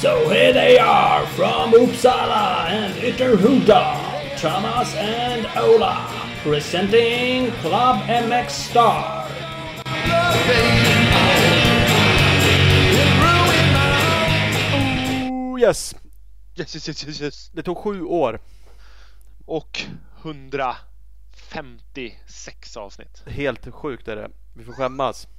So here they are from Uppsala and Ytterhuda, Thomas and Ola, presenting Club MX Star. Oh, yes. Yes, yes, yes, yes, yes. Det tog sju år. Och 156 avsnitt. Helt sjukt är det. Vi får skämmas.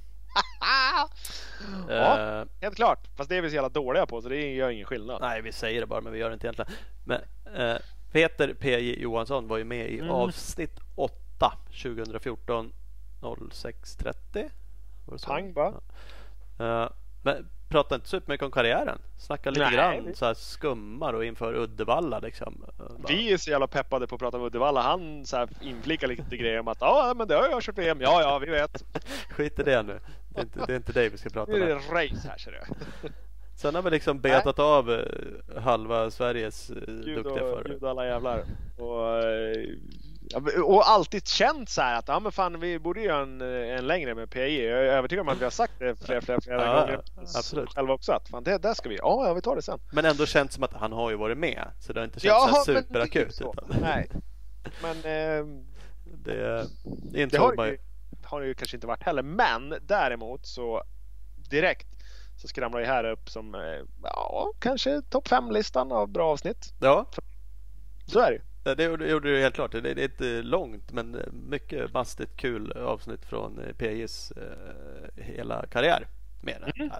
Ja, Eh, helt klart. Fast det är vi så jävla dåliga på så det gör ingen skillnad. nej, vi säger det bara men vi gör det inte egentligen. Men eh, Peter P.J. Johansson var ju med i Mm. avsnitt 8 2014 06.30. Var det så? Pang bara. Eh, men prata inte supermycket om karriären. Snacka lite Nej, grann så här skummar och inför Uddevalla liksom. Bara- Vi är så jävla peppade på att prata om Uddevalla. Han så här inflikar lite grejer om att ja, men det har jag kört VM. Ja, ja, vi vet. Skit i det nu. Det är inte, det är inte dig vi ska prata Nu är det race här ser du. Sen har vi liksom betat av eh, halva Sveriges eh, Gud duktiga förare. Gud alla jävlar. Och, eh, och alltid känt så här att ja men fan vi borde göra en, en längre med PJ. Jag är övertygad om att vi har sagt det flera, flera, flera Ja, gånger absolut. själva också. Att fan det där ska vi, ja, ja vi tar det sen. Men ändå känts som att han har ju varit med. Så det har inte känts Ja, så superakut. så. Utan Nej. Men eh, det, det är inte det har, ju, har det ju kanske inte varit heller. Men däremot så direkt så skramlar ju här upp som eh, ja, kanske topp 5-listan av bra avsnitt. Ja, Så är det. Det, gjorde- du helt klart. Det, är inte långt men mycket mastigt kul avsnitt från eh, PJs eh, hela karriär. Med Mm.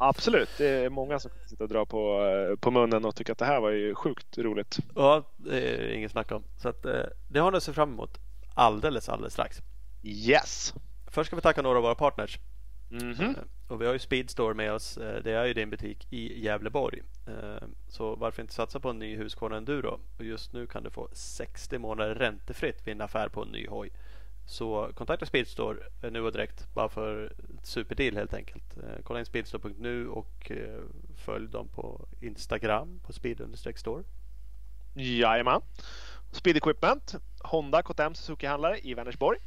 Absolut, det är många som sitter och drar på, eh, på munnen och tycker att det här var ju sjukt roligt. Ja, det är inget snack om. Så att, eh, det har ni att se fram emot alldeles, alldeles strax. Yes! Först ska vi tacka några av våra partners. Mhm. Eh, Och vi har ju Speedstore med oss. Eh, Det är ju din butik i Gävleborg. Eh, Så varför inte satsa på en ny Husqvarna Enduro? Och just nu kan du få 60 månader räntefritt vid en affär på en ny hoj. Så kontakta Speedstore nu och direkt bara för ett superdeal helt enkelt. Kolla in speedstore.nu och följ dem på Instagram på speed-store. Jajamän. Speed Equipment, Honda KTM Suzuki-handlare i Vänersborg.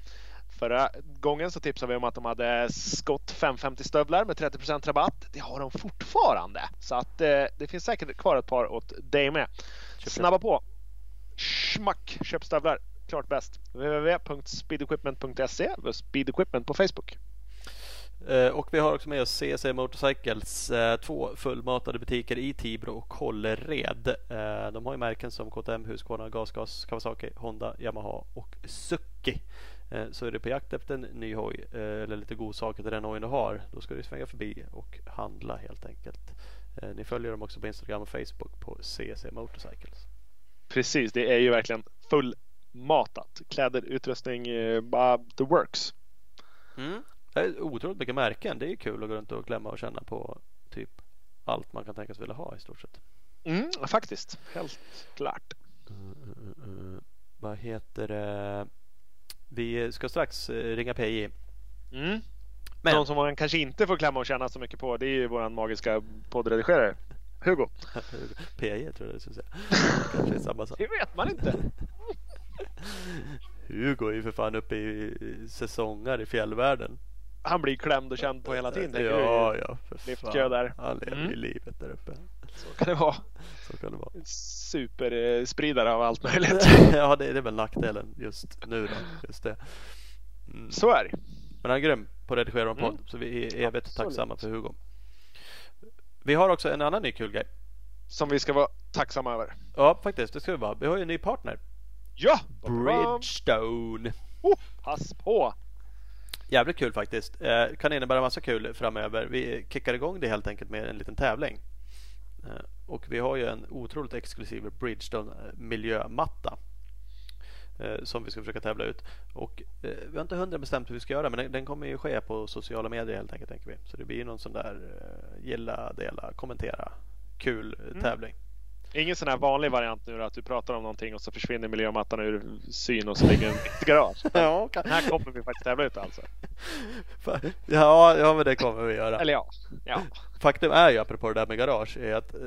Förra gången så tipsade vi om att de hade Scott 550 stövlar med 30% rabatt. Det har de fortfarande. Så att eh, det finns säkert kvar ett par åt dig med. Snabba på! Schmack! Köp stövlar. Klart bäst. www.speedequipment.se och Speed Equipment på Facebook. Eh, Och vi har också med oss CC Motorcycles. eh, Två fullmatade butiker i Tibro och Kållered. Eh, De har ju märken som KTM, Husqvarna, Gasgas, Kawasaki, Honda, Yamaha och Suzuki. Eh, Så är du på jakt efter en ny hoj eh, eller lite godsaker till den hojen du har. Då ska du svänga förbi och handla helt enkelt. Eh, Ni följer dem också på Instagram och Facebook på CC Motorcycles. Precis, det är ju verkligen fullmatat. Kläder, utrustning, bara the works. Mm. Det är otroligt mycket märken. Det är kul att gå runt och klämma och känna på typ allt man kan tänkas vilja ha i stort sett. Mm, faktiskt, helt klart. Uh, vad heter det? Vi ska strax eh, ringa PJ. Mm. Men Någon som man kanske inte får klämma och känna så mycket på det är ju våran magiska poddredigerare Hugo. PJ tror jag det skulle säga. Kanske är samma sak. Det vet man inte. Hugo är ju för fan uppe i säsonger i fjällvärlden. Han blir klämd och känd på hela tiden. Ja, du. ja. För fan. där. Han lever Mm. i livet där uppe. Så kan det vara. Så kan det vara. Superspridare av allt möjligt. ja, det är, väl nackdelen just nu då. Just det. Mm. Så är det. Men han är grym på att redigera en podd. Mm. Så vi är evigt Absolut. tacksamma för Hugo. Vi har också en annan ny kul grej. Som vi ska vara tacksamma över. Ja, faktiskt. Det ska vi vara. Vi har ju en ny partner. Ja! Bridgestone. Oh, pass på! Jävligt kul faktiskt. Eh, kan innebära massa kul framöver. Vi kickar igång det helt enkelt med en liten tävling. Eh, och vi har ju en otroligt exklusiv Bridgestone eh, miljömatta. Som vi ska försöka tävla ut. Och eh, vi har inte hundra bestämt hur vi ska göra men den, den kommer ju ske på sociala medier helt enkelt tänker vi. Så det blir någon sån där gilla, dela, kommentera. Kul Mm. tävling. Ingen sån här vanlig variant nu då, att du pratar om någonting och så försvinner miljömattan ur syn och så ligger den i garage. Ja, kan... Här kommer vi faktiskt tävla ut alltså. ja, ja, men det kommer vi göra. Eller ja. ja. Faktum är ju apropå det där med garage är att eh,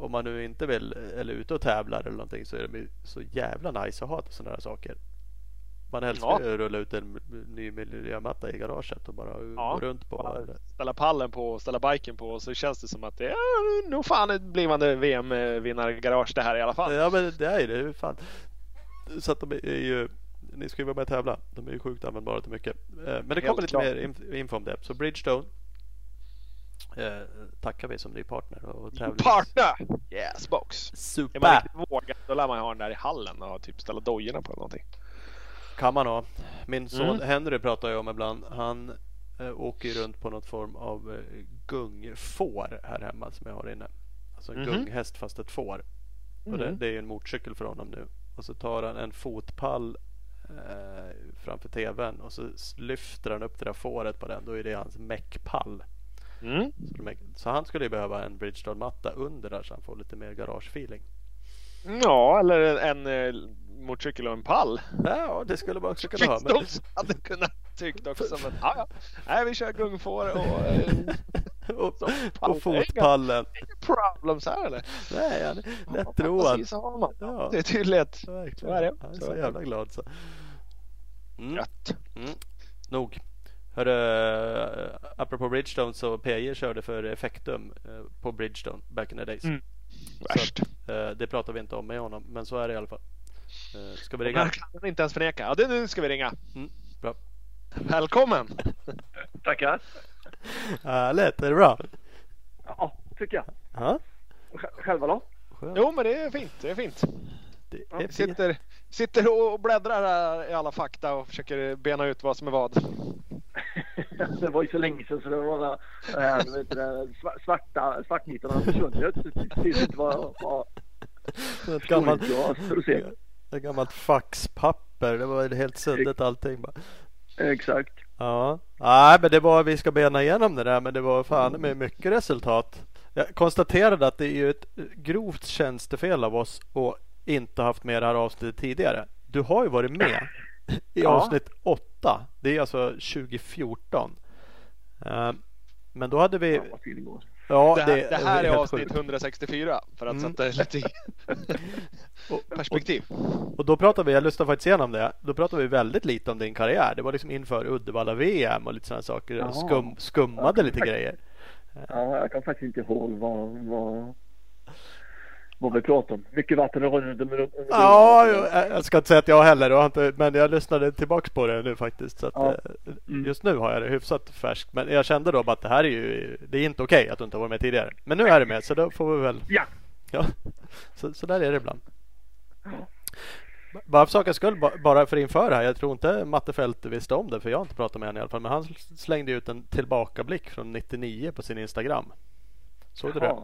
om man nu inte vill eller är ute och tävlar eller någonting så är det så jävla nice att ha sådana här saker. Man älskar Ja. att rulla ut en ny miljömatta i garaget och bara Ja. gå runt på. Bara ställa pallen på och ställa biken på så känns det som att det är nog fan ett blivande VM-vinnargarage det här i alla fall. Ja men det är ju det. Fan. Så att de är ju ni ska ju vara med och tävla. De är ju sjukt användbara till mycket. Eh, Men det kommer lite klart. mer inf- info om det. Så Bridgestone eh, tackar vi som ny partner och tävlings... Partner! Yes box! Är man Super! riktigt vågad då lär man ha den där i hallen och typ ställa dojorna på eller någonting. Kan man ha. Min son Mm. Henry pratar jag om ibland. Han eh, åker ju runt på något form av eh, gungfår här hemma som jag har inne. Alltså en Mhm. gunghäst fast ett får. Och det, Mhm. det är ju en motorcykel för honom nu. Och så tar han en fotpall eh, framför tvn och så lyfter han upp det där fåret på den. Då är det hans meckpall. Mm. Så, de så han skulle ju behöva en Bridgestone-matta under där så han får lite mer garagefeeling. Ja, eller en, en eh, motorcykel och en pall. Ja, det skulle man också kunna ha. Men... Hade kunnat tyckt också som en, ja ja, nej vi kör gungfår och eh, och, och fotpallen. problems här eller? Nej, han är Ja, lättroad. Man. Ja. Det är tydligt. Verkligen. Så är det. Han är Så jävla glad så. Mm. Gött. Mm. Nog. Hörru, uh, apropå Bridgestone så PJ körde för Effectum eh, på Bridgestone back in the days. Mm. Värst. Eh, det pratar vi inte om med honom, men så är det i alla fall. Uh, ska vi Det ringa? kan man inte ens förneka. Ja, det, nu ska vi ringa. Mm, bra. Välkommen! Tackar. Härligt, är det bra? Ja, tycker jag. Ja, Sj- Själva då? skönt. Jo, men det är fint. Det är fint. Det är fint. Sitter, sitter och bläddrar här i alla fakta och försöker bena ut vad som är vad. det var ju så länge sedan så det var det här, vet du, det, sva- svarta, svartnitarna har försvunnit. Det finns inte vad, vad Ett gammalt, ett gammalt faxpapper. Det var helt suddigt allting bara. Exakt. Ja, nej men det var, vi ska bena igenom det där men det var fan med mycket resultat. Jag konstaterade att det är ju ett grovt tjänstefel av oss att inte haft med det här avsnittet tidigare. Du har ju varit med i Ja. avsnitt 8. Det är alltså 2014. Eh, Men då hade vi... Ja, Det här, det här är helt avsnitt sjukt. 164 för att Mm. sätta det lite i Och- perspektiv. Och då pratade vi, jag lyssnade faktiskt igenom det, då pratade vi väldigt lite om din karriär. Det var liksom inför Uddevalla-VM och lite sådana saker. Jaha. Skum, skummade lite grejer. Ja, jag kan faktiskt inte ihåg vad, vad, vad vi pratade om. Mycket vatten har runnit under under- Ja, jag, jag ska inte säga att jag heller, jag har inte, men jag lyssnade tillbaks på det nu faktiskt. Så Ja. eh, Mm. Just nu har jag det hyfsat färskt. Men jag kände då bara att det här är ju, det är inte okej att du inte har varit med tidigare. Men nu är du med så då får vi väl, Ja. ja. Så, så där är det ibland. Bara för sakens skull, ba- bara för inför det här. Jag tror inte Matte Fält visste om det för jag har inte pratat med honom i alla fall. Men han slängde ut en tillbakablick från 99 på sin Instagram. Såg du det? Jaha.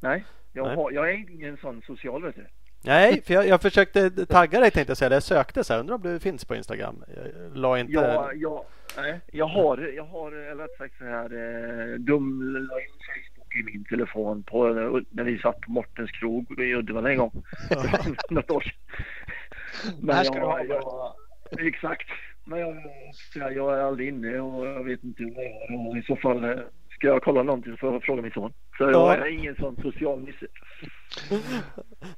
Nej, jag. Har, jag är ingen sån social vet du. Nej, för jag, jag försökte tagga dig tänkte jag säga. Jag sökte så här, undrar om du finns på Instagram. Jag la inte... Jag, jag, nej, jag har, jag har eller rätt sagt så här, eh, dum la in Facebook i min telefon på, eh, när vi satt på Mortens krog i Uddevalla en gång. Något år sedan. Men Här ska jag, du ha jag, Exakt. Men jag, jag, jag är aldrig inne och jag vet inte vad jag. Och I så fall eh, ska jag kolla någonting får jag fråga min son. Så jag Ja. är ingen sån social nisse.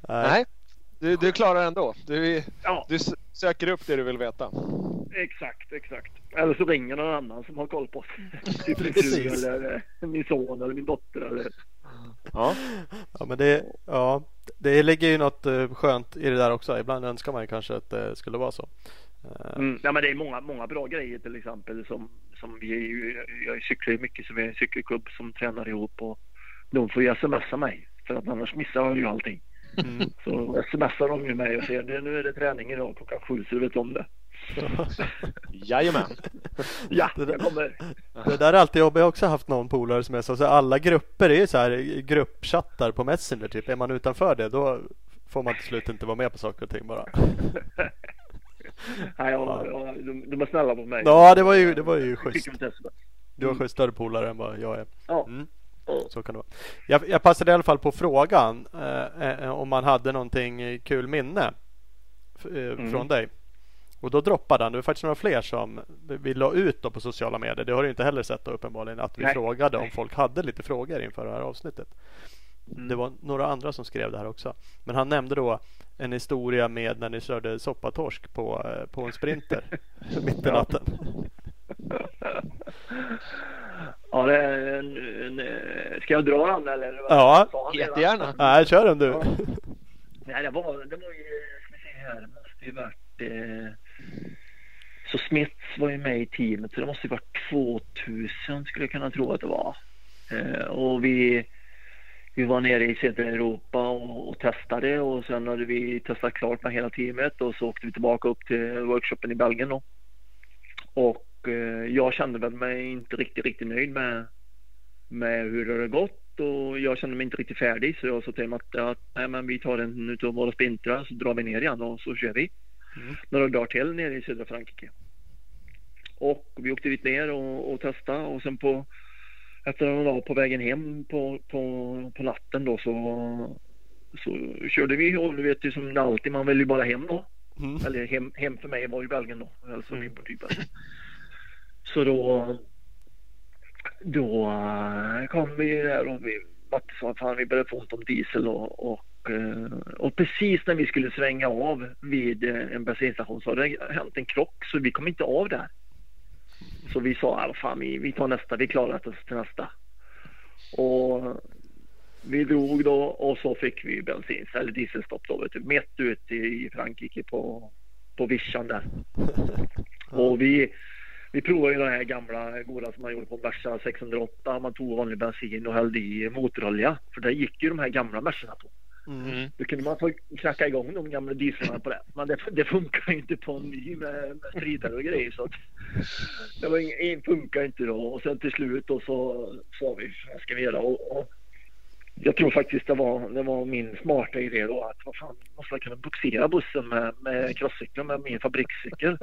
Nej, du, du klarar ändå. Du, Ja, du söker upp det du vill veta. exakt, exakt. Eller så ringer någon annan som har koll på oss. typ min fru eller eh, min son eller min dotter eller Ja. Ja, men det, ja, det ligger ju något eh, skönt i det där också. Ibland önskar man ju kanske att det skulle vara så. Eh, Mm. Ja, men det är många, många bra grejer till exempel som, som vi är ju, jag cyklar ju mycket så vi är en cykelklubb som tränar ihop och de får ju smsa mig för att annars missar jag ju allting. Mm. Så smsar de ju mig och säger "Det- nu är det träning idag klockan sju så du vet om det. Jajamän. Ja, Det där- jag kommer. Det där är alltid jobbigt. Jag har också haft någon polare som är så. så alla grupper är ju så här gruppchattar på Messenger typ. Är man utanför det då får man till slut inte vara med på saker och ting bara. Nej, jag, jag, de, de är snälla mot mig. Ja, det var ju, det var ju schysst. Du har schysst större polare än vad jag är. Ja. Mm. Så kan det vara. Jag, jag passade i alla fall på frågan eh, eh, om man hade någonting kul minne eh, Mm. från dig. Och då droppade han. Det var faktiskt några fler som vi la ut på sociala medier. Det har du inte heller sett då, uppenbarligen. Att vi Nej. frågade om folk hade lite frågor inför det här avsnittet. Det var några andra som skrev det här också. Men han nämnde då en historia med när ni körde soppatorsk på, eh, på en sprinter mitt i natten. Ja, det är en, en, en, ska jag dra den eller? Ja. Jättegärna. Nej, kör den du. Ja. Nej, det var, det var ju, ska vi se här, det måste ju varit eh, så Smiths var ju med i teamet så det måste ju varit 2000 skulle jag kunna tro att det var. Eh, och vi, vi var nere i södra Europa och, och testade och sen hade vi testat klart med hela teamet och så åkte vi tillbaka upp till workshopen i Belgien då. Och eh, jag kände väl mig inte riktigt, riktigt nöjd med, med hur det hade gått och jag kände mig inte riktigt färdig så jag sa till Matte att nej, men vi tar en utav våra sprintrar så drar vi ner igen och så kör vi Mm. några dagar till nere i södra Frankrike. Och vi åkte dit ner och, och testade och sen på efter några dagar på vägen hem på, på, på natten då så, så körde vi och du vet ju som alltid man vill ju bara hem då. Mm. Eller hem, hem för mig var ju Belgien då. Alltså min på typen. Så då då eh, kom vi där och vi sa fan vi började få ont om diesel och, och, eh, och precis när vi skulle svänga av vid eh, en bensinstation så hade det hänt en krock så vi kom inte av där. Så vi sa ah, fan vi, vi tar nästa, vi klarar oss till nästa. Och vi drog då och så fick vi bensin eller dieselstopp då vet du, mitt ute i Frankrike på, på vischan där. Och vi, vi provade ju den här gamla goda som man gjorde på Merca 608. Man tog vanlig bensin och hällde i motorolja. För det gick ju de här gamla Mercerna på. Mm. Då kunde man få knacka igång de gamla dieslarna på det. Men det, det funkar ju inte på en ny med, med spridare och grejer. Så att, det var ing, ing, funkar inte då. Och sen till slut då så sa vi vad ska vi göra? Och, och jag tror faktiskt det var, det var min smarta idé då att vad fan, måste jag kunna boxera bussen med, med crosscykeln med min fabrikscykel.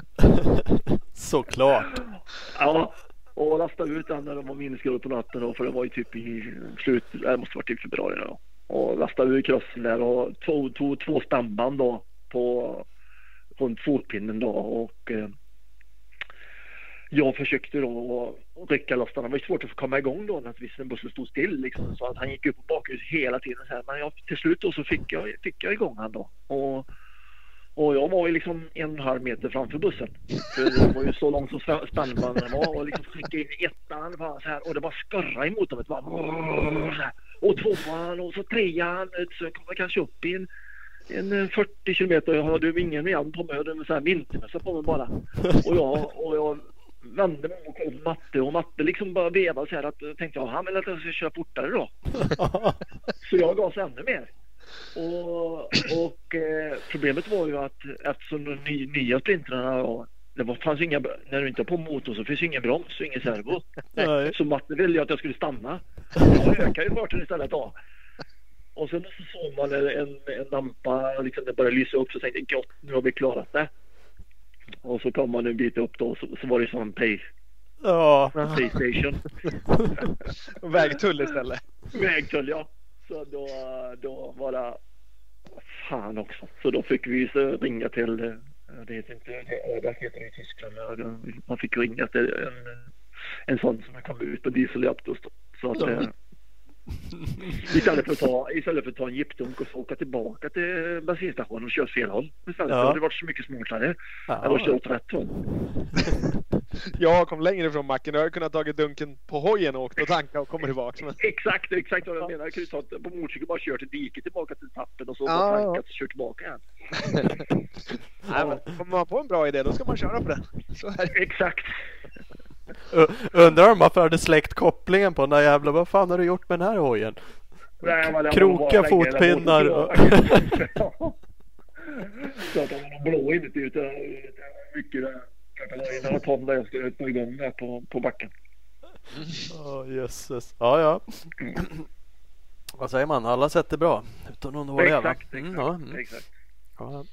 Såklart. Ja, och lasta ut den när de var minusgrader på natten då, för det var ju typ i slut, det måste varit i februari då. Och lastade ur crossen där och tog, tog två stamband då på runt fotpinnen då och eh, jag försökte då rycka loss den. Det var svårt att få komma igång då naturligtvis när bussen stod still liksom. Så att han gick upp på bakhuset hela tiden så här. Men jag, till slut då så fick jag, fick jag igång han då. Och, och jag var ju liksom en och en halv meter framför bussen. För det var ju så långt som spännbanden var och liksom skickade in ettan bara så här och det bara skorrade i Det Bara, så här. Och tvåan och så trean. Så jag kom kanske upp i en, en eh, 40 kilometer. Jag hade ingen igen på mig. Jag hade sån här vintermössa på mig bara. Och jag, och jag vände mig och kollade Matte och Matte liksom bara vevade så här att jag tänkte ja, han vill att jag ska köra fortare då. Så jag gasade ännu mer. Och, och eh, problemet var ju att eftersom de ny, nya sprintrarna det fanns inga, när du inte har på motor så finns ju ingen broms och ingen servo. Nej. Så Matte ville ju att jag skulle stanna. Jag ökade ju farten istället då. Och sen så såg man en, en, lampa, liksom det började lysa upp så tänkte jag gott, nu har vi klarat det. Och så kom man en bit upp då så, så var det som en pay, Ja. Playstation. Vägtull istället. Vägtull ja. Så då, då var det fan också. Så då fick vi så ringa till, eh, jag vet inte, det det heter det i Tyskland. Man fick ringa till en, en sån som kom ut på dieseljapp då. Så att, eh, istället, för att ta, istället för att ta en jeepdunk och åka tillbaka till bensinstationen och köra fel håll. Istället Ja. ja. hade det varit så mycket smartare. Än att köra Ja. åt rätt håll. Jag kom längre från macken. Jag hade kunnat tagit dunken på hojen och åkt och tanka och kommer tillbaka. Men... Exakt, exakt vad jag menar. Jag kunde ta på motorcykel bara kört till diket tillbaka till tappen och så Ja. bara tankat och kört tillbaka igen. Nej, men kommer man på en bra idé då ska man köra på den. Exakt. U- Undrar om varför hade släckt kopplingen på den där jävla... Vad fan har du gjort med den här hojen? Eller fotpinnar och-. Så att det var blå inuti ute. Mycket där. Kanske la in några ton där jag skulle få igång där på, på backen. Ja, jösses. Ja, ja. Vad säger man? Alla sätt är bra. Utan någon dåliga? Exakt, exakt. Mm, ja, mm. exakt. ja.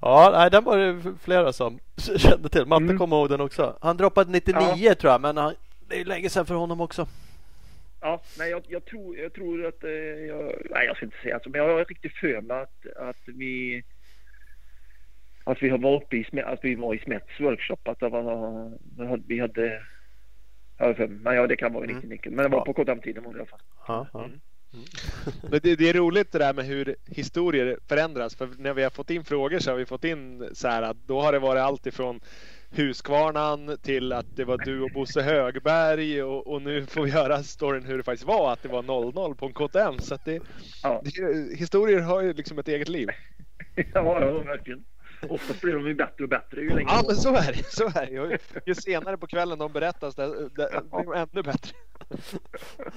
ja, nej, den var det flera som kände till. Matte Mm. kommer ihåg den också. Han droppade 99 tror jag, men han, det är ju länge sedan för honom också. Ja, nej, jag, jag, tror, jag tror att... Eh, jag, nej, jag ska inte säga alltså, men jag har riktigt för mig att, att vi... Att vi har varit uppe i, att vi var i Smets workshop. Att det var, vi hade... Men ja, det kan vara i Mm. 99. Men det var på var det i alla fall. Ja, ja. Mm. Men det, det är roligt det där med hur historier förändras. För när vi har fått in frågor så har vi fått in så här att då har det varit allt ifrån Huskvarnan till att det var du och Bosse Högberg och, och nu får vi höra storyn hur det faktiskt var att det var 0-0 på en KTM. Så att det, Ja, det, historier har ju liksom ett eget liv. ja, ja verkligen. Oftast blir de ju bättre och bättre ju längre Ja det men så är det. Så är det. Ju, ju senare på kvällen de berättas det, det, det blir de ännu bättre.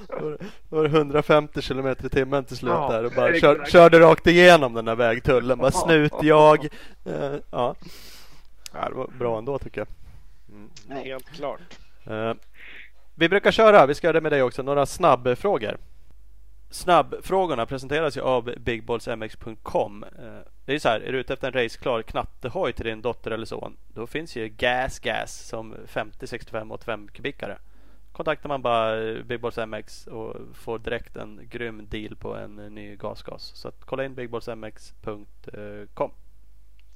Då var det 150 kilometer i timmen till slut Ja, där och bara kör, körde rakt igenom den där vägtullen. Bara snut, jag. Eh, ja. ja, det var bra ändå tycker jag. Mm. Helt klart. Eh, vi brukar köra, vi ska göra det med dig också, några snabbfrågor. Snabbfrågorna presenteras ju av bigballsmx.com. Eh, det är ju så här, är du ute efter en raceklar knattehoj till din dotter eller son, då finns ju Gas Gas som 50, 65, 85 kubikare. Kontaktar man bara Big Balls MX och får direkt en grym deal på en ny gasgas. Så att kolla in bigballsmx.com.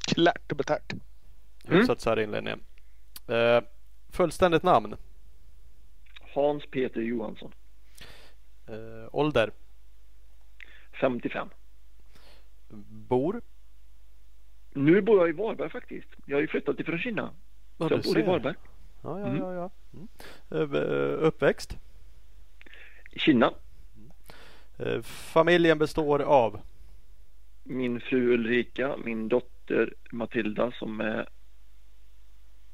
Klart och betärt. Hyfsat så här inledningen. Eh, fullständigt namn, Hans Peter Johansson, eh, ålder, 55. bor. Nu bor jag i Varberg faktiskt. Jag har ju flyttat ifrån Kina. Ja, Så jag bor i. Varberg. Ja, ja, Mm. ja. ja. Mm. Eh, Uppväxt. Kina. Eh, Familjen består av. Min fru Ulrika, min dotter Matilda som är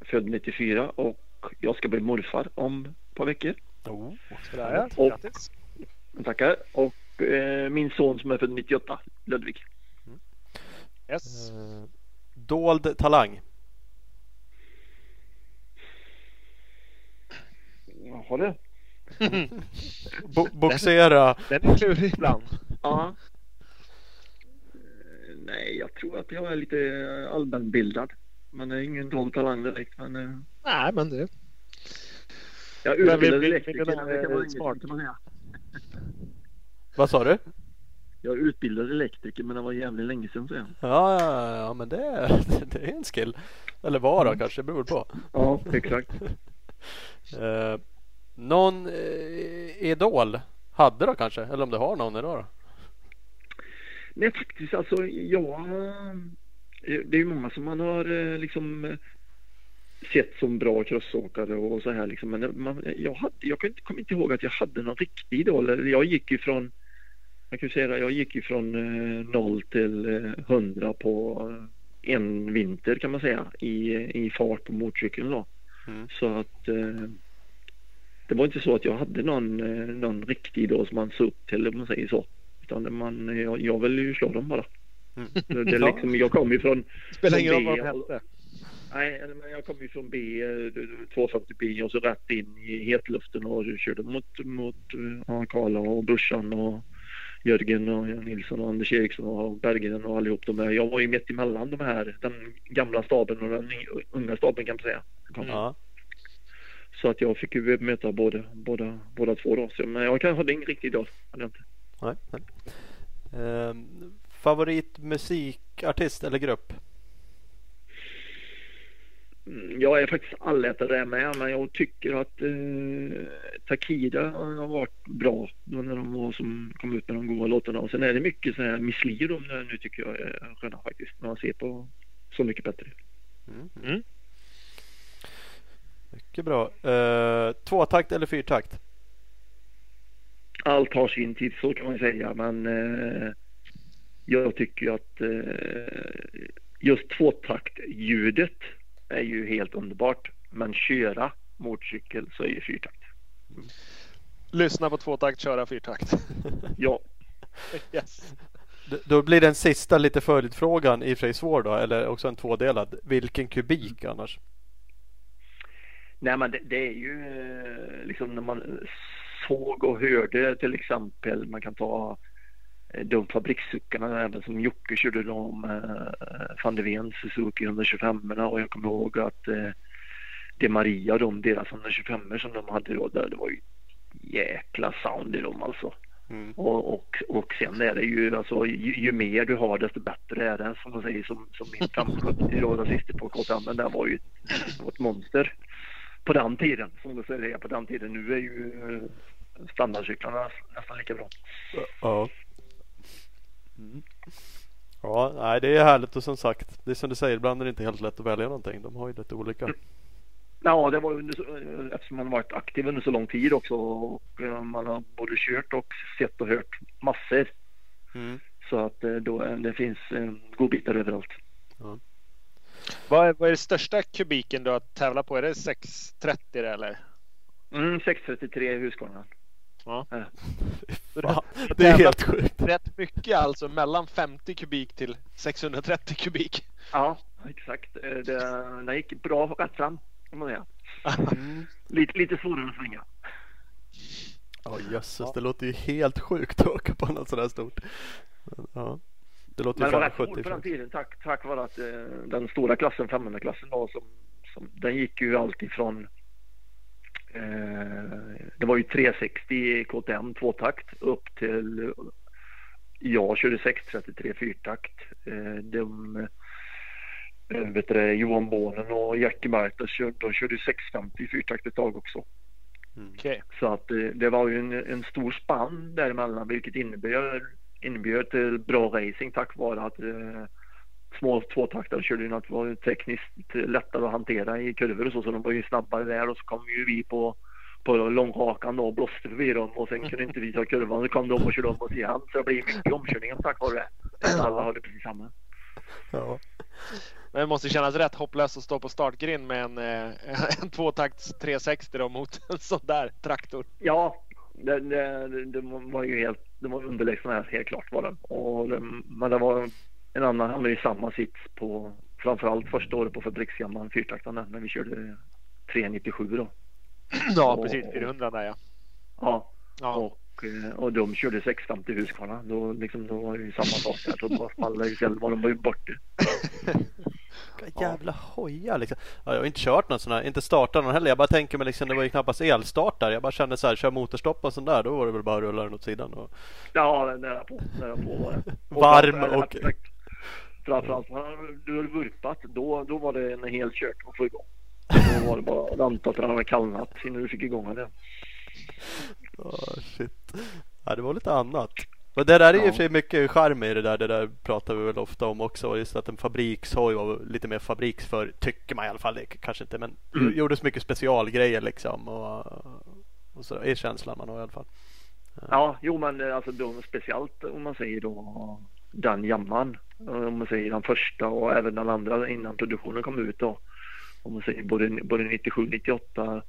född 94 och jag ska bli morfar om ett par veckor. Oh. Sådär ja. Och-. Tackar. Och eh, min son som är född 98, Ludvig. Yes. Eh, dold talang. Jaha det. Bo- boxera. Den är klurig ibland. Ja. Eh, Nej, jag tror att jag är lite eh, allmänbildad. Man är ingen dold talang direkt. Men eh, Nej men det. jag Men är vi- utbildad vi- elektriker. Det kan smart. inget, man säga. Vad sa du? Jag är utbildad elektriker men det var jävligt länge sedan så jag. Ja, ja, ja, men det, är- det är en skill. Eller vad då kanske, det beror på. Ja, exakt. Eh, någon eh, idol hade då kanske? Eller om du har någon idag då? Nej, faktiskt alltså jag... Det är ju många som man har eh, liksom eh, sett som bra crossåkare och så här liksom. Men man, jag, hade, jag kan inte- ihåg att jag hade någon riktig idol. Jag gick ju från... Jag kan säga jag gick ju från eh, noll till eh, 100 på eh, en vinter kan man säga i, i fart på motorcykeln då. Mm. Så att det var inte så att jag hade någon, någon riktig idol som man såg upp till om man säger så. Utan man, jag, jag ville ju slå dem bara. Mm. Det, det är liksom, jag kom ju från Spelar ingen roll vad de B- hette. Nej, men jag kom ju från B, eh, 240B och så rätt in i hetluften och körde mot, mot ja, Karla och brorsan och Jörgen och Nilsson och Anders Eriksson och Berggren och allihop de där. Jag var ju mitt emellan de här, den gamla staben och den unga staben kan man säga. Ja. Så att jag fick ju möta båda, båda, båda två då. Så, men jag kan- hade ingen riktig idol. hade jag inte. Nej, nej. Eh, favoritmusikartist eller grupp? Mm, Jag är faktiskt allätare där med men jag tycker att eh, Takida har varit bra då när de var som kom ut med de goda låtarna. Och sen är det mycket så här Miss Li de där nu tycker jag är sköna faktiskt. När man ser på Så mycket bättre. Mm. Mm. Mycket bra. Eh, tvåtakt eller fyrtakt? Allt har sin tid så kan man säga men eh, jag tycker att eh, just tvåtaktljudet är ju helt underbart. Men köra motorcykel så är ju fyrtakt. Lyssna på tvåtakt, köra fyrtakt. Ja, Yes. Då blir den sista lite följdfrågan i och för sig svår då, eller också en tvådelad. Vilken kubik annars? Nej men det, det är ju eh, liksom när man såg och hörde till exempel man kan ta de fabrikssuckarna även som Jocke körde de eh, van de Ven Suzuki 125 och jag kommer ihåg att eh, det Maria de deras 125 som de hade då där, det var ju jäkla sound i dem alltså. Mm. Och, och, och sen är det ju alltså ju, ju mer du har desto bättre är det som man säger som, som min 570 då den sista på KTM men den var ju ett, ett monster på den tiden som du säger på den tiden. Nu är ju standardcyklarna nästan lika bra. Ja. Mm. Ja, nej, det är härligt och som sagt, det är som du säger, ibland är det inte helt lätt att välja någonting. De har ju lite olika. Ja, det var under, så- eftersom man har varit aktiv under så lång tid också och eh, man har både kört och sett och hört massor. Mm. Så att eh, då, det finns eh, godbitar överallt. Vad är, vad är det största kubiken du har tävlat på? Är det 630 eller? Mm, 633 Husqvarna. Ja. Fan, det är helt sjukt. Rätt mycket alltså, mellan 50 kubik till 630 kubik. Ja, exakt. Eh, Det, det gick bra rätt fram kan man säga. Mm. Lite, lite svårare att svänga. Ja jösses, det låter ju helt sjukt att åka på något sådär stort. Ja. Det låter ju Men det var fan rätt 70 på den tiden tack, tack vare att eh, den stora klassen, 500-klassen då, som, som, den gick ju alltid från det var ju 360 KTM tvåtakt upp till jag körde 633 fyrtakt. Eh, de, eh, vet du, Johan Bornen och Jackie Marta körde, de körde 650 fyrtakt ett tag också. Okej. Så att eh, det var ju en, en stor spann däremellan vilket innebär, innebär till bra racing tack vare att eh, små tvåtaktare körde ju något var tekniskt lättare att hantera i kurvor och så, så de var ju snabbare där och så kom ju vi på på långrakan då och blåste förbi dem och sen kunde inte vi ta kurvan. Så kom de och körde om oss igen. Så det blev mycket omkörningar tack vare det. Alla hade precis samma. Ja. Men det måste kännas rätt hopplöst att stå på startgrind med en, eh, en tvåtakts 360 då mot en sån där traktor. Ja, det, det, det var ju helt, det var underlägsna här, helt klart var det. Och det. Men det var en annan, han hade ju samma sits på framförallt första året på fabriksgammal fyrtaktande när vi körde 397 då. Ja, Och- precis. 400 där ja. Ja, ja. och, eh, och de körde 650 Husqvarna. Då, liksom, då var det ju samma sak där. Så bara small istället var de var ju borta. Vilka jävla hojar liksom. Ja, jag har inte kört någon sån här, inte startat någon heller. Jag bara tänker mig liksom, det var ju knappast elstartare. Jag bara kände så här, kör motorstopp och sån där, då var det väl bara att rulla den åt sidan. Och... Ja, nära på. Nära på var det. Varm framför- och- Framförallt när du hade vurpat, då, då var det en hel kört att få igång. Då var det bara att vänta till den hade kallnat innan du fick igång den. Åh, shit. Ja, det var lite annat. Men det där är ju Ja. för sig mycket charm i det där. Det där pratar vi väl ofta om också. Just att en fabrikshoj var lite mer fabriksför, tycker man i alla fall. Det kanske inte, men Mm. gjorde så mycket specialgrejer liksom. Och, och så är känslan man har i alla fall. Ja, jo men alltså då, speciellt om man säger då den jamman. Eh, om man säger den första och även den andra innan produktionen kom ut då. Om man säger både, både 97, 98.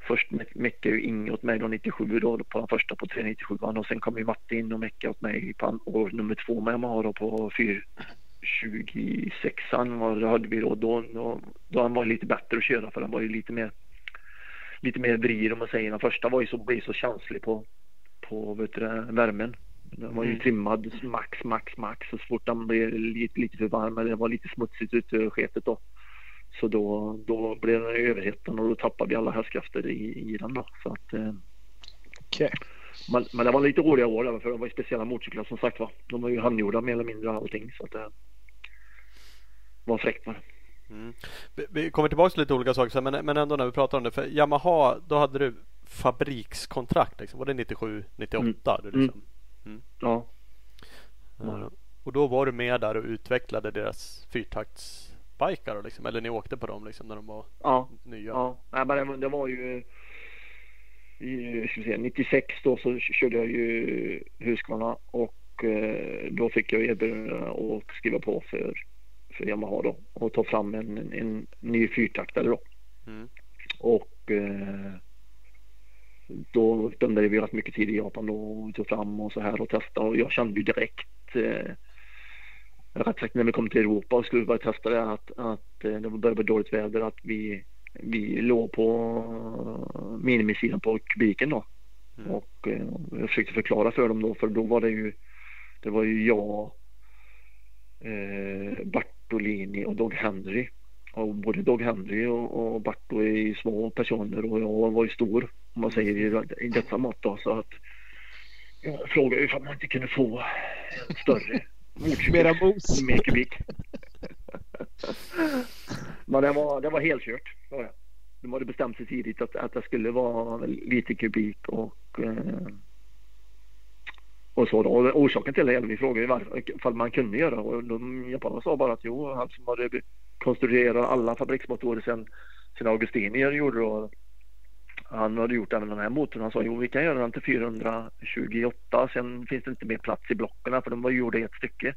Först meckade ju Inge åt mig då 97 då på den första på 397 och sen kom ju Martin och meckade åt mig på år nummer två med Yamaha då på 426 var det hade vi då. Då, då, då han var lite bättre att köra för han var ju lite mer lite mer vrid om man säger. Den första var ju så, blev så känslig på, på vet du, värmen. Den var ju Mm. trimmad max, max, max. Så fort den blev lite, lite för varm eller det var lite smutsigt ute i sketet då. Så då, då blev den överhettad och då tappade vi alla hästkrafter i, i den då. Så att, eh, Okej. men, men det var lite roliga år för det var ju speciella motorcyklar som sagt var. De var ju handgjorda mer eller mindre allting. Så att det var fräckt var det. Mm. Vi, kommer tillbaka till lite olika saker sen, men, men ändå när vi pratar om det. För Yamaha, då hade du fabrikskontrakt. Liksom. Var det 97, 98? Du, liksom? Ja. Eh, Och då var du med där och utvecklade deras fyrtaktsbikar liksom. Eller ni åkte på dem liksom när de var Ja. nya? Ja, nej, men det, var- ju i, säga, 96 då så körde jag ju Husqvarna och eh, då fick jag erbjudande att skriva på för, för Yamaha då och ta fram en, en, en ny fyrtaktare då. Mm. Och eh, då spenderade vi rätt mycket tid i Japan då och tog fram och så här och testade och jag kände ju direkt eh, rätt sagt när vi kom till Europa och skulle börja testa det att, att eh, det började bli dåligt väder att vi, vi låg på minimisidan på kubiken då. Mm. Och eh, jag försökte förklara för dem då för då var det ju det var ju jag eh, Bartolini och Dog Henry. Och både Dog Henry och, och Barto är små personer och jag var ju stor om man säger i, i detta mått då så att jag frågade ifall man inte kunde få en större motorcykel. Mera mos. Mer kubik. Men det var, det var helkört. det. de hade bestämt sig tidigt att, att det skulle vara lite kubik och eh, och så då. Och orsaken till det, vi frågade ifall man kunde göra och de japanerna sa bara att jo, han som hade konstruerat alla fabriksmotorer sen, sen Augustini gjorde då. Han hade gjort även den här motorn. Han sa jo, vi kan göra den till 428. Sen finns det inte mer plats i blocken för de var gjorda i ett stycke.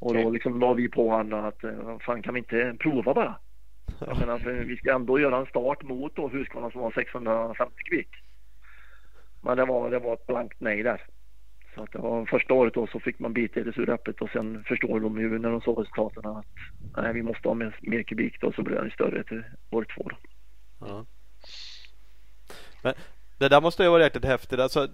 Och då liksom la vi på honom att eh, fan kan vi inte prova bara? Jag menar, för vi ska ändå göra en start mot då Husqvarna som var 650 kubik. Men det var, det var ett blankt nej där. Så att var första året då så fick man bita i det sura äpplet och sen förstår de ju när de såg resultaten att nej, vi måste ha mer, mer kubik då så blev den större till år två då. Ja. Men det där måste ju vara riktigt häftigt. Alltså,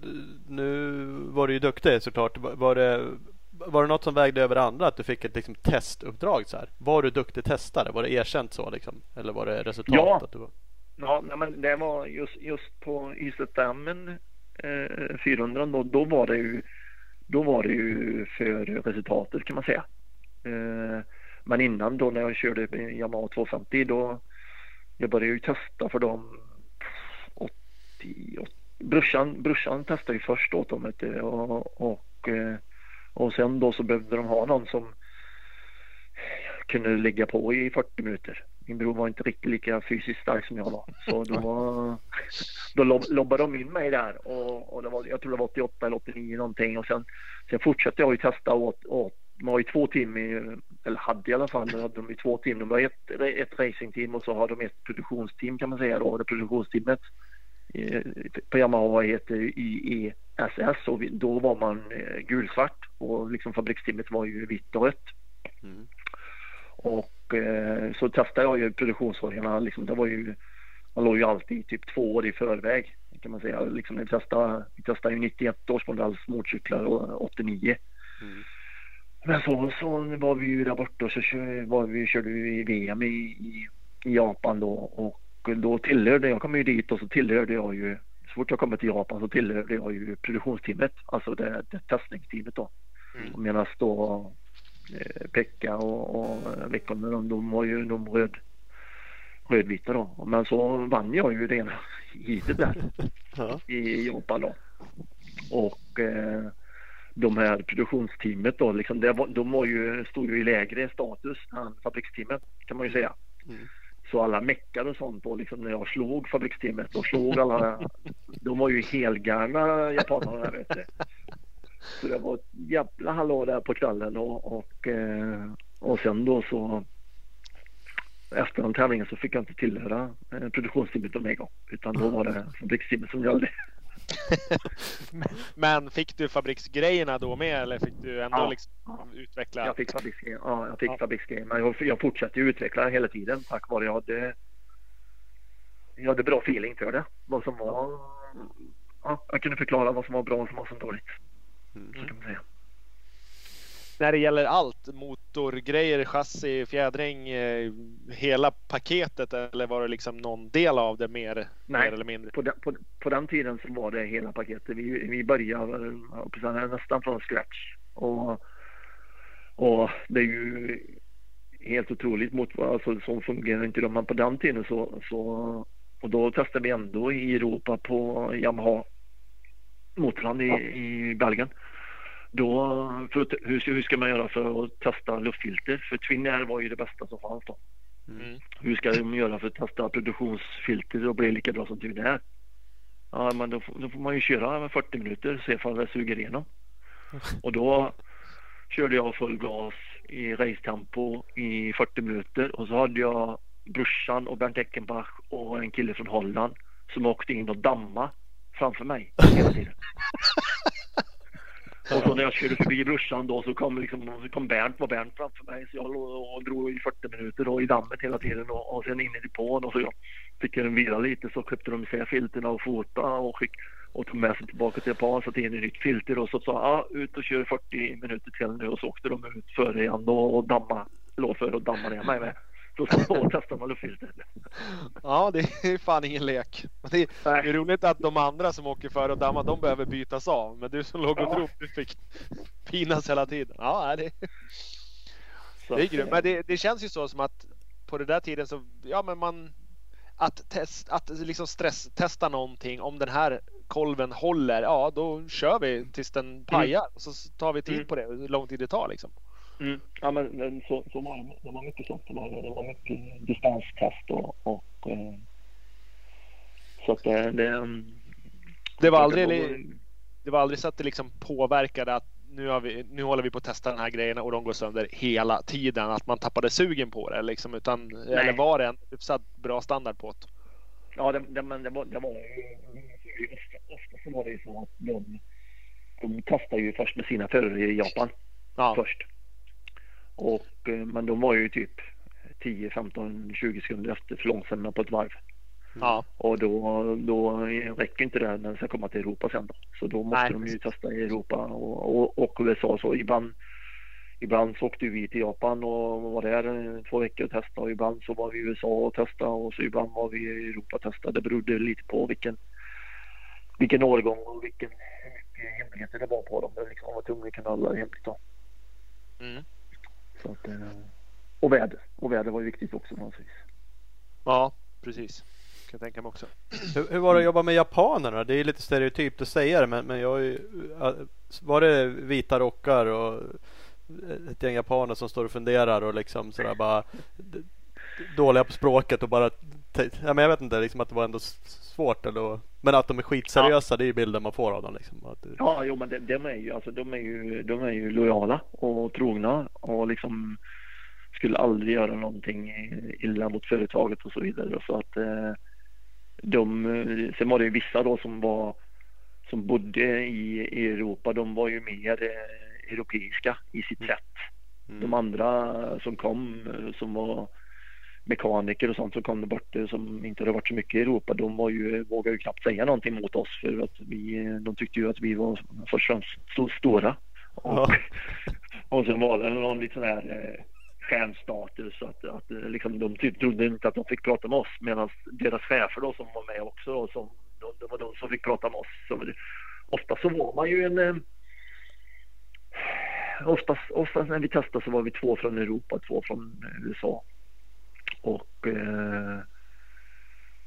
nu var du ju duktig såklart. Var det, var det något som vägde över andra? Att du fick ett liksom, testuppdrag så här? Var du duktig testare? Var det erkänt så liksom? Eller var det resultat? Ja, att du var... ja nej, men det var just, just på Ysetdammen eh, 400 då, då var det ju då var det ju för resultatet kan man säga. Eh, men innan då när jag körde Yamaha 250 då jag började ju testa för dem 80, 80 brorsan, brorsan testade ju först åt dem och, och, eh, och sen då så behövde de ha någon som kunde ligga på i 40 minuter. Min bror var inte riktigt lika fysiskt stark som jag var. Så då, då lob, lobbade de in mig där och, och det var, jag tror det var 88 eller 89 någonting och sen, sen fortsatte jag ju testa åt, åt de har ju två team, i, eller hade i alla fall, hade de ju två team. De har ett, ett racingteam och så har de ett produktionsteam kan man säga då. Det produktionsteamet på Yamaha heter IESS och då var man eh, gulsvart och liksom fabriksteamet var ju vitt och rött. Mm. Och eh, så testade jag ju produktionsvarorna. Liksom, det var ju, man låg ju alltid typ två år i förväg kan man säga. Liksom, vi, testade, vi testade ju 91 års modells motorcyklar och 89. Mm. Men så, så var vi ju där borta och så kör, var vi, körde vi VM i, i, i, Japan då och då tillhörde jag, kom ju dit och så tillhörde jag ju så fort jag kom till Japan så tillhörde jag ju produktionsteamet, alltså det, det testningsteamet då. Mm. Medan då Pekka och, och Vekkonen, de var ju de röd, rödvita då. Men så vann jag ju det ena heatet där ja. i Japan då. Och eh, de här produktionsteamet då, liksom, det var, de var ju, stod ju i lägre status än fabriksteamet kan man ju säga. Mm. Så alla meckar och sånt då, liksom när jag slog fabriksteamet och slog alla, de var ju helgarna japanerna vet du. Så det var ett jävla hallå där på kvällen och, och, eh, och sen då så efter den tävlingen så fick jag inte tillhöra eh, produktionsteamet gång utan då var det fabriksteamet som gällde. Men fick du fabriksgrejerna då med eller fick du ändå ja, liksom utveckla? Jag fick fabriksgrejer, ja, jag fick ja. fabriksgrejer. Men jag, jag fortsatte utveckla hela tiden tack vare jag hade, jag hade bra feeling för det. Vad som var, ja, jag kunde förklara vad som var bra och vad som var dåligt. Mm. Så kan man säga. När det gäller allt, motorgrejer, chassi, fjädring, eh, hela paketet eller var det liksom någon del av det mer, Nej, mer eller mindre? På den, på, på den tiden så var det hela paketet. Vi, vi började nästan från scratch. Och, och det är ju helt otroligt mot alltså, som fungerar inte de. Men på den tiden så, så och då testade vi ändå i Europa på Yamaha motorn i, i Belgien. Då, för att, hur, hur ska man göra för att testa luftfilter? För Twin Air var ju det bästa som fanns då. Mm. Hur ska de göra för att testa produktionsfilter och bli lika bra som Twin Air? Ja, men då, då får man ju köra 40 minuter och se ifall det suger igenom. Och då körde jag full gas i racetempo i 40 minuter och så hade jag brorsan och Bernt Eckenbach och en kille från Holland som åkte in och damma framför mig hela tiden. Och så när jag körde förbi brorsan då så kom, liksom, så kom Bernt, var Bernt framför mig så jag låg och drog i 40 minuter då, i dammet hela tiden och, och sen in i depån och så jag fick jag vila lite så köpte de sig filterna och fota och, skick, och tog med sig tillbaka till Japan, satte in ett nytt filter och så sa ja ut och kör 40 minuter till nu och så åkte de ut före igen då och damma, låg före och dammade ner mig med. Så så testar man luftfiltret. Ja, det är fan ingen lek. Det är, det är roligt att de andra som åker före och dammar, de behöver bytas av. Men du som låg och drog, du fick pinas hela tiden. Ja, det, det är grymt. Men det, det känns ju så som att på den där tiden så, ja men man att, test, att liksom stresstesta någonting. Om den här kolven håller, ja då kör vi tills den pajar. Och så tar vi tid Mm. på det, hur lång tid det tar liksom. Mm. Ja, men, så, så var det. Det var mycket sånt. Det var, det var mycket distanstest och, och eh, så att det, det, mm, Det var det aldrig, var- det var aldrig så att det liksom påverkade att nu, har vi, nu håller vi på att testa den här grejen och de går sönder hela tiden. Att man tappade sugen på det liksom. Utan, eller var det en hyfsat bra standard på det? Ja, det, det, men det var, det var ofta, ofta så var det ju så att de, de testade ju först med sina förare i Japan Ja, först. Och, eh, men de var ju typ 10, 15, 20 sekunder efter för långsamma på ett varv. ja, Och då, då räcker inte det när det ska komma till Europa sen då. Så då måste Nej, de ju testa i Europa och, och, och USA. Så ibland, ibland så åkte vi till Japan och var där eh, två veckor och testade och ibland så var vi i USA och testade och så ibland var vi i Europa och testade. Det berodde lite på vilken, vilken årgång och vilken hemligheter det var på dem. Det liksom var tvungna att kunna hålla hemligt då. mm. Så att, eh, och väder. Och väder var ju viktigt också naturligtvis. ja precis. Kan jag tänka mig också. Hur, hur var det att jobba med japanerna? Det är lite stereotypt att säga det men, men jag ju, Var det vita rockar och ett gäng japaner som står och funderar och liksom sådär bara Dåliga på språket och bara ja, men Jag vet inte, liksom att det var ändå svårt eller Men att de är skitseriösa det är ju bilden man får av dem liksom. Att, Ja, jo, men de, de, är ju, alltså, de, är ju, de är ju lojala och trogna och liksom skulle aldrig göra någonting illa mot företaget och så vidare. Så att eh, de, sen var det ju vissa då som var som bodde i, Europa, de var ju mer eh, europeiska i sitt sätt. Mm. De andra som kom eh, som var mekaniker och sånt som kom där borta som inte hade varit så mycket i Europa de var ju, vågade ju knappt säga någonting mot oss för att vi, de tyckte ju att vi var så stora. Och, Ja. och sen var det någon liten sån här eh, stjärnstatus att, att eh, liksom, de typ trodde inte att de fick prata med oss medan deras chefer då som var med också då, som, de, det var de som fick prata med oss. Så, ofta så var man ju en eh, Oftast, oftast när vi testade så var vi två från Europa, två från eh, USA. Och eh,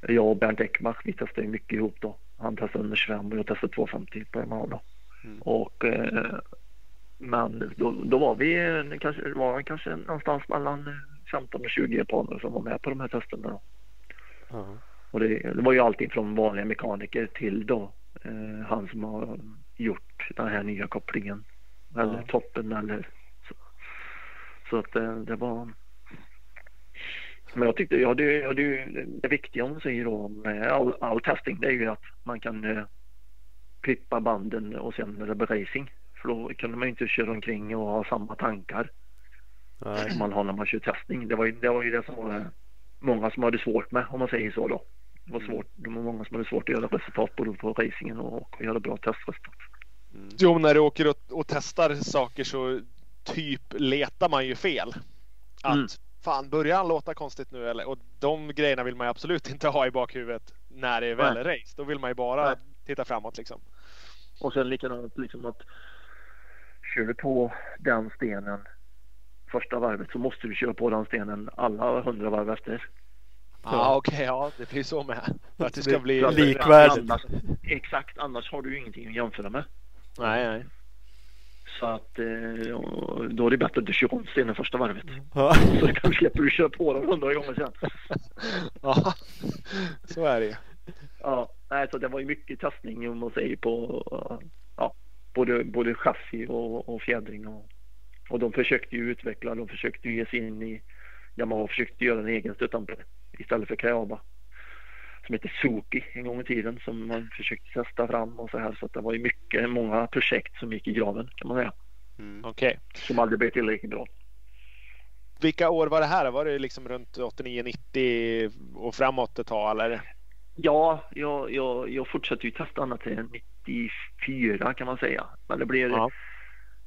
jag och Bernt Ekmark, vi testade ju mycket ihop då. Han testade under 25 och jag testade 250 på Yamaha då. Mm. Och eh, men då, då var vi eh, kanske, det var kanske någonstans mellan eh, 15 och 20 japaner som var med på de här testerna då. Ja. Och det, det var ju allting från vanliga mekaniker till då eh, han som har gjort den här nya kopplingen. Eller Ja. toppen eller så. Så att eh, det var men jag tyckte, ja, det, ja, det, det viktiga om säger då med all, all testing det är ju att man kan eh, klippa banden och sen blir racing. För då kunde man ju inte köra omkring och ha samma tankar Nej. som man har när man kör testning. Det var ju det, var ju det som var många som hade svårt med om man säger så då. Det var svårt. Det var många som hade svårt att göra resultat både på racingen och, och göra bra testresultat. Mm. Jo, när du åker och, och testar saker så typ letar man ju fel. Att Mm. Fan, börjar han låta konstigt nu eller? Och de grejerna vill man ju absolut inte ha i bakhuvudet när det är väl är race. Då vill man ju bara Nej. titta framåt liksom. Och sen likadant liksom att kör du på den stenen första varvet så måste du köra på den stenen alla hundra varv efter. Ja, ah, okej, ja, det blir så med. För att det ska bli likvärdigt. Annars, exakt, annars har du ju ingenting att jämföra med. Nej, nej. Så att eh, då är det bättre att du kör om stenen första varvet. Ja. Så kan slipper du köra på den hundra gånger sen. Ja, så är det. Ja, nej, så det var ju mycket testning om man säger på ja, både, både chassi och, och fjädring. Och, och de försökte ju utveckla, de försökte ju ge sig in i, Yamaha försökte göra en egen stötdämpare istället för Kayaba. Som heter Suki en gång i tiden som man försökte testa fram och så här. Så att det var ju mycket, många projekt som gick i graven kan man säga. Mm. Okej. Som aldrig blev tillräckligt bra. Vilka år var det här? Var det liksom runt 89-90 och framåt ett tag eller? Ja, jag, jag, jag fortsatte ju testa ända till 94 kan man säga. Men det blev Ja.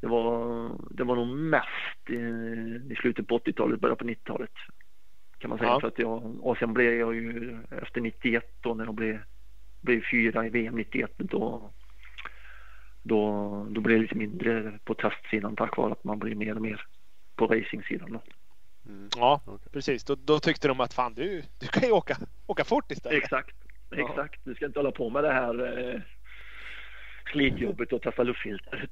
Det var, det var nog mest i, i slutet på 80-talet, början på 90-talet. Kan man säga. Ja. För att jag, och sen blev jag ju efter 91 då när jag blev, blev fyra i VM 91 då, då, då blev det lite mindre på testsidan tack vare att man blir mer och mer på racingsidan. Då. Mm. Ja, Okej. precis. Då, då tyckte de att fan du, du kan ju åka åka fort istället. Exakt, exakt. Du ska inte hålla på med det här eh, slitjobbet och testa luftfilter.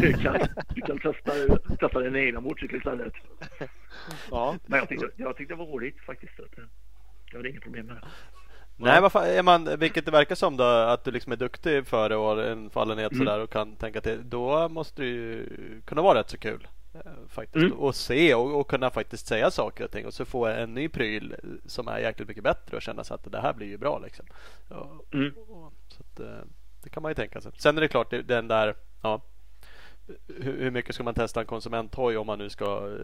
du, kan, du kan testa, testa din egna motorcykel istället. Ja. Men jag tyckte, jag tyckte det var roligt faktiskt. Att, eh, jag hade inga problem med det. Nej, vad fan, är man, vilket det verkar som då, att du liksom är duktig för det och har en fallenhet Mm. sådär och kan tänka till. Då måste det ju kunna vara rätt så kul. eh, Faktiskt. Mm. Och se och, och kunna faktiskt säga saker och ting och så få en ny pryl som är jäkligt mycket bättre och känna sig att det här blir ju bra liksom. Och, Mm. och, så att, eh, det kan man ju tänka sig. Sen är det klart det- den där, ja. Hur, mycket ska man testa en konsumenthoj om man nu ska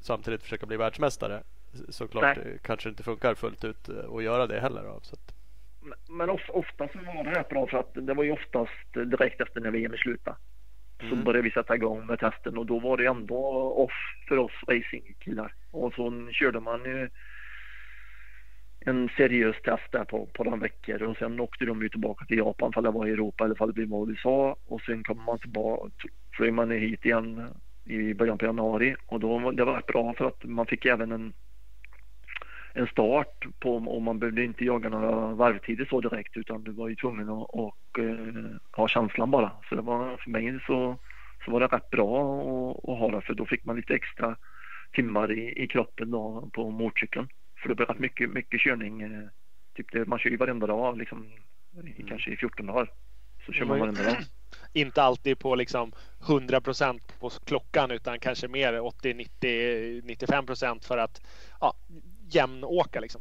samtidigt försöka bli världsmästare? Såklart Nej. det kanske inte funkar fullt ut eh, att göra det heller. Då, så att, Men- Men of, ofta så var det rätt bra för att det var ju oftast direkt efter när VM slutade. Så Mm. började vi sätta igång med testen och då var det ändå off för oss racingkillar. Och så körde man ju en seriös test där på, på några veckor och sen åkte de ju tillbaka till Japan för det var i Europa eller för det var i USA och sen kom man tillbaka, flög man hit igen i början på januari och då det var rätt bra för att man fick även en en start på om man behövde inte jaga några varvtider så direkt utan du var ju tvungen att och, eh, ha känslan bara. Så det var för mig så, så var det rätt bra att, att ha det för då fick man lite extra timmar i, i kroppen då på motorcykeln. För det blev rätt mycket, mycket körning. Eh, typ det, man kör ju varenda dag liksom i, kanske i 14 dagar. Så kör man Mm. varenda dag. Inte alltid på liksom 100 procent på klockan utan kanske mer 80, 90, 95 procent för att ja, jämnåka liksom.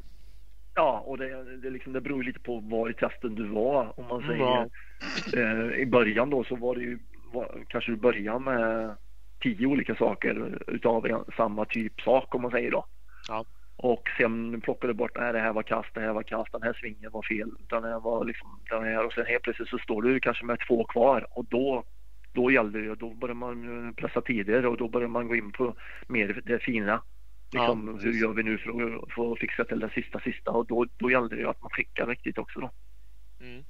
Ja, och det, det, liksom, det beror lite på var i testen du var. Om man säger Ja. eh, i början då så var det ju var, kanske du börjar med tio olika saker utav samma typ sak om man säger då. Ja. Och sen plockade du bort, nej det här var kast, det här var kast, den här svingen var fel, den här var liksom den här och sen helt plötsligt så står du kanske med två kvar och då då gäller det, då börjar man pressa tider och då börjar man gå in på mer det fina. Liksom, Ja, hur gör vi nu för att få fixa till det sista sista och då, då gäller det att man skickar riktigt också då. Mm.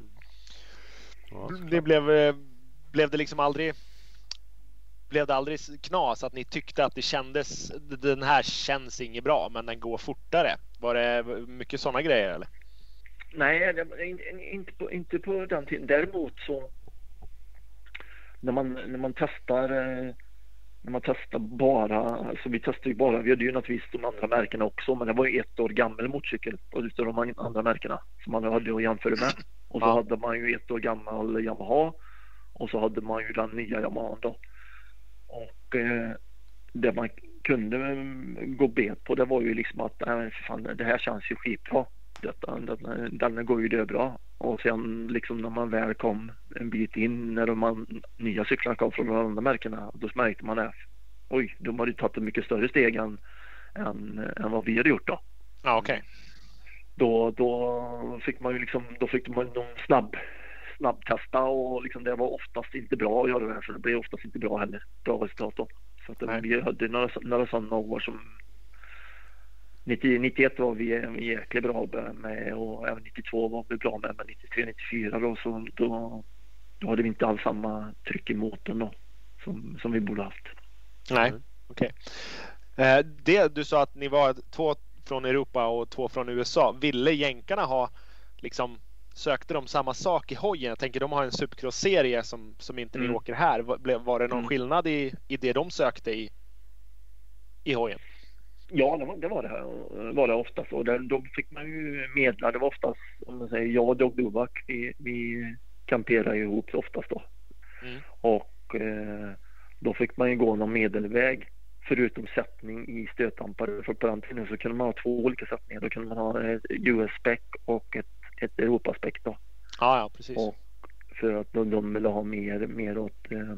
ja, Det blev, eh, blev det liksom aldrig blev det aldrig knas att ni tyckte att det kändes den här känns inget bra men den går fortare? Var det mycket sådana grejer eller? Nej, inte, på, inte på den tiden. Däremot så när man, när man testar eh, när man testar bara, alltså vi testar ju bara, vi hade ju naturligtvis de andra märkena också men det var ju ett år gammal motorcykel utav de andra märkena som man hade att jämföra med. Och så Ja. hade man ju ett år gammal Yamaha och så hade man ju den nya Yamaha då. Och eh, det man kunde mm, gå bet på det var ju liksom att nej, fan, det här känns ju skitbra. Detta, den, den går ju det bra. Och sen liksom när man väl kom en bit in när de man, nya cyklarna kom från de andra märkena då märkte man att oj, de hade ju tagit ett mycket större steg än, än, än vad vi hade gjort då. Ja okej. Då, då fick man ju liksom, då fick man någon snabb snabbtesta och liksom det var oftast inte bra att göra det här för det blev oftast inte bra heller. Bra resultat då. Så att Nej. vi hade några, några sådana år som 90, 91 var vi jäkligt bra med och även 92 var vi bra med men 93, 94 då så då, då hade vi inte alls samma tryck i motorn då som, som vi borde haft. Nej, okej. Eh, det du sa att ni var två från Europa och två från USA. Ville jänkarna ha liksom sökte de samma sak i hojen? Jag tänker de har en supercross-serie som, som inte Mm. åker här. Var, var det någon Mm. skillnad i, i det de sökte i, i hojen? Ja, det var det, var det, här, var det oftast. Och den, då fick man ju medla. Det var oftast, om man säger jag och Dog Dubak, vi, vi kamperade ju ihop oftast då. Mm. Och eh, då fick man ju gå någon medelväg förutom sättning i stötdampare. För på den tiden så kunde man ha två olika sättningar. Då kunde man ha ett US-spec och ett, ett Europaspec då. Ja, ja precis. Och för att de, de ville ha mer, mer åt, eh,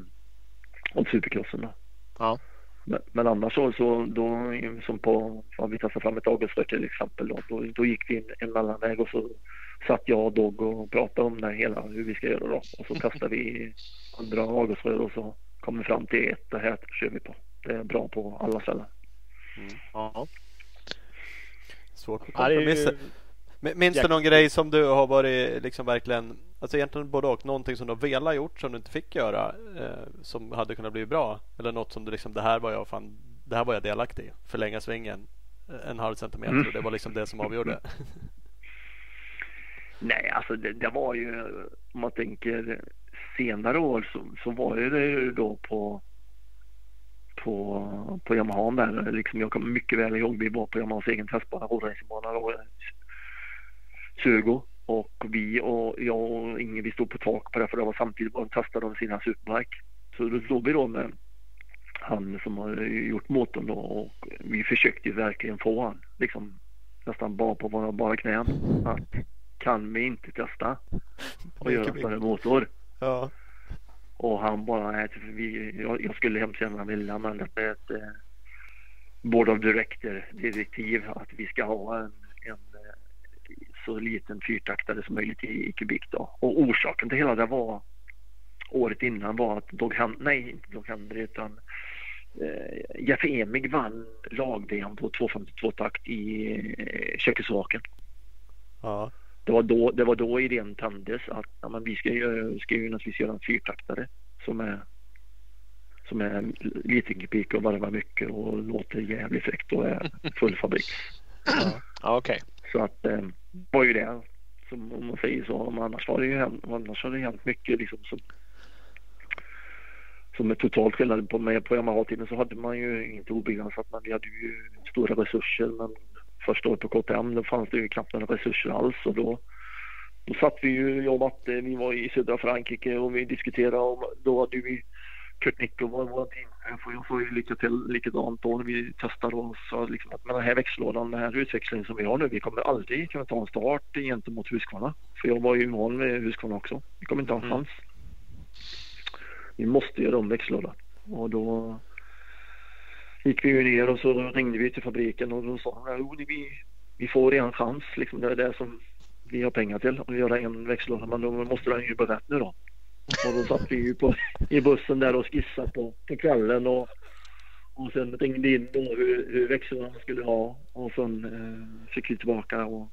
åt supercrossen då. Ja. Men, men annars så, så då, som på, vad vi testade fram ett Augustsrör till exempel då, då, då gick vi en, en mellanväg och så satt jag och Dog och pratade om det hela, hur vi ska göra då. Och så testade vi andra Augustsrör och så kom vi fram till ett, det här kör vi på. Det är bra på alla ställen. Ja. Svårt med Ja, det är kompromisser. Minns du någon grej som du har varit liksom verkligen, alltså egentligen både och, någonting som du har velat gjort som du inte fick göra eh, som hade kunnat bli bra? Eller något som du liksom, det här var jag fan, det här var jag delaktig i. Förlänga svingen en halv centimeter Mm. och det var liksom det som avgjorde. Nej, alltså det, det, var ju om man tänker senare år så, så var det ju då på på, på Yamaha där. Liksom, jag kommer mycket väl ihåg, vi var på Yamahas egen testbana, roadracingbana, 20 och vi och jag och Inge vi stod på tak på det för det var samtidigt de testade de sina superbike. Så då stod vi då med han som har gjort motorn då och vi försökte ju verkligen få han liksom nästan bara på våra bara knän att kan vi inte testa och göra en större motor? Ja. Och han bara, vi, jag, jag skulle hemskt gärna vilja men det är ett eh, Board of Director direktiv att vi ska ha en, så liten fyrtaktare som möjligt i, i kubik då. Och orsaken till hela det var året innan var att Dog nej inte Dog Henry utan eh, Jeff Emig vann lag-VM på 252 takt i eh, Tjeckoslovakien. Ja. Det var då, det var då idén tändes att ja, men vi ska ju, ska ju naturligtvis göra en fyrtaktare som är som är liten kubik och varvar mycket och låter jävligt fräckt och är full fabrik. Ja. Okej. Okay. Så att eh, var ju det som om man säger så. Men annars var det ju hänt, annars har det hänt mycket liksom som som är totalt skillnad. På med på Yamaha-tiden så hade man ju inte obegränsat men vi hade ju stora resurser. Men första året på KTM då fanns det ju knappt några resurser alls. Och då då satt vi ju, jag och Matte, vi var i södra Frankrike och vi diskuterade och då hade vi Kurt Nico var vår team. Jag får ju lycka till likadant då när vi testade och sa liksom att med den här växellådan, den här utväxlingen som vi har nu, vi kommer aldrig kunna ta en start gentemot Husqvarna. För jag var ju van med Husqvarna också. Vi kommer inte ha en chans. Mm. Vi måste göra om växellådan. Och då gick vi ju ner och så ringde vi till fabriken och då sa de att vi, vi får en chans. Liksom, det är det som vi har pengar till att göra en växellåda men då måste den ju bli rätt nu då. Och då satt vi ju på, i bussen där och skissade på, på kvällen och, och sen ringde in då hur, hur växlarna skulle ha och sen eh, fick vi tillbaka och,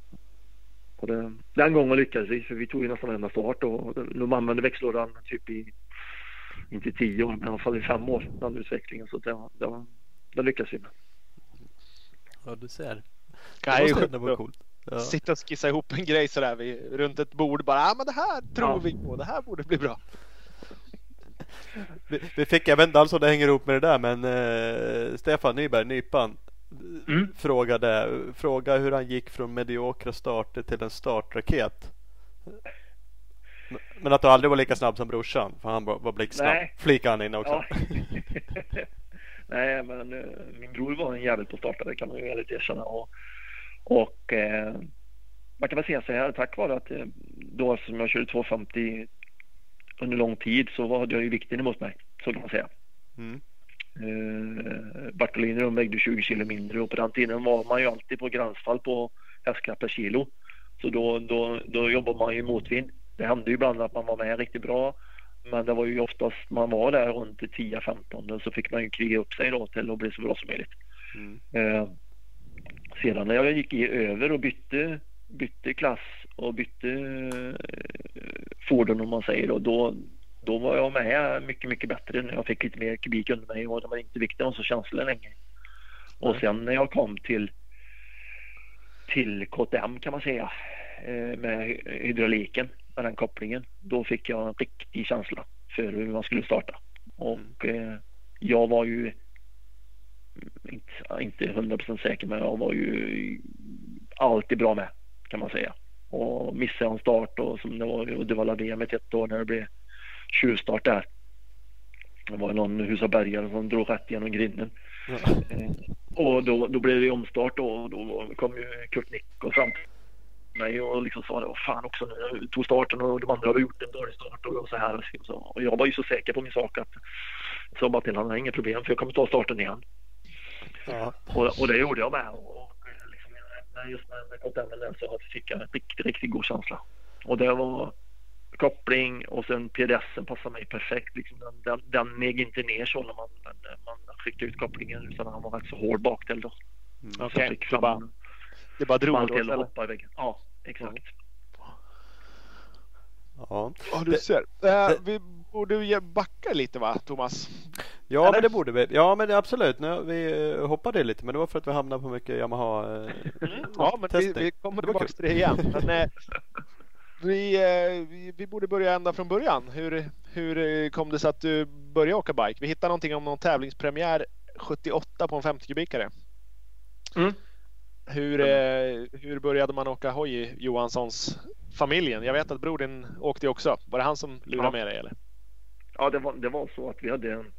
och det, den gången lyckades vi för vi tog ju nästan varenda start och de använde växellådan typ i, inte tio år men i alla fall i fem år den utvecklingen så det, det, det lyckades vi med. Ja du ser. Det måste ändå vara coolt. Ja. Sitta och skissa ihop en grej sådär vid, runt ett bord bara, ah, men det här tror ja. vi på, det här borde bli bra. Vi, vi fick, jag vet inte alls om det hänger ihop med det där men eh, Stefan Nyberg, Nypan mm. frågade, frågade hur han gick från mediokra starter till en startraket. Men att du aldrig var lika snabb som brorsan för han var blixtsnabb. Flikade han in också. Ja. Nej men uh, min bror var en jävel på startare kan man ju ärligt erkänna. Och, och eh, man kan väl säga så här, tack vare att eh, då som jag körde 250 under lång tid så var jag ju vikten emot mig, så kan man säga. Mm. Eh, Bartolini vägde 20 kilo mindre och på den tiden var man ju alltid på gränsfall på hästkraft per kilo. Så då, då, då jobbar man ju motvind. Det hände ju ibland att man var med riktigt bra men det var ju oftast man var där runt 10-15 och så fick man ju kriga upp sig då till att bli så bra som möjligt. Mm. Eh, sedan när jag gick i över och bytte, bytte klass och bytte eh, fordon om man säger då, då, då var jag med mycket, mycket bättre när jag fick lite mer kubik under mig och det var inte vikten var så känslig länge. Och sen när jag kom till till KTM kan man säga eh, med hydrauliken, med den kopplingen. Då fick jag en riktig känsla för hur man skulle starta. Och eh, jag var ju inte, inte 100% säker men jag var ju alltid bra med kan man säga. Och missade en start och som det var i Uddevalla-VM ett år när det blev tjuvstart där. Det var någon husabergare som drog rätt genom grinden. Ja. Eh, och då, då blev det omstart och då kom ju Kurt Nick och fram till mig och liksom sa det, fan också nu, tog starten och de andra hade gjort en dålig start och så här. Och jag var ju så säker på min sak att jag sa bara till honom, inga problem för jag kommer ta starten igen. Ja. Och, och det gjorde jag med. Och, liksom, just när jag kom med den så fick jag en riktigt, riktigt god känsla. Och det var koppling och sen PDSen passade mig perfekt. Liksom den, den, den neg inte ner så när man, man skickade ut kopplingen utan han var rätt så hård bakdel då. Mm. Okej, okay. det, bara, det bara drog då? Eller? Hoppa i väggen. Ja, exakt. Mm. Ja, ja du ser. Äh, vi borde backa lite va, Thomas? Ja, Eller? men det borde vi. Ja, men absolut. Nu, vi eh, hoppade lite, men det var för att vi hamnade på mycket Yamaha. Mm, ja, men vi, vi, kommer tillbaka till det igen. Men, vi, eh, vi, vi borde börja ända från början. Hur, hur eh, kom det sig att du började åka bike? Vi hittade någonting om någon tävlingspremiär 78 på en 50 kubikare. Mm. Hur, eh, hur började man åka hoj i Johanssons familjen? Jag vet att bror din åkte också. Var det han som lurade Ja. med dig eller? Ja, det var, det var så att vi hade en,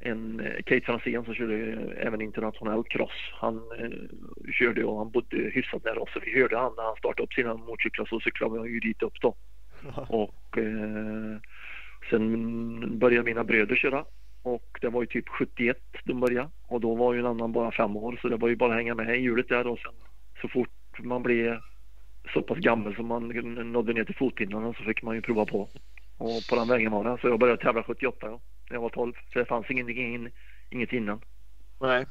en eh, Kate Franzén som körde eh, även internationellt cross. Han eh, körde och han bodde hyfsat nära oss vi hörde han när han startade upp sina motorcyklar så cyklade vi ju dit upp då. Och eh, sen började mina bröder köra och det var ju typ 71 de började och då var ju en annan bara fem år så det var ju bara att hänga med i hjulet där och sen så fort man blev så pass gammal som man nådde ner till fotpinnarna så fick man ju prova på. Och på den vägen var det. Så jag började tävla 78 ja, när jag var 12. Så det fanns ingenting, inget innan. Nej.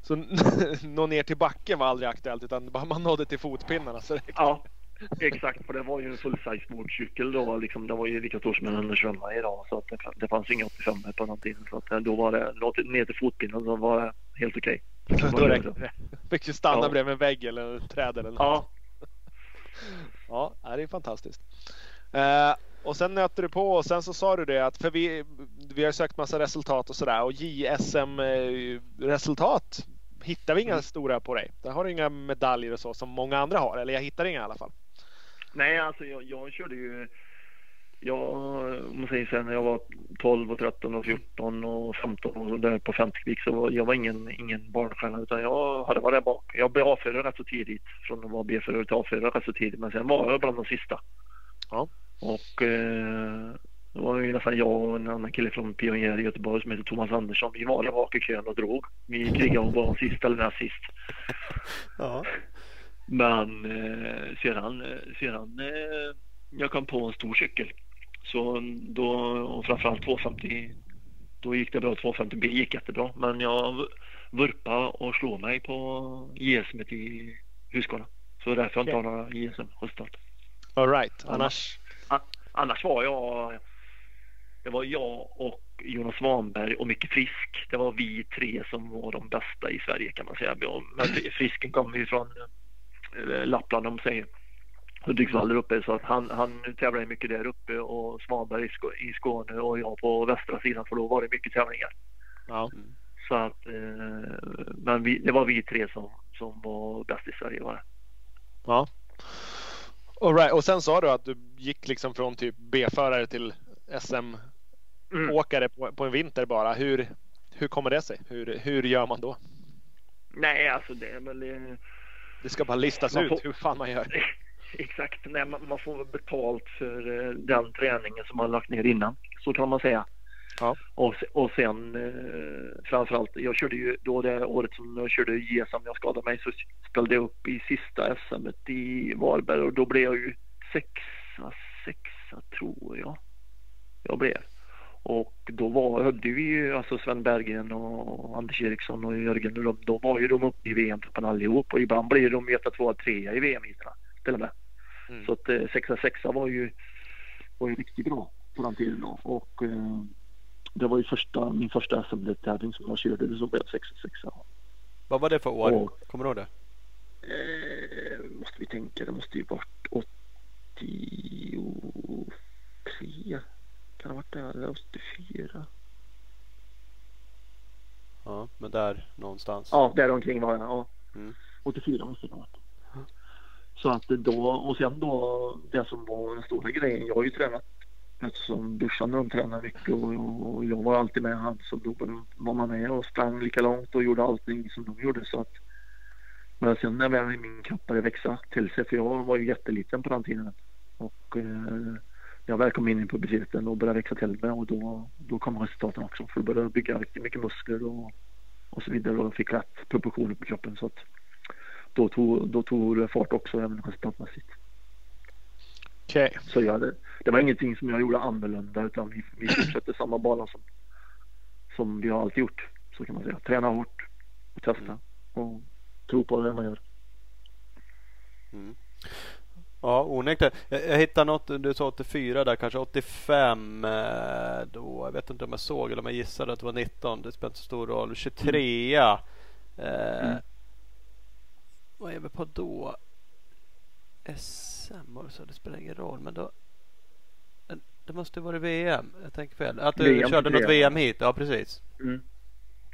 Så nå ner till backen var aldrig aktuellt utan bara man nådde till fotpinnarna så räckte Ja, exakt. För det var ju en full-size motorcykel då. Liksom, det var ju lika stor som en 125 idag. Så att det, det fanns inga 85 på den tiden. Så att eh, då var det ner till fotpinnen så var det helt okej. Då räckte det. Fick ju stanna Ja. bredvid en vägg eller ett träd eller något. Ja, Ja, det är fantastiskt. Eh, och sen nötte du på och sen så sa du det att för vi, vi har sökt massa resultat och sådär och JSM eh, resultat hittar vi inga Mm. stora på dig. Där har du inga medaljer och så som många andra har. Eller jag hittar inga i alla fall. Nej, alltså jag, jag körde ju... Jag, om man säger så här, när jag var 12 och 13 och 14 och 15 och där på 50 kubik så var jag var ingen, ingen barnstjärna utan jag hade varit där bak. Jag blev A-förare rätt så tidigt. Från att vara B-förare till A-förare rätt så tidigt. Men sen var jag bland de sista. Ja. Och eh, det var ju nästan jag och en annan kille från Pionjär i Göteborg som heter Thomas Andersson. Vi var där bak i kön och drog. Vi krigade om vara sist eller näst sist. Ja. Men eh, sedan, eh, sedan eh, jag kom på en stor cykel så då, och framförallt 250, då gick det bra. 250B gick jättebra. Men jag vurpa och slog mig på JSM i Huskvarna. Så därför jag inte har några JSM-resultat. All right. Annars. Annars var jag, det var jag och Jonas Svanberg och Micke Frisk. Det var vi tre som var de bästa i Sverige kan man säga. Men Frisken kom ju från eh, Lappland om säger. Hudiksvall där uppe så att han, han tävlade mycket där uppe och Svanberg i Skåne och jag på västra sidan för då var det mycket tävlingar. Ja. Så att, eh, men vi, det var vi tre som, som var bäst i Sverige var det. ja. All right. Och sen sa du att du gick liksom från typ B-förare till SM-åkare Mm. på, på en vinter bara. Hur, hur kommer det sig? Hur, hur gör man då? Nej, alltså det är väl eh, Det ska bara listas Man ut får- hur fan man gör. Exakt, nej, man, man får betalt för eh, den träningen som man lagt ner innan. Så kan man säga. Ja. Och, och sen eh, framförallt, jag körde ju då det året som jag körde GSM jag skadade mig så ställde jag upp i sista SM i Varberg och då blev jag ju sexa, sexa tror jag. Jag blev. Och då var, hade vi ju alltså Sven Berggren och Anders Eriksson och Jörgen och de, då var ju de uppe i VM-truppen allihop och ibland blir de etta, tvåa, trea i VM-heaten till och med. Mm. Så att eh, sexa, sexa var ju, var ju riktigt bra på den tiden då. Och eh, det var ju första, min första SM-tävling som jag körde, så blev jag sexa, sexa. Vad var det för år? Och- Kommer du ihåg det? Eh, måste vi tänka, det måste ju varit 83. Kan det ha varit det? Eller 84? Ja, men där någonstans. Ja, däromkring var jag. Ja. Mm. 84 måste det ha varit. Så att då, och sen då det som var den stora grejen. Jag har ju tränat eftersom brorsan de tränade mycket och, och jag var alltid med han så då var man med och sprang lika långt och gjorde allting som de gjorde. Så att men sen när väl min kropp började växa till sig för jag var ju jätteliten på den tiden. Och eh, jag väl kom in i puberteten och började växa till mig och då, då kom resultaten också. För då började jag bygga mycket muskler och, och så vidare och fick rätt proportioner på kroppen. Så att då tog, då tog det fart också även resultatmässigt. Okej. Så jag, det, det var ingenting som jag gjorde annorlunda utan vi, vi fortsatte samma bana som, som vi har alltid gjort. Så kan man säga. Träna hårt och testa och tro på det man gör. Ja, onekligen. Jag, jag hittade något, du sa 84 där, kanske 85 eh, då. Jag vet inte om jag såg eller om jag gissade att det var 19. Det spelar inte så stor roll. 23 eh, Mm. Vad är vi på då? SM så det spelar ingen roll. Men då. Det måste vara VM. Jag tänker fel. Att du VM, körde något VM. Hit. Ja precis. Mm.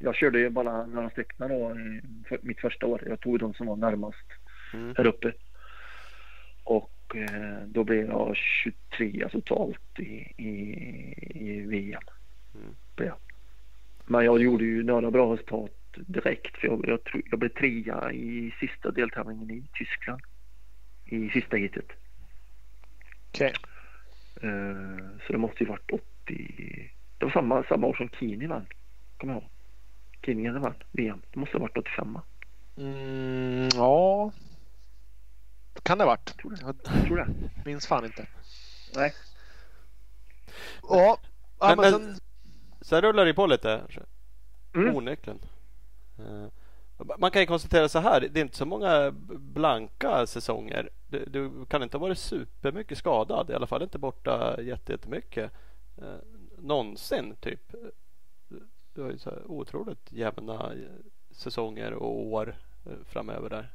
Jag körde ju bara några stycken då i för mitt första år. Jag tog de som var närmast Mm. här uppe. Och eh, då blev jag 23 totalt i, i, i VM. Mm. Men jag gjorde ju några bra resultat direkt. För jag, jag, jag blev trea i sista deltävlingen i Tyskland. I sista heatet. Okej. Eh, så det måste ju varit 80. Det var samma, samma år som Kini vann. Kommer jag ihåg. Kini vann VM. Det måste ha varit 85. Mm, ja. Kan det ha varit. Tror det. Jag tror det. minns fan inte. Nej. Ja. ja Men- men, men- sen, Sen rullar det på lite. Mm. Onekligen. Eh, Man kan ju konstatera så här. Det är inte så många blanka säsonger. Du, du kan inte ha varit supermycket skadad. I alla fall inte borta jätte- jättemycket. Eh, någonsin typ. Du har ju så otroligt jämna eh, säsonger och år eh, framöver där.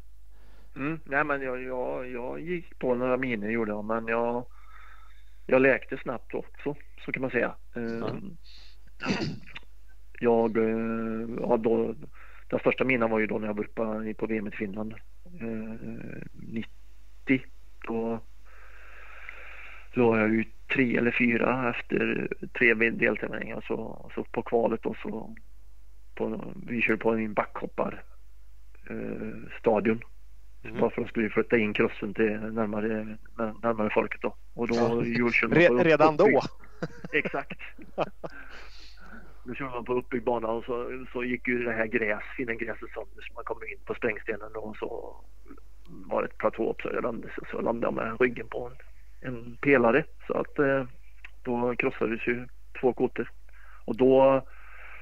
Mm. Nej men jag, jag, jag gick på några miner gjorde jag men jag, jag läkte snabbt också så kan man säga. Eh, Jag, ja, då, den första minan var ju då när jag var uppe på VM i Finland. Eh, 90. Då låg jag ju tre eller fyra efter tre deltävlingar. Så, så på kvalet då så på, vi körde på en backhoppar eh, stadion. Mm. Bara för att skulle flytta in crossen till närmare, närmare folket då. Och då Ja. redan då. Exakt. Då körde man på uppbyggd bana och så, så gick ju det här gräs, fina gräset sönder så man kom in på sprängstenen och så var det ett platå så jag landade, så landade jag med ryggen på en, en pelare. Så att eh, då krossades ju två kotor. Och då,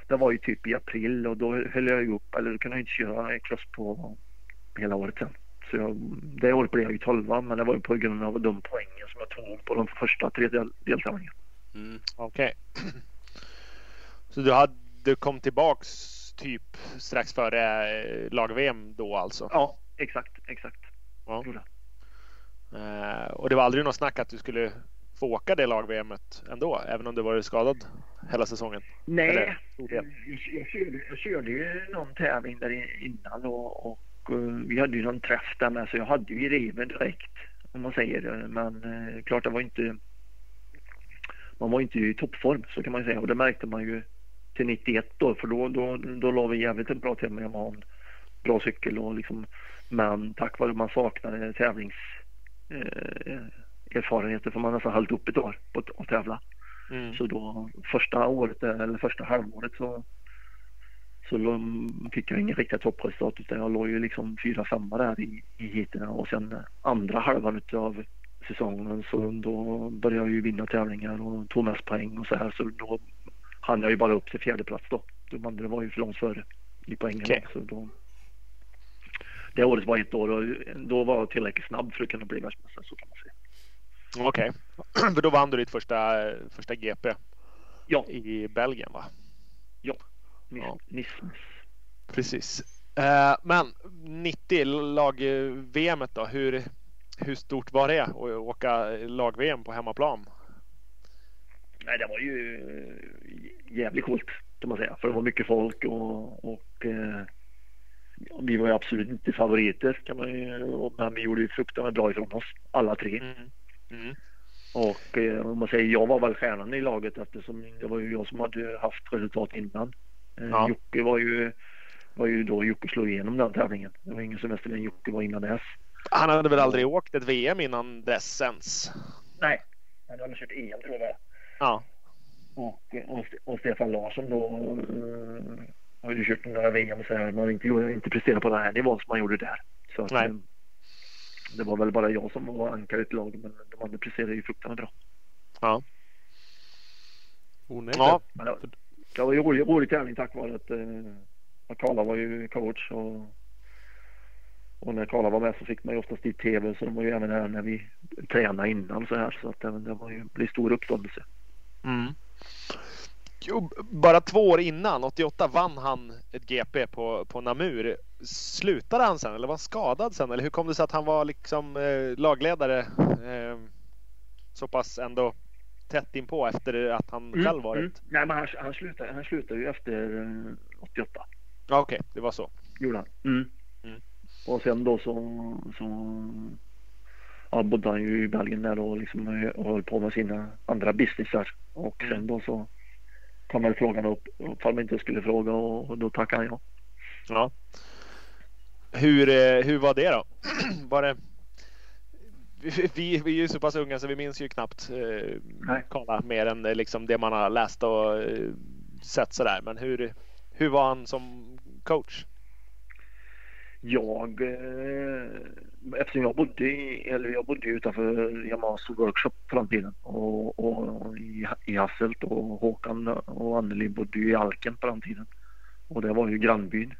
det var ju typ i april och då höll jag ju upp, eller då kunde jag inte köra cross på hela året sen. Så jag, det året blev jag ju 12 men det var ju på grund av de poängen som jag tog på de första tre del, deltävlingarna. Mm. Okej. Så du, hade, du kom tillbaks typ strax före eh, lag-VM då alltså? Ja, exakt, exakt. Ja. Eh, och det var aldrig något snack att du skulle få åka det lag-VMet ändå, även om du varit skadad hela säsongen? Nej, Eller, jag, jag, körde, jag körde ju någon tävling där innan och, och eh, vi hade ju någon träff där med så jag hade ju reven direkt om man säger det. Men eh, klart det var inte man var inte i toppform så kan man ju säga och det märkte man ju till 91 då för då, då, då la vi jävligt bra till med en bra cykel och liksom men tack vare att man saknade tävlings eh, för man har nästan hållit upp ett år på att, tävla. Mm. Så då första året eller första halvåret så, så fick jag ingen riktigt toppresultat utan jag låg ju liksom fyra, femma där i, i heaten och sen eh, andra halvan av säsongen så då började jag ju vinna tävlingar och tog mest poäng och så här så då hann jag ju bara upp till fjärde plats då. De andra var ju för långt före i poängen. Okej. Så då, det året var ett år och då var jag tillräckligt snabb för att kunna bli världsmästare så kan man säga. Okej. För då vann du ditt första, första GP Ja, i Belgien va? ja. Nis, Ja. Nismes. Precis. Eh, men 90 lag-VM då, hur, hur stort var det att åka lag-VM på hemmaplan? Nej, det var ju eh, jävligt coolt kan man säga. För det var mycket folk och, och eh, vi var ju absolut inte favoriter kan man ju, och- men vi gjorde ju fruktansvärt bra ifrån oss alla tre. Mm. Mm. Och eh, om man säger jag var väl stjärnan i laget eftersom det var ju jag som hade haft resultat innan. Eh, Ja. Jocke var ju, var ju då Jocke slog igenom den tävlingen. Det var ingen som visste vem Jocke var innan dess. Han hade väl aldrig åkt ett VM innan dess ens? Nej, han hade kört EM tror jag. Ja. Och, och, och Stefan Larsson då eh, har ju kört några VM och så här. Man har inte, inte presterat på den här nivån som man gjorde där. Så att, Nej. eh, det var väl bara jag som var ankaret i laget men de andra presterade ju fruktansvärt bra. Ja. Onekligen. ja. Men det, det var ju rolig, rolig tävling tack vare att, eh, att Karla var ju coach och, och när Karla var med så fick man ju oftast dit tv så de var ju även här när vi tränade innan så här så att det, det var ju, blev stor uppståndelse. Mm. Jo, bara två år innan, 88, vann han ett GP på, på Namur. Slutade han sen eller var han skadad sen? Eller hur kom det sig att han var liksom eh, lagledare eh, så pass ändå tätt inpå efter att han Mm, själv varit? mm. Nej, men han, han, slutade, han slutade ju efter eh, 88. Ja, Okej, det var så. Gjorde han. Mm. Mm. Och sen då så, så ja, bodde han ju i Belgien där och liksom hö- höll på med sina andra businessar. Och Mm. sen då så kom väl frågan upp ifall man inte skulle fråga och, då tackade han ja. Ja. Hur, eh, hur var det då? Var det... Vi, vi, vi är ju så pass unga så vi minns ju knappt eh, Nej. Karla mer än eh, liksom det man har läst och eh, sett sådär. Men hur, hur var han som coach? Jag, eh, eftersom jag bodde, eller jag bodde utanför Yamahas workshop på den tiden och, och i, i Hasselt och Håkan och Anneli bodde ju i Alken på den tiden. Och det var ju grannbyn.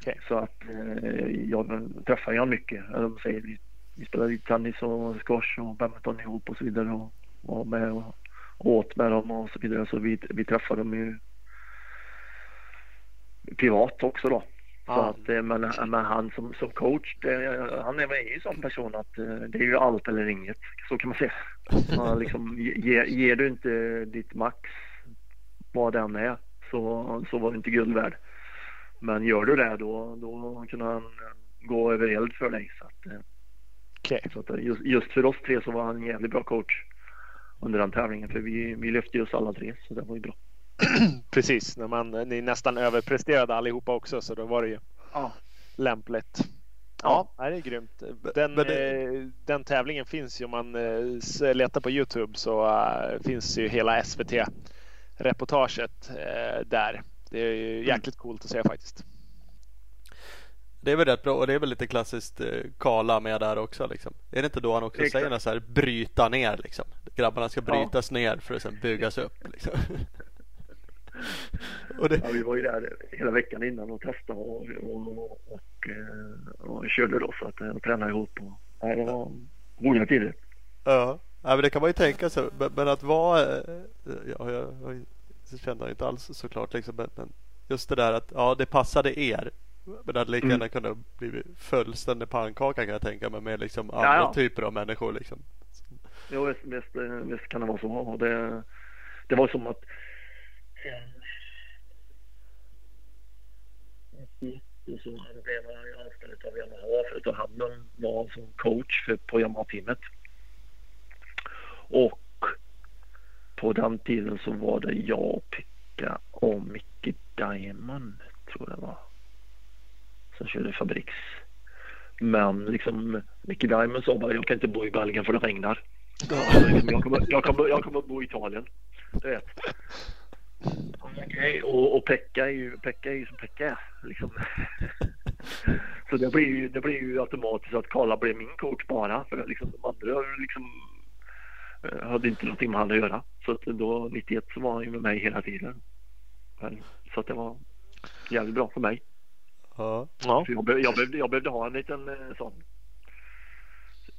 Okej. Så att eh, jag träffade jag mycket. De säger, vi, vi spelade tennis och squash och badminton ihop och så vidare och var med och, och åt med dem och så vidare. Så vi, vi träffade dem ju privat också då. Så att, eh, men, men han som, som coach, det, han är ju sån person att eh, det är ju allt eller inget. Så kan man säga. Han liksom, ge, ger du inte ditt max, vad den är, så, så var du inte guld värd. Men gör du det då, då kan han eh, gå över eld för dig. Så att, eh, Okej. så att eh, just, just för oss tre så var han en jävligt bra coach under den tävlingen. För vi, vi lyfte just alla tre, så det var ju bra. Precis, när man, ni nästan överpresterade allihopa också så då var det ju Ja. lämpligt. Ja, nej, det är grymt. Den, det- eh, den tävlingen finns ju om man eh, letar på Youtube så eh, finns ju hela SVT-reportaget där. Det är ju jäkligt coolt att se faktiskt. Det är väl rätt bra och det är väl lite klassiskt Kala med där också liksom. Är det inte då han också säger något så här bryta ner liksom? Grabbarna ska Ja. brytas ner för att sen byggas upp liksom. och det, Ja, vi var ju där hela veckan innan och testade och, och, och, eh, och körde då så att jag tränade ihop. Och, nej, det var roliga tider. Ja, ja men det kan man ju tänka sig. Men, men att vara, eh, ja, jag, jag känner inte alls såklart liksom. Men, men just det där att ja, det passade er. Men det hade lika Mm. gärna kunnat bli fullständig pannkaka kan jag tänka mig med liksom andra Ja, ja. typer av människor liksom. Jo, visst, visst, eh, visst kan det vara så. Och det, det var som att så blev jag anställd av Yamaha för att han var som coach för, på Yamaha-teamet. Och på den tiden så var det jag, Pekka och Micke Diamond tror jag det var. Som körde fabriks. Men liksom Micke Diamond sa bara jag kan inte bo i Belgien för det regnar. Jag, kommer, jag, kommer, jag kommer bo i Italien. Du vet. Okej, och, och Pekka är ju Pekka är ju som Pekka. Liksom. Så det blir, ju, det blir ju automatiskt att Karla blev min coach bara. För liksom, de andra liksom, eh, hade inte någonting med han att göra. Så att då 91 så var han ju med mig hela tiden. Så att det var jävligt bra för mig. Ja. Ja, jag, be, jag, behövde, jag behövde ha en liten eh, sån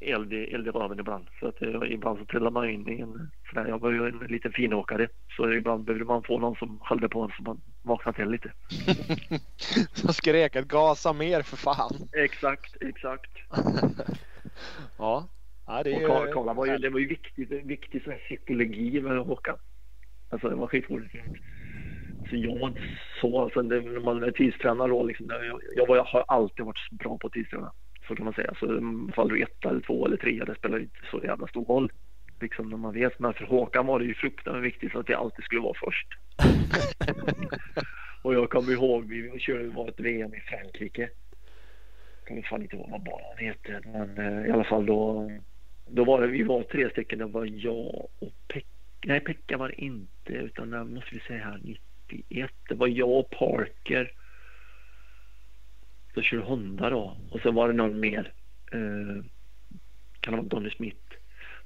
eld i, eld i röven ibland. För att eh, ibland så trillar man in i en sån där, jag var ju en liten finåkare. Så ibland behövde man få någon som skällde på en så man vaknade till lite. som skrek att gasa mer för fan. Exakt, exakt. Ja, ja det är Och ju... Karla var ju, det var ju viktigt, viktig sån här psykologi med Håkan. Alltså det var skitroligt. Så jag var inte så, alltså det, när man är tidstränare då liksom, jag, jag, jag har alltid varit bra på att tidsträna. Så kan man säga. Så mm, fall du ett eller två eller tre, det spelar inte så jävla stor roll. Liksom när man vet. Men för Håkan var det ju fruktansvärt viktigt så att jag alltid skulle vara först. Och jag kommer ihåg, vi körde, var ett VM i Frankrike. Jag kommer fan inte ihåg vad banan heter. Men eh, i alla fall då. Då var det, vi var tre stycken. Det var jag och Pekka. Nej, Pekka var det inte. Utan det måste vi säga här 91. Det var jag och Parker. Så körde Honda då. Och sen var det någon mer. Eh, kan det vara Donny Smith.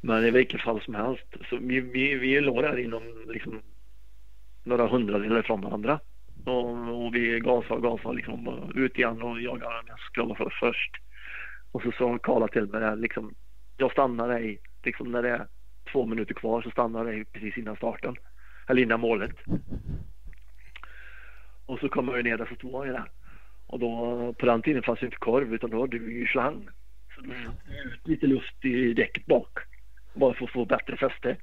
Men i vilket fall som helst. Så vi, vi, vi låg där inom liksom några hundradelar från varandra. Och, och vi gasade och gasade liksom ut igen och jagade den jag skulle vara för först. Och så sa Karla till mig där liksom. Jag stannar dig liksom när det är två minuter kvar så stannar jag dig precis innan starten. eller innan målet. Och så kommer jag ner där så stod jag ju där. Och då, på den tiden fanns det inte korv utan då hade vi ju slang. Så då ut lite luft i däcket bak. Bara för att få bättre fäste.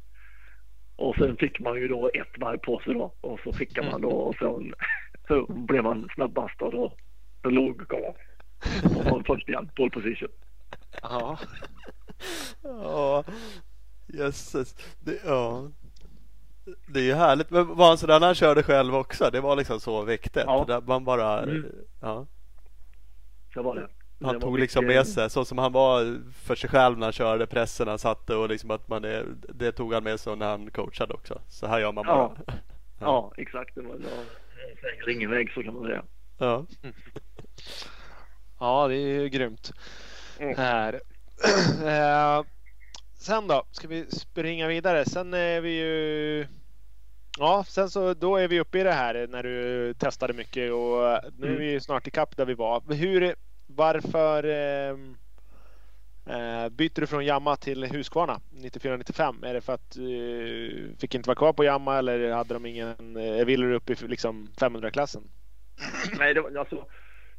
Och sen fick man ju då ett varv på sig då. Och så skickade man då och sen så blev man snabbast och då, då låg Karl. Och var först igen, pole position. Ja. Ja, jösses. Det, ja. Det är ju härligt. Men var han sådär när han körde själv också? Det var liksom så viktigt? Ja. Där man bara, Mm. ja. Så var det. Han Det tog liksom mycket- med sig så som han var för sig själv när han körde pressen han satte och liksom att man är, det tog han med sig när han coachade också. Så här gör man bara. Ja. Ja, exakt. Det var en ingen väg så kan man säga. Ja. Ja, det är ju grymt. Mm. Här. Sen då, ska vi springa vidare. Sen är vi ju... Ja, sen så då är vi uppe i det här när du testade mycket och nu är Mm. vi snart ikapp där vi var. Hur, varför eh, eh, byter du från Yamaha till Husqvarna 94-95? Är det för att du eh, fick inte vara kvar på Yamaha eller hade de ingen, eh, ville du upp i liksom 500-klassen? Nej, det var, alltså,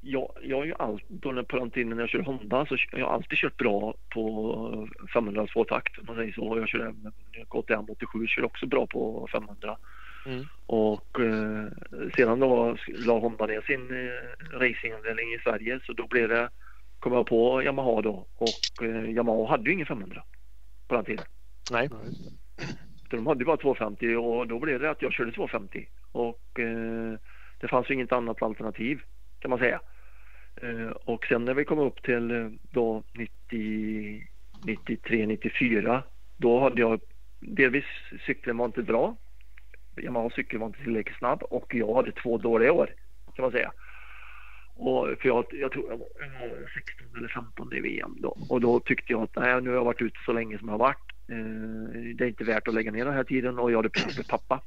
jag, jag har ju alltid, på den tiden när jag körde Honda så jag har alltid kört bra på 500 tvåtakt om man säger så. Jag körde även KTM 87, körde också bra på 500. Mm. Och eh, sedan då la Honda ner sin eh, racingavdelning i Sverige så då blev det, kom jag på Yamaha då och eh, Yamaha hade ju ingen 500 på den tiden. Nej. Så de hade ju bara 250 och då blev det att jag körde 250 och eh, det fanns ju inget annat alternativ kan man säga. Eh, och sen när vi kom upp till eh, då 93, 94 då hade jag delvis cykeln var inte bra. Yamaha cykeln var inte tillräckligt snabb och jag hade två dåliga år kan man säga. Och för jag, jag tror jag var, jag var 16 eller 15 i VM då och då tyckte jag att nej, nu har jag varit ute så länge som jag har varit. Eh, det är inte värt att lägga ner den här tiden och jag hade pratat med pappa.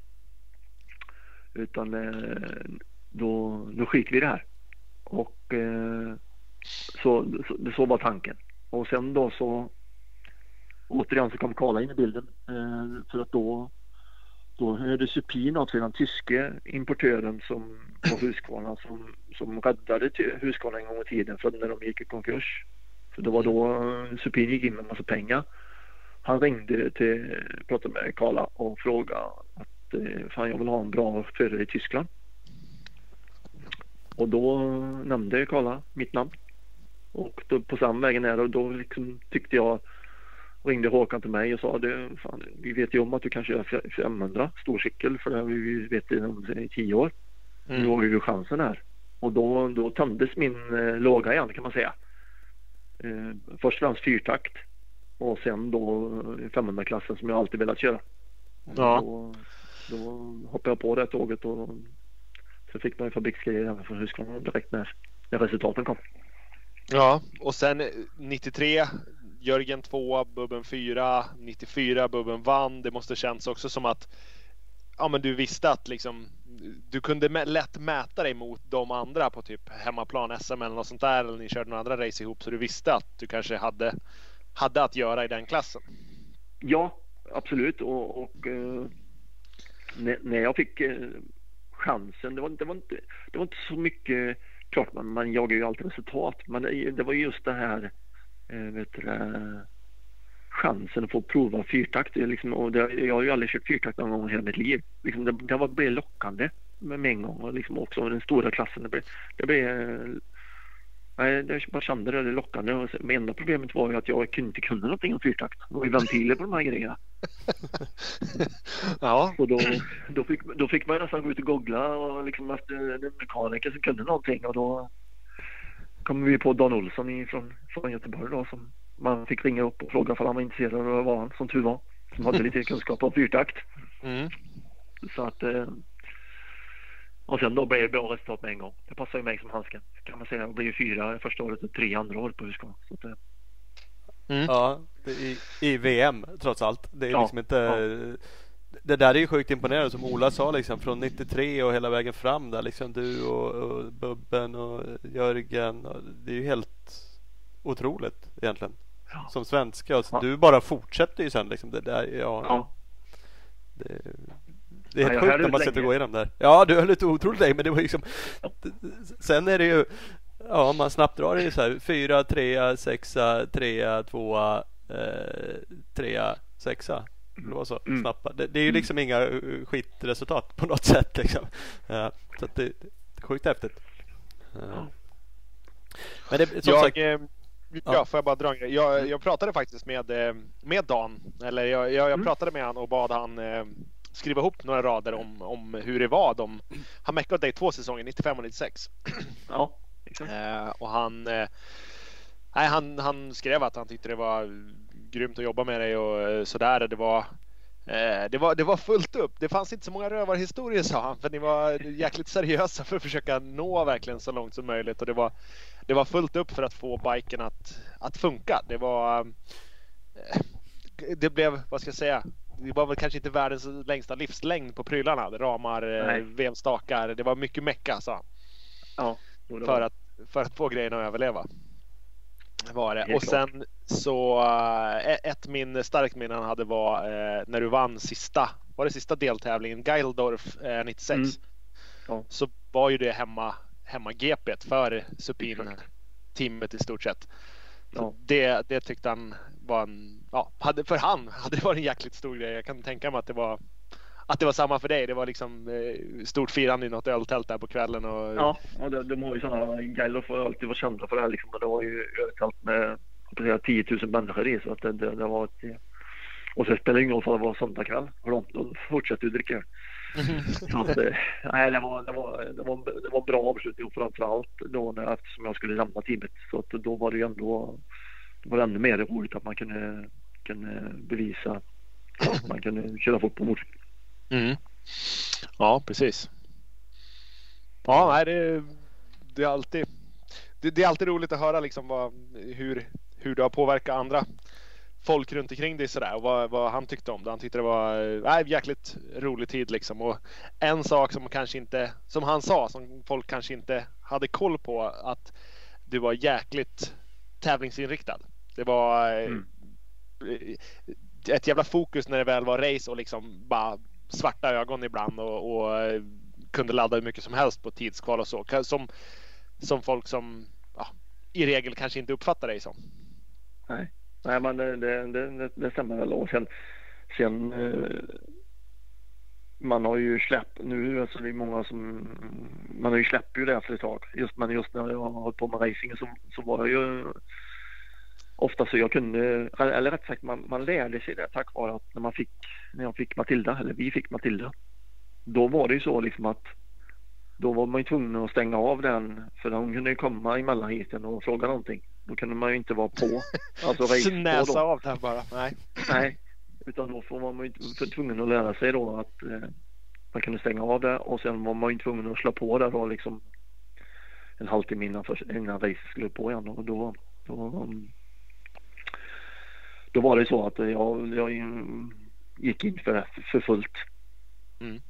Utan eh, då, då skiter vi i det här. Och eh, så, så, så var tanken. Och sen då så återigen så kom Karla in i bilden. Eh, för att då då hörde Supin av sig den tyske importören som på Husqvarna som, som räddade till Husqvarna en gång i tiden för när de gick i konkurs. Så det var då eh, Supin gick in med en massa pengar. Han ringde till, pratade med Karla och frågade att eh, fan jag vill ha en bra förare i Tyskland. Och då nämnde Karla mitt namn. Och då, på samma vägen är och då liksom tyckte jag ringde Håkan till mig och sa du, fan, vi vet ju om att du kan köra 500 stor cykel för det har vi vetat om i tio år. Mm. Nu har vi ju chansen här. Och då, då tömdes min eh, låga igen kan man säga. Eh, först och främst fyrtakt och sen då 500-klassen som jag alltid velat köra. Ja. Då, då hoppade jag på det tåget och så fick man ju fabriksgrejer från Husqvarna direkt när, när resultaten kom. Ja, och sen eh, 93 Jörgen 2, Bubben 4, 94 Bubben vann. Det måste känns också som att ja, men du visste att liksom du kunde lätt mäta dig mot de andra på typ hemmaplan, SM eller något sånt där. Eller ni körde några andra race ihop så du visste att du kanske hade, hade att göra i den klassen. Ja, absolut. Och, och eh, när, när jag fick eh, chansen, det var, det, var inte, det var inte så mycket, klart man, man jagar ju alltid resultat, men det, det var just det här, eh, vet du, det, chansen att få prova fyrtakt. Liksom, och det, jag har ju aldrig kört fyrtakt någon gång i hela mitt liv. Liksom, det, det var, blev lockande med, med en gång och liksom också den stora klassen. Det blev, det blev Nej, det- jag bara kände det, det lockande. Och Men enda problemet var ju att jag kunde inte kunde någonting om fyrtakt. Det var ju ventiler på de här grejerna. Ja, Och då, då, fick, då fick man nästan gå ut och googla och liksom efter en mekaniker som kunde någonting och då kom vi på Dan Olsson från, från Göteborg då som man fick ringa upp och fråga om han var intresserad och det var han som tur var. Som hade lite kunskap om fyrtakt. mm. Så att eh, och sen då blev det bra resultat med en gång. Det passade ju mig som handsken kan man säga. Jag blev ju fyra första året och tre andra året på Husqvarna. Så att, eh, Ja, det är i, i VM trots allt. Det är Ja, liksom inte Det där är ju sjukt imponerande som Ola sa liksom från 93 och hela vägen fram där liksom du och, och Bubben och Jörgen. Och det är ju helt otroligt egentligen. Ja. Som svenska. Och så Ja. Du bara fortsätter ju sen liksom det där. Ja, ja. Det, Det är Ja, helt höll sjukt när ut man länge. går igenom där. Ja, du höll lite otroligt länge men det var liksom Sen är det ju Ja, man snabbt drar det ju så här fyra, trea, sexa, trea, tvåa, eh, trea, sexa. Det var så Mm. snabbt. Det, det är ju liksom inga eh, skitresultat på något sätt liksom. Ja, så det, det är sjukt häftigt. Ja. Men det, som Jag, sagt, eh, ja, Ja. får jag bara dra en grej. Jag, jag pratade faktiskt med, eh, med Dan. Eller jag, jag, jag Mm. pratade med han och bad han eh, skriva ihop några rader om, om hur det var. De, han meckade dig två säsonger, 95 och 96. Ja, exakt. Eh, och han, eh, nej, han, han skrev att han tyckte det var grymt att jobba med dig och eh, sådär. Det var, eh, det, var, det var fullt upp. Det fanns inte så många rövarhistorier sa han. För ni var jäkligt seriösa för att försöka nå verkligen så långt som möjligt. Och det var, det var fullt upp för att få biken att, att funka. Det var... eh, Det blev, vad ska jag säga? Det var väl kanske inte världens längsta livslängd på prylarna. Ramar, eh, Nej. vevstakar. Det var mycket mecka sa han Ja, för att, för att få grejerna att överleva. Var det. Helt Och sen så eh, ett minne, starkt minne han hade var eh, när du vann sista, var det sista deltävlingen, Geildorf eh, 96. Mm. Ja. Så var ju det hemma, hemma GPet för Supin teamet i stort sett. Ja. det, det tyckte han var en, ja, hade, för han hade det varit en jäkligt stor grej. Jag kan tänka mig att det var att det var samma för dig. Det var liksom eh, stort firande i något öltält där på kvällen. Och, Ja, och de, de har ju sådana, Geilorf har alltid varit kända för det här liksom. Och det var ju överallt med jag, 10 000 människor i så att det, det, det var ett, Och så spelar det ingen roll för det var söndagkväll. För de, de fortsätter ju dricka. Så att, eh, nej, det var, det var, det var, det var en bra avslutning framförallt då när, eftersom jag skulle lämna teamet. Så att då var det ju ändå, var det ännu mer roligt att man kunde, kunde bevisa att man kunde köra fort på motorcykel. Mm. Ja, precis. Ja, nej, det, det är alltid det, det är alltid roligt att höra liksom vad, hur, hur det har påverkat andra folk runt omkring dig sådär och vad, vad han tyckte om det. Han tyckte det var eh, nej, jäkligt rolig tid liksom. Och en sak som kanske inte, som han sa, som folk kanske inte hade koll på att du var jäkligt tävlingsinriktad. Det var eh, Mm. ett jävla fokus när det väl var race och liksom bara svarta ögon ibland och, och eh, kunde ladda hur mycket som helst på tidskval och så. Som, som folk som ja, i regel kanske inte uppfattar dig som. Nej, nej men det, det, det, det stämmer väl. Och sen, sen eh, man har ju släppt nu, alltså det är många som, man har ju släppt ju det efter ett tag. Just, men just när jag har hållit på med racing så, så var jag ju ofta så jag kunde, eller rätt sagt man, man lärde sig det tack vare att när man fick, när jag fick Matilda, eller vi fick Matilda, då var det ju så liksom att då var man ju tvungen att stänga av den för hon kunde ju komma emellan hiten och fråga någonting. Då kunde man ju inte vara på. Alltså Snäsa av den bara. Nej. Nej, utan då får man ju tvungen att lära sig då att eh, man kunde stänga av det och sen var man ju tvungen att slå på det då liksom en halvtimme innan, för, innan racet skulle på igen och då, då, då var det så att jag, jag gick in för för fullt. Mm.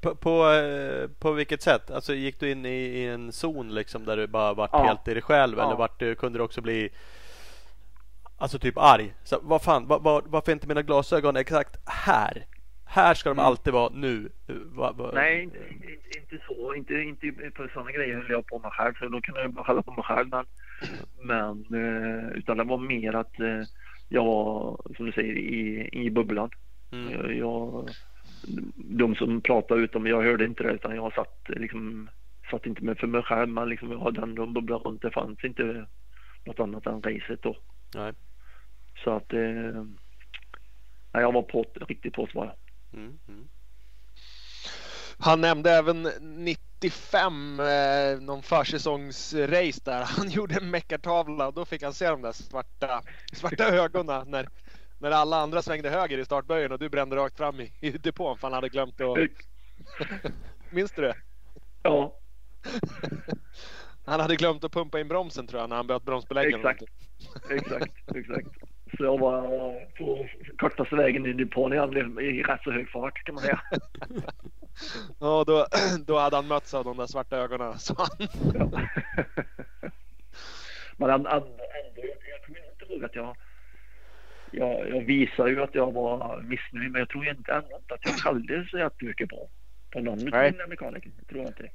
På, på, eh, på vilket sätt? Alltså gick du in i, i en zon liksom där du bara vart Ja. helt i dig själv Ja. eller vart du, kunde du också bli Alltså typ arg? Så, vad fan, var, var, varför är inte mina glasögon exakt här? Här ska de alltid vara nu. Va, va, Nej, inte, inte, så. Inte, inte på sådana grejer höll jag på med själv. För då kunde jag bara skälla på mig själv. Men, men eh, utan det var mer att eh, jag var, som du säger, i, i bubblan. Mm. Jag, jag, de som pratade utom jag hörde inte det utan jag satt liksom satt inte med för mig själv men liksom jag hade ändå en bubbla runt. Det fanns inte något annat än racet då. Nej. Så att eh, jag var på, riktigt på var jag. Mm, mm. Han nämnde även 95, eh, någon försäsongsrace där. Han gjorde en meckartavla och då fick han se de där svarta, svarta ögonen när, när alla andra svängde höger i startböjen och du brände rakt fram i, i depån för han hade glömt att... Minns du det? Ja, Han hade glömt att pumpa in bromsen tror jag när han böt bromsbeläggaren. Exakt. exakt, exakt. Så jag var på kortaste vägen in i igen i rätt så hög fart kan man säga. Ja, då, då hade han mötts av de där svarta ögonen. Så han, Ja. Men ändå, ändå, jag kommer inte ihåg att jag jag, jag visar ju att jag var missnöjd men jag tror inte ändå att jag kallade så jättemycket på, på någon av mina mekaniker. Jag tror inte det.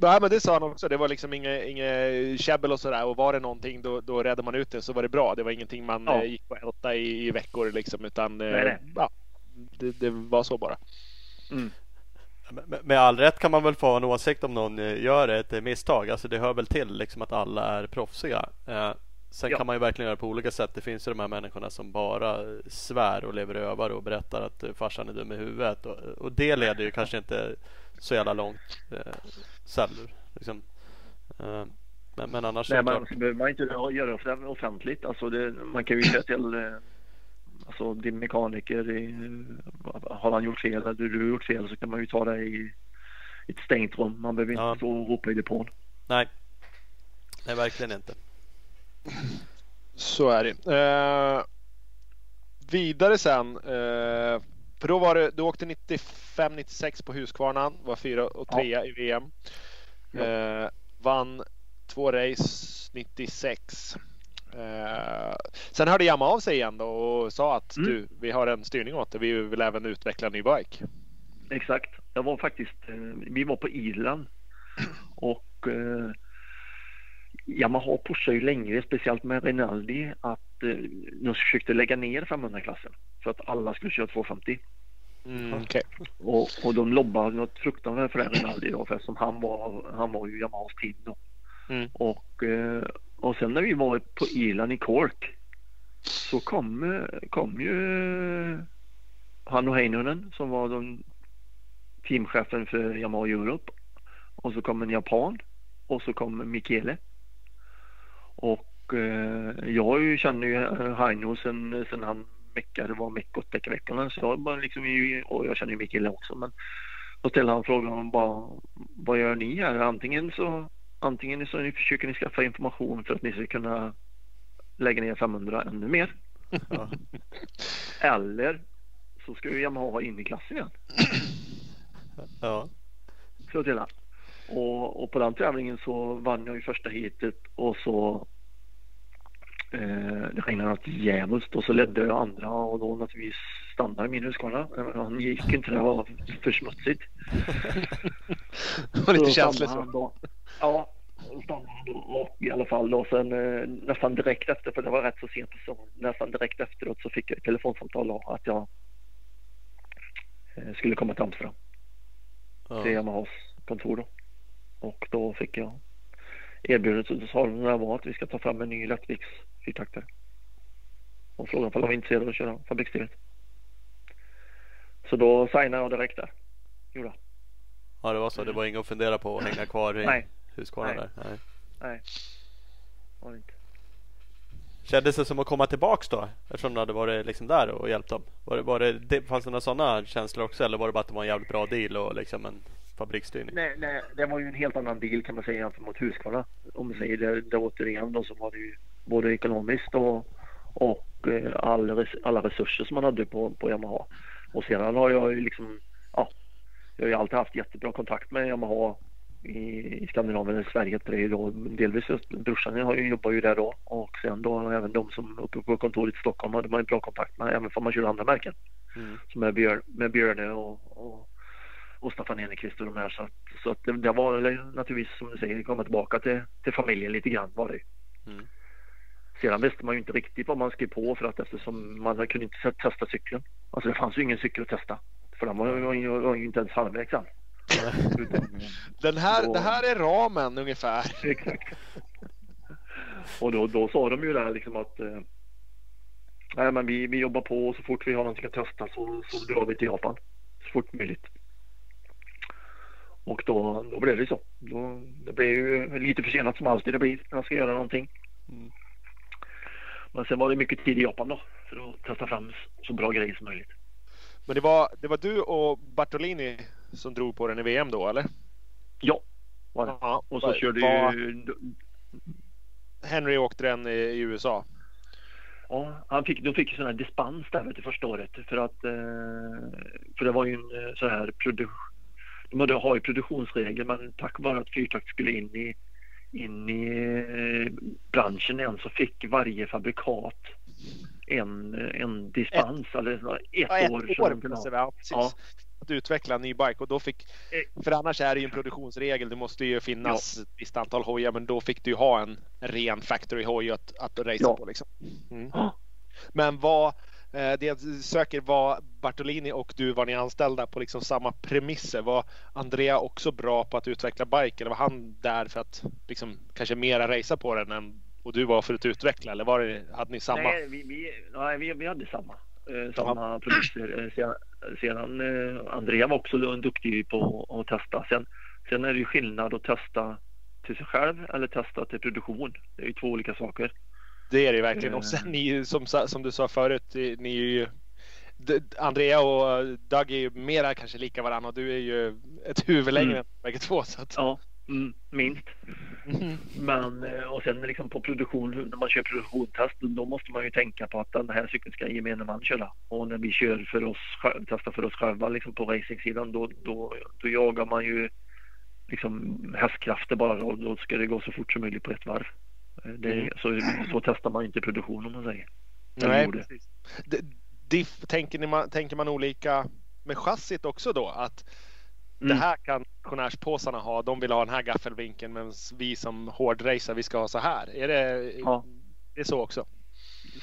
Nej men det sa han också. Det var liksom inget, inget käbbel och sådär. Och var det någonting då, då räddade man ut det så var det bra. Det var ingenting man Ja. eh, gick på älta i, i veckor liksom. Utan eh, Nej, nej. Ja, det, det var så bara. Med, med all rätt kan man väl få en åsikt om någon eh, gör ett misstag. Alltså det hör väl till liksom att alla är proffsiga. Eh, sen Ja. kan man ju verkligen göra på olika sätt. Det finns ju de här människorna som bara svär och lever över och berättar att farsan är dum i huvudet. Och, och det leder ju kanske inte så jävla långt. Eh, sällan, liksom. eh, men, men annars Nej, är det men klart. behöver man inte göra det offentligt. Alltså det, man kan ju säga till eh, alltså, din mekaniker, eh, har han gjort fel eller du har gjort fel så kan man ju ta det i ett stängt rum. Man behöver inte Ja. stå och ropa i depån. Nej. Nej, verkligen inte. Så är det. Eh, vidare sen. Eh, för då var det, du åkte 95-96 på Husqvarnan. Var fyra och Ja. trea i VM. Ja. Eh, vann två race 96. Eh, sen hörde Yamaha av sig igen då och sa att Mm. du, vi har en styrning åt dig. Vi vill även utveckla en ny bike. Exakt. Jag var faktiskt, eh, vi var på Irland och eh, Yamaha pushar ju längre, speciellt med Rinaldi, att eh, de försökte lägga ner 500-klassen för att alla skulle köra 250. Mm, okej. Och, och de lobbade något fruktansvärt för Rinaldi då, för eftersom han var, han var ju Yamahas team då. Mm. Och, eh, och sen när vi var på Irland i Cork så kom, eh, kom ju eh, Hanno Heinonen som var de, teamchefen för Yamaha Europe. Och så kom en japan och så kom Michele. Och eh, jag känner ju eh, Heino sen, sen han meckade, var meck-åttaveckorna så jag bara liksom, och jag känner ju Michele också men då ställde han frågan om bara, vad gör ni här? Antingen så antingen så ni försöker ni skaffa information för att ni ska kunna lägga ner 500 ännu mer. Ja. Eller så ska ju Yamaha in i klassen igen. Ja. Så till han. Och, och på den tävlingen så vann jag ju första heatet och så eh, det regnade något djävulskt och så ledde jag andra och då naturligtvis stannade min Husqvarna. Han gick inte, det var för smutsigt. Det var lite känsligt. Så. Ja. Och i alla fall då sen eh, nästan direkt efter, för det var rätt så sent på säsongen, nästan direkt efteråt så fick jag ett telefonsamtal då att jag eh, skulle komma till Amsterdam till Ja. Yamahas kontor då. Och då fick jag erbjudandet och sa de var att vi ska ta fram en ny lättviks fyrtaktare. Och frågade om jag var intresserad av att köra fabriksdrivet. Så då signade jag direkt där. Gjorde ja, det var så. Det var inget att fundera på att hänga kvar i Nej. Husqvarna där. Nej. Nej. Var inte. Kändes det som att komma tillbaks då? Eftersom du hade varit liksom där och hjälpt dem. Var det, var det, fanns det några sådana känslor också? Eller var det bara att det var en jävligt bra deal och liksom en fabriksstyrning? Nej, nej, det var ju en helt annan deal kan man säga jämfört mot Husqvarna. Om man säger det, det återigen då så var det ju både ekonomiskt och, och eh, all, alla resurser som man hade på, på Yamaha. Och sedan har jag ju liksom, ja, jag har ju alltid haft jättebra kontakt med Yamaha i, Skandinavien eller Sverige. Det är då delvis brorsan har ju, jobbar ju där då och sen då även de som uppe på kontoret i Stockholm hade man ju bra kontakt med även om man kör andra märken. Mm. Som är Björn, med Björne och, och, och Staffan Enekvist och de här. Så att, så att det, det var naturligtvis som du säger komma tillbaka till, till familjen lite grann var det. Mm. Sedan visste man ju inte riktigt vad man skrev på för att eftersom man kunde inte testa cykeln. Alltså det fanns ju ingen cykel att testa. För den var, var, ju- var ju inte ens halvvägs än. Den här, Då- det här är ramen ungefär. Exakt. Och då, då sa de ju där liksom att eh, nej, men vi, vi jobbar på och så fort vi har någonting att testa så, så drar vi till Japan. Så fort möjligt. Och då, då blev det så. Då, det blev ju lite försenat som alltid det blir när man ska göra någonting. Mm. Men sen var det mycket tid i Japan då för att testa fram så bra grejer som möjligt. Men det var, det var du och Bartolini som drog på den i VM då eller? Ja, var det. Ja, Och så var- körde var- ju Henry åkte den i, i USA. Ja, han fick, de fick ju sån här dispens där vet du, första året för att eh, för det var ju en eh, så här produ- de hade, har ju produktionsregler men tack vare att fyrtakt skulle in i in i eh, branschen igen så fick varje fabrikat en, en dispens eller så, ett, Ja, ett år. så år det, ja, precis. Ja. Att utveckla en ny bike och då fick, Eh. för annars är det ju en produktionsregel, det måste ju finnas ett visst antal hojar men då fick du ju ha en ren factory hoj att, att racea Ja. på liksom. Mm. Ja. Men vad, eh, det jag söker var Bartolini och du var ni anställda på liksom samma premisser. Var Andrea också bra på att utveckla bike eller var han där för att liksom kanske mera racea på den än och du var för att utveckla eller var det, hade ni samma? Nej, vi, vi, nej, vi, vi hade samma. Eh, samma produkter. Eh, sedan sedan eh, Andrea var också duktig på att testa. Sen, sen är det ju skillnad att testa till sig själv eller testa till produktion. Det är ju två olika saker. Det är det verkligen. Eh. Och sen ni ju som, som du sa förut, ni är ju Andrea och Doug är ju mera kanske lika varandra och du är ju ett huvud längre Mm. än bägge två. Så att... Ja, mm, minst. Mhm. Men eh, och sen liksom på produktion, när man kör produktionstest, då måste man ju tänka på att den här cykeln ska gemene man köra. Och när vi kör för oss testar för oss själva liksom på racingsidan, då, då, då jagar man ju liksom hästkrafter bara och då ska det gå så fort som möjligt på ett varv. Det, Mm. så, så testar man inte produktion om man säger. Nej, precis. Diff, tänker, ni, man, tänker man olika med chassit också då? Att det Mm. här kan pensionärspåsarna ha. De vill ha den här gaffelvinkeln medan vi som hårdracer vi ska ha så här. Är det, Ja. det är så också?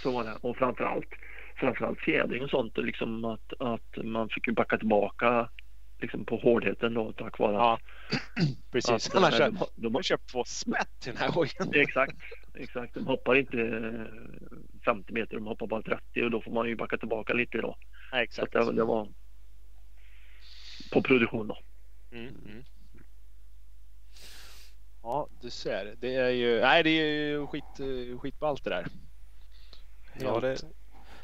Så var det. Och framförallt, framförallt fjädring och sånt. Liksom att, att man fick backa tillbaka liksom på hårdheten då tack vare Ja, att precis. Att, Annars eh, de, de, de köpt två spett till den här hojen. exakt, exakt. De hoppar inte eh, 50 meter, de hoppar bara 30 och då får man ju backa tillbaka lite då. Ja, Så att exakt. det, det var på produktion då. Mm, mm. Ja, du ser. Det är ju, nej, det är ju skit, eh, skitballt det där. Ja, det,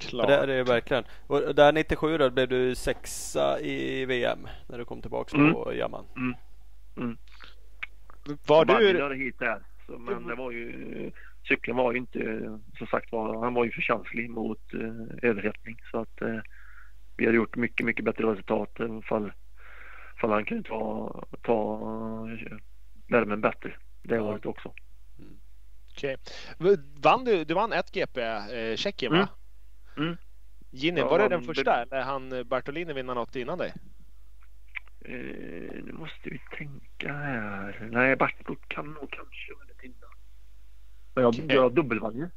klart. det är det verkligen. Och där 97 då blev du sexa i VM när du kom tillbaks Mm. på Jamman. Var Bagge du, hit där. Så, men det var ju, cykeln var ju inte, som sagt var, han var ju för känslig mot eh, överhettning. Så att eh, vi hade gjort mycket, mycket bättre resultat ifall, ifall han kunde ta, ta eh, värmen bättre det året också. okej. vann du, du vann ett GP, eh, Tjeckien va? Mm. Mm. Ja, var det den första eller han Bartolini vinna något innan dig? Eh, nu måste vi tänka här. Nej, Bartot kan nog kanske lite innan. Men jag, Okej. jag dubbelvann ju.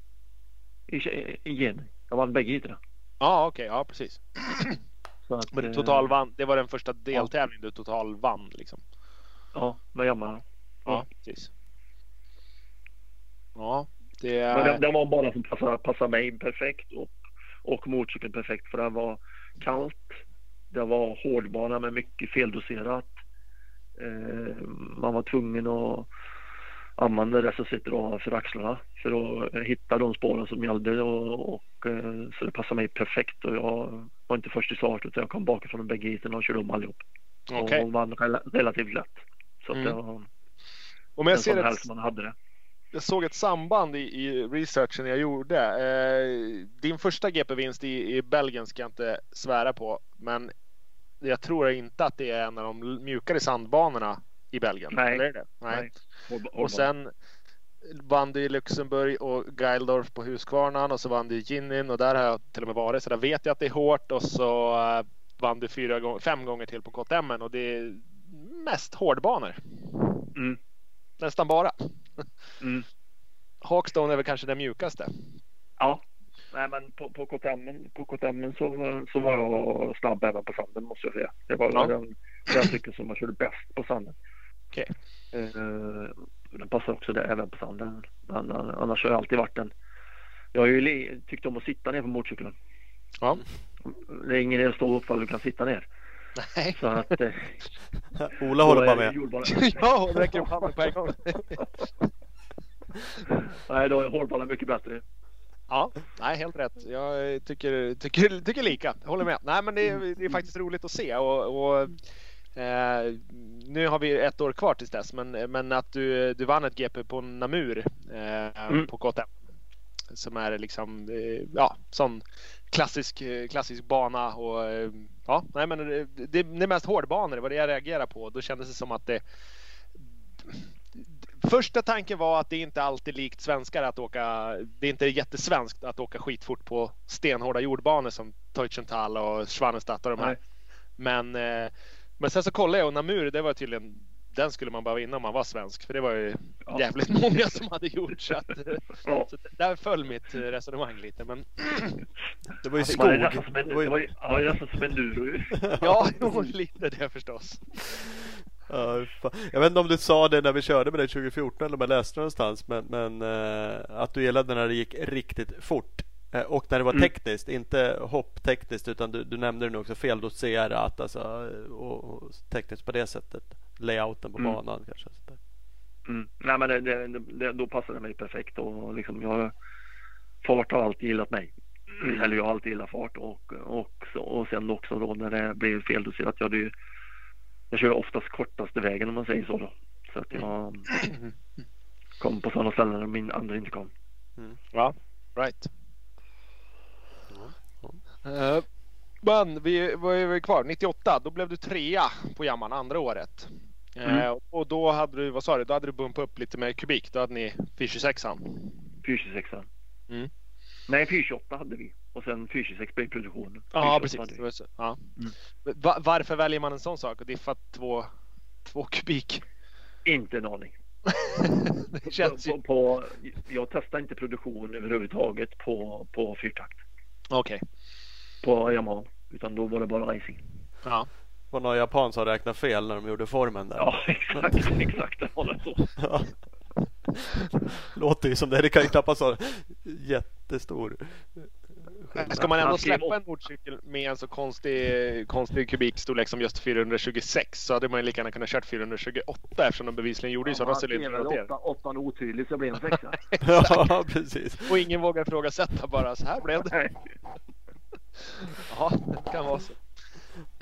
I, i Jenny. Jag vann bägge heaten. Ja, okej, ja precis. Att, Men eh, du total vann, det var den första deltävlingen du total vann liksom? Ja, med Yamaha. Ja, precis. Ja, det Men den, den var bara som passade, passade mig perfekt och, och motorcykeln perfekt för det var kallt. Det var hårdbana med mycket feldoserat. Eh, man var tvungen att använda det som sitter ovanför axlarna för att eh, hitta de spåren som gällde och, och eh, så det passade mig perfekt och jag var inte först i start utan jag kom bakifrån de bägge heaten och körde om allihop. Okej. Och vann rela- relativt lätt. Så Mm. det var Om en jag ser ett man hade det. Jag såg ett samband i, i researchen jag gjorde. Eh, din första GP-vinst i, i Belgien ska jag inte svära på, men jag tror inte att det är en av de mjukare sandbanorna i Belgien. Nej. Eller det? Nej. Nej. Och sen vann du i Luxemburg och Geildorf på Husqvarnan och så vann du i Ginnin och där har jag till och med varit så där vet jag att det är hårt och så eh, vann du fyra gånger, fem gånger till på KTM och det är mest hårdbanor. Mm. Nästan bara. Mm. Hawkstone är väl kanske den mjukaste. Ja. Nej, men på, på KTM, på KTM så, så var jag snabb även på sanden måste jag säga. Det var Ja. den, den cykeln som jag körde bäst på sanden. Okej. Eh, den passar också där även på sanden. Men eh, annars har jag alltid varit en... Jag har ju tyckt om att sitta ner på motorcykeln. Ja. Det är ingen idé att stå upp för du kan sitta ner. Nej. Så att... Eh, Ola håller bara med. ja, hon räcker upp handen på en gång. Nej, då är hårdbanan mycket bättre. Ja, nej, helt rätt. Jag tycker, tycker, tycker lika. Håller med. Nej, men det är, det är faktiskt roligt att se och, och eh, nu har vi ett år kvar tills dess, men, men att du, du vann ett GP på Namur eh, Mm. på KTM som är liksom eh, ja, sån klassisk, eh, klassisk bana och eh, ja, nej, men det, det, det är mest hårdbanor. Det var det jag reagerade på. Då kändes det som att det Första tanken var att det inte alltid likt svenskar att åka. Det är inte jättesvenskt att åka skitfort på stenhårda jordbanor som Teutschenthal och Schwanenstadt och de här. Nej. Men, eh, men sen så kollade jag och Namur, det var tydligen den skulle man bara vinna om man var svensk. För det var ju Ja. jävligt många som hade gjort så att Ja. så där föll mitt eh, resonemang lite. Men Det var ju skog. det var nästan som en duro ju. ja, jo, lite det förstås. Jag vet inte om du sa det när vi körde med dig 2014 eller om jag läste någonstans. Men, men eh, att du gillade när det gick riktigt fort. Eh, och när det var Mm. tekniskt, inte hopptekniskt utan du, du nämnde det nu också feldoserat alltså, och, och tekniskt på det sättet. Layouten på Mm. banan kanske. Så där. Mm. Nej men det, det, det, då passade det mig perfekt och liksom jag fart har alltid gillat mig. Eller jag har alltid gillat fart och, och, och sen också då när det blev feldoserat. Jag, hade ju- jag kör oftast kortaste vägen om man säger så då. Så att jag kom på sådana ställen där min andra inte kom. Ja, right. Eh, Men vi var kvar 98. Då blev du trea på jamman andra året. Eh, Mm. Och då hade du, vad sa du, då hade du bumpat upp lite med kubik. Då hade ni 426an. 426 Mm. Nej 428 hade vi och sen 426 blev produktionen. Ja, 428 precis. Ja. Mm. Va- varför väljer man en sån sak? Och diffa två, två kubik? Inte en aning. det känns ju... på, på, jag testade inte produktion överhuvudtaget på, på fyrtakt. Okej. På Yamaha. Utan då var det bara racing. Ja. var någon japan som räknade fel när de gjorde formen där. Ja exakt, exakt. Det var det så. Ja. Låter ju som det. Det kan ju knappast vara jättestor skillnad. Ska man ändå släppa en motorcykel med en så konstig, konstig kubikstorlek som just 426 så hade man ju lika gärna kunnat kört 428 eftersom de bevisligen gjorde ju sådana. Åtta, åttan otydlig så blev det en sexa. Ja, precis. Och ingen vågar ifrågasätta bara så här blev det. Ja, det kan vara så.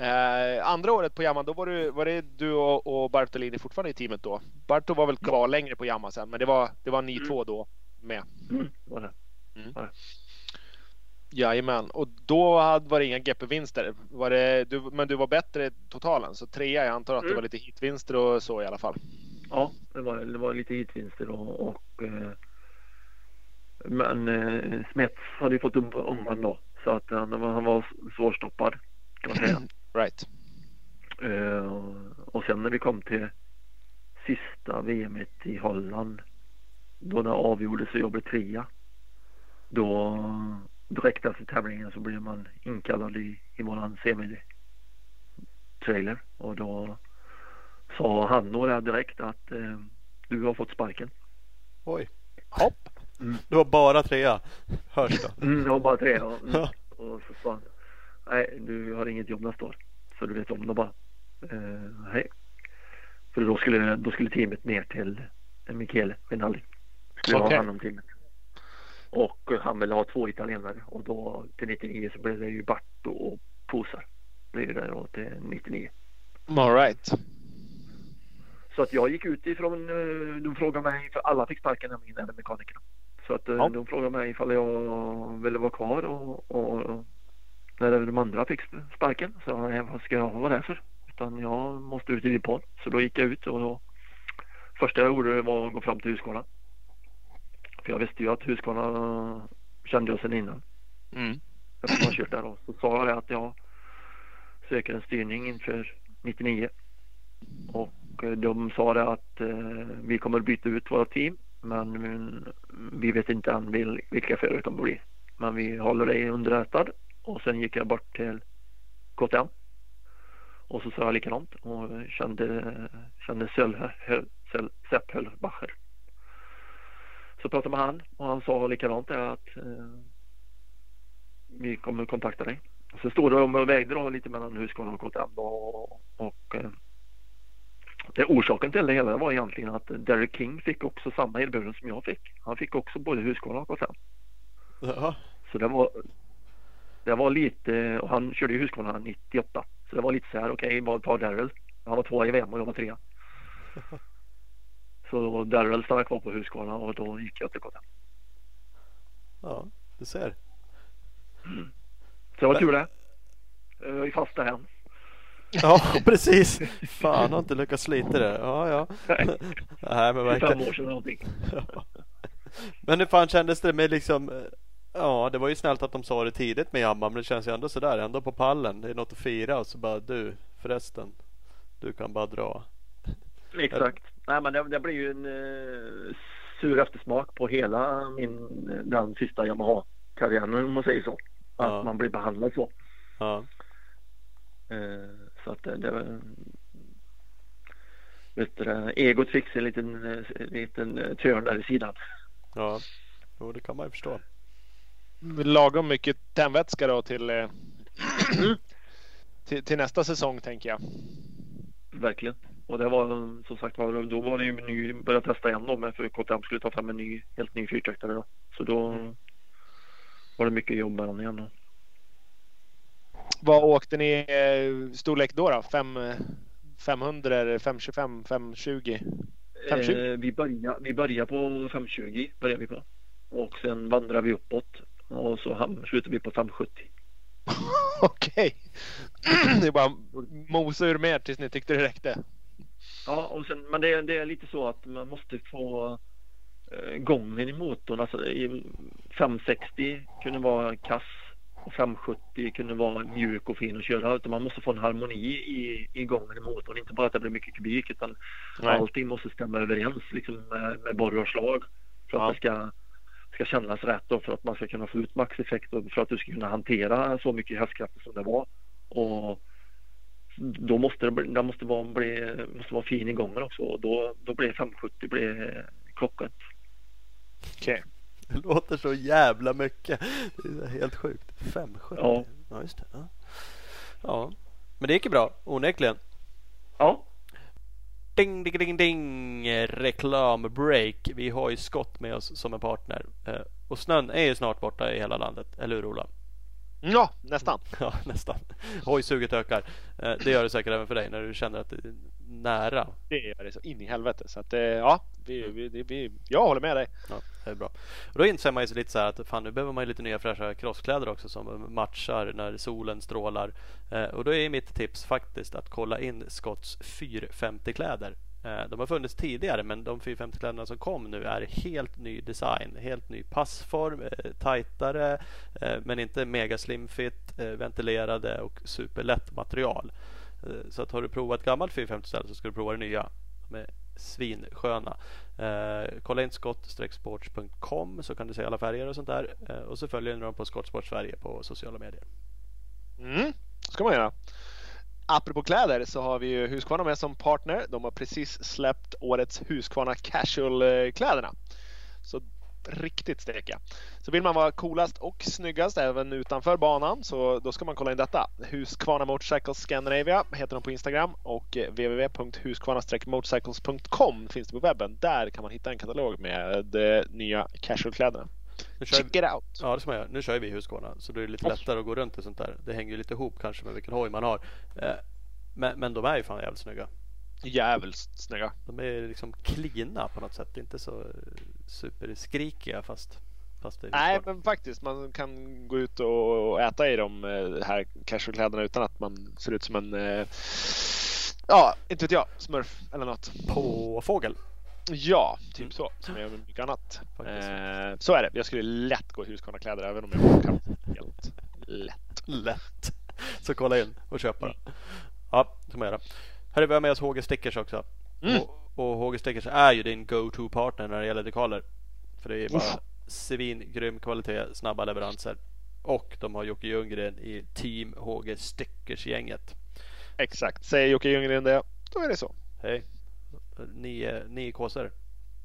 Eh, andra året på Yamaha, då var, du, var det du och, och Bartolini fortfarande i teamet då? Barto var väl kvar längre på Yamaha sen, men det var, det var ni Mm. två då med. Mm, var det. Jajamän, och då hade, var det inga GP-vinster. Det, men du var bättre totalen, så trea. Jag antar att det Mm. var lite hitvinster och så i alla fall. Ja, det var, det var lite hitvinster och, och eh, men eh, Smets hade ju fått um, umman då så att han, var- han var svårstoppad kan man säga. Right. Eh, och sen när vi kom till sista VM i Holland då det avgjordes och jag blev trea. Då direkt efter tävlingen så blev man inkallad i, i våran semi trailer och då sa han där direkt att eh, du har fått sparken. Oj. Hopp. Det var bara trea. Hörs då. Mm, jag var bara tre och, Ja. och så sa han nej du har inget jobb nästa år så du vet om det bara. Eh, hej. För då skulle, då skulle teamet ner till Michele Rinaldi. Skulle Okej. ha hand om teamet. Och han ville ha två italienare och då till 99 så blev det ju Barto och Posar. Blir det då till 99. All right. Så att jag gick ut ifrån, eh, de frågade mig, för alla fick sparken nämligen, även mekanikerna. Så att eh, Ja. de frågade mig ifall jag ville vara kvar och, och när de andra fick sparken så jag, vad ska jag vara där för? Utan jag måste ut i depån. Så då gick jag ut och då, första jag gjorde var att gå fram till Husqvarna. För jag visste ju att Husqvarna kände jag sedan innan. Mm. Eftersom jag kört där då. Så sa jag det att jag söker en styrning inför 99. Och eh, de sa det att eh, vi kommer byta ut våra team. Men vi vet inte än vilka förare de blir. Men vi håller dig underrättad. Och sen gick jag bort till KTM. Och så sa jag likadant och kände, kände Sepp Höllbacher. Så pratade med han och han sa likadant att eh, vi kommer kontakta dig. Så stod de och vägde då lite mellan Husqvarna och KTM då, och, och eh, orsaken till det hela var egentligen att Derek King fick också samma erbjudande som jag fick. Han fick också både Husqvarna och KTM. Ja. Så det var det var lite, och han körde ju Husqvarna 98. Så det var lite så här, okej vad tar Darrell? Han var tvåa i VM och jag var trea. Så Darrell stannade kvar på Husqvarna och då gick jag till KTM. ja, du ser. Så det var tur det. Jag är fast där än. Ja, precis. Fan, har inte lyckats slita det. Ja, ja. Nej, Nej, men fem verkligen. år sedan någonting. Men hur fan kändes det med liksom eh, Ja det var ju snällt att de sa det tidigt med Jamma men det känns ju ändå sådär ändå på pallen. Det är något att fira och så bara du förresten. Du kan bara dra. Exakt. Nej men det, det blir ju en eh, sur eftersmak på hela min, den sista Yamaha-karriären om man säger så. Att Ja. man blir behandlad så. Ja. Eh, så att det, det vet du, egot fick en liten, eh, en liten eh, törn där i sidan. Ja. Jo det kan man ju förstå. Lagom mycket tändvätska då till, eh, till, till nästa säsong tänker jag. Verkligen. Och det var som sagt var, då var det ju ny, började testa igen då med för KTM skulle ta fram en ny, helt ny fyrtaktare då. Så då var det mycket jobb med den igen då. Vad åkte ni eh, storlek då? då? Fem, eh, 500, eller 525, 520? 520? Eh, vi började, vi började på 520 började vi på. Och sen vandrade vi uppåt. Och så ham- slutade vi på 570. Okej. det är bara mosa ur mer tills ni tyckte det räckte. Ja, och sen, men det, är- det är lite så att man måste få eh, gången i motorn. Alltså, i 560 kunde vara kass 570 kunde vara mjuk och fin att köra. Utan man måste få en harmoni i, i gången i motorn. Inte bara att det blir mycket kubik utan Nej. allting måste stämma överens liksom, med, med borr och slag. För att Ja. det ska, ska kännas rätt och för att man ska kunna få ut maxeffekt och för att du ska kunna hantera så mycket hästkrafter som det var. Och då måste det, bli- det måste vara, bli, måste vara fin i gången också och då, då blir 570 blir. Okej. Det låter så jävla mycket. Det är helt sjukt. 570. Ja. ja just det. Ja. ja. Men det gick ju bra onekligen. Ja, Ding, ding, ding, ding. Reklambreak. Vi har ju Skott med oss som en partner. Eh, Och snön är ju snart borta i hela landet. Eller hur Ola? Ja, nästan. Ja, nästan. Hojsuget ökar. Eh, Det gör det säkert även för dig när du känner att det är nära. Det gör det så in i helvete. Så att eh, ja, vi, vi, vi, vi, jag håller med dig. Ja, det är bra. Och då inser man ju lite så här att fan nu behöver man ju lite nya fräscha crosskläder också som matchar när solen strålar. Eh, och då är mitt tips faktiskt att kolla in Scotts 450 kläder. Eh, Eh, de har funnits tidigare men de 450 kläderna som kom nu är helt ny design, helt ny passform, eh, tajtare eh, men inte mega slim fit, ventilerade och superlätt material. Så att har du provat gammalt 450 ställ så ska du prova det nya. De är svinsköna. Kolla in skott-sports.com så kan du se alla färger och sånt där. Och så följer ni dem på Skottsport Sverige på sociala medier. Mm, ska man göra. Apropå kläder så har vi ju Husqvarna med som partner. De har precis släppt årets Husqvarna Casual-kläderna. Eh, så riktigt stekiga. Så vill man vara coolast och snyggast även utanför banan så då ska man kolla in detta. Husqvarna Motorcycles Scandinavia heter de på Instagram och eh, www.husqvarna-motorcycles.com finns det på webben. Där kan man hitta en katalog med eh, de nya casual-kläderna. Check it out! Ja, det ska man göra. Nu kör vi Husqvarna så då är det lite lättare att gå runt och sånt där. Det hänger ju lite ihop kanske med vilken hoj man har. Eh, men, men de är ju fan jävligt snygga. Jävligt snygga. De är liksom klina på något sätt. Inte så superskrikiga fast, Nej, men faktiskt. Man kan gå ut och äta i de eh, här casualkläderna utan att man ser ut som en, eh, ja, inte vet jag, smurf eller något. På fågel. Ja, typ Mm. så. Som jag gör med mycket annat. Eh, så är det. Jag skulle lätt gå i Husqvarna-kläder även om jag kallt. Helt lätt. Lätt. Så kolla in och köpa den. Ja, det kan man göra. Här är vi har med oss HG Stickers också. Mm. Och, och HG Stickers är ju din go-to partner när det gäller dekaler. För det är bara Uff. svingrym kvalitet, snabba leveranser. Och de har Jocke Ljunggren i Team HG Stickers-gänget. Exakt. Säger Jocke Ljunggren det, då är det så. Hej! Nio, nio kåsor.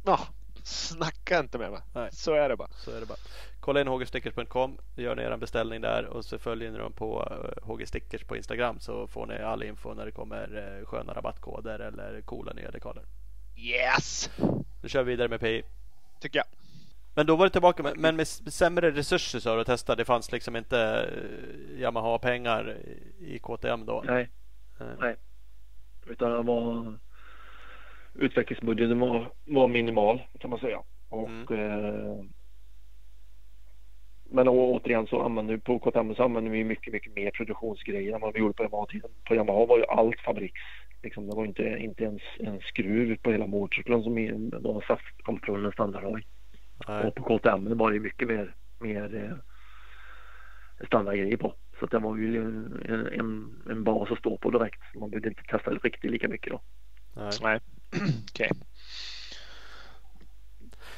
Ja, snacka inte med mig. Nej. Så är det bara. Så är det bara. Kolla in hgstickers.com, gör ni er beställning där och så följer ni dem på eh, HG Stickers på Instagram så får ni all info när det kommer eh, sköna rabattkoder eller coola nya dekaler. Yes! Nu kör vi vidare med PI. Tycker jag. Men då var det tillbaka med, men med sämre resurser sa du att testa. Det fanns liksom inte eh, Yamaha-pengar i KTM då? nej. Eh, Nej. Utan det var utvecklingsbudgeten var, var minimal kan man säga. Och, Mm. eh, men återigen så använder vi på KTM så använder vi mycket, mycket mer produktionsgrejer än vad vi gjorde på Yamaha-tiden. På Yamaha var ju allt fabriks. Liksom, det var inte, inte ens en skruv på hela motorcykeln som var SAS-kontrollen standardhoj. Och på KTM var det mycket mer, mer eh, standardgrejer på. Så det var ju en, en, en bas att stå på direkt. Man behövde inte testa riktigt lika mycket då. Nej. Nej. Okej. Okay.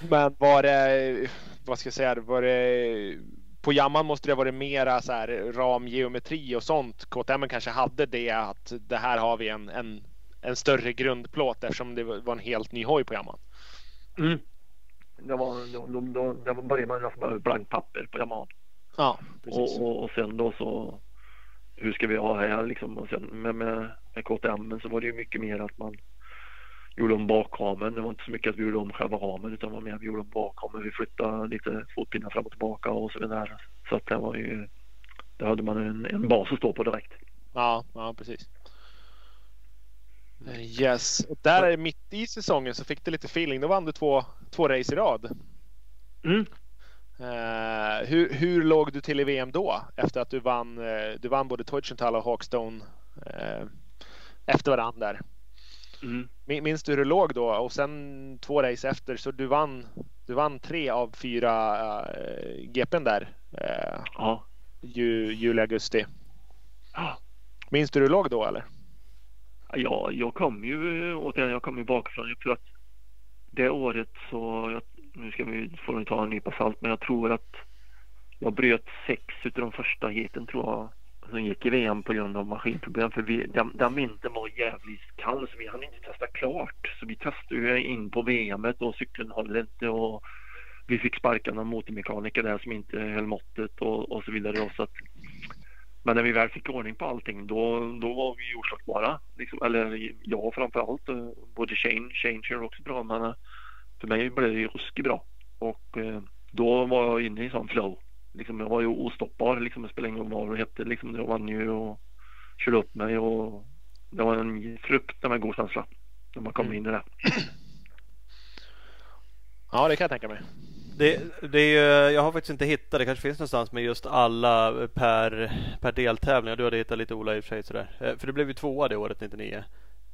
Men var det, vad ska jag säga, var det på Jamman måste det varit mera så här ramgeometri och sånt. KTM kanske hade det att det här har vi en, en, en större grundplåt eftersom det var en helt ny hoj på Jamman. Mm. Det var, då, då, då, då började man nästan med blankt papper på Yamaha. Ja, precis. Och, och, och, sen då så hur ska vi ha här liksom och sen med, med, med KTM så var det ju mycket mer att man gjorde om bakramen. Det var inte så mycket att vi gjorde om själva ramen utan det var mer att vi gjorde om bakramen. Vi flyttade lite fotpinnar fram och tillbaka och så vidare. Så att det var ju, där hade man en, en bas att stå på direkt. Ja, ja precis. Yes, och där är mitt i säsongen så fick du lite feeling. Då vann du två, två race i rad. Mm. Uh, hur, hur låg du till i VM då? Efter att du vann, uh, du vann både Teutschenthal och Hawkstone uh, efter varandra där. Mm. Minns du hur du låg då? Och sen två race efter så du vann, du vann tre av fyra uh, GPn där. Uh, ja. Ju, juli, augusti. Ja. Minns du hur du låg då eller? Ja, jag kom ju återigen, jag kom ju bakifrån. Jag tror att det året så, jag, nu ska vi, får vi ta en nypa salt, men jag tror att jag bröt sex utav de första heaten tror jag som gick i VM på grund av maskinproblem. För vi, den, den vintern var jävligt kall så vi hann inte testa klart. Så vi testade ju in på VM och cykeln höll inte och vi fick sparka någon motormekaniker där som inte höll måttet och, och så vidare. Så att, men när vi väl fick ordning på allting då, då var vi oslagbara. Liksom, eller jag framför allt. Eh, både Shane, Shane kör också bra men eh, för mig blev det ruskigt bra. Och eh, då var jag inne i sån flow liksom, jag var ju ostoppbar. Liksom, det spelade ingen roll vad det hette. Liksom, jag vann ju och körde upp mig. Och det var en fruktansvärt god känsla när man kom mm. in i det. Ja, det kan jag tänka mig. Det, det är, jag har faktiskt inte hittat, det kanske finns någonstans med just alla per, per deltävling. Du hade hittat lite Ola i och för sig sådär. Eh, för det blev ju tvåa det året 99.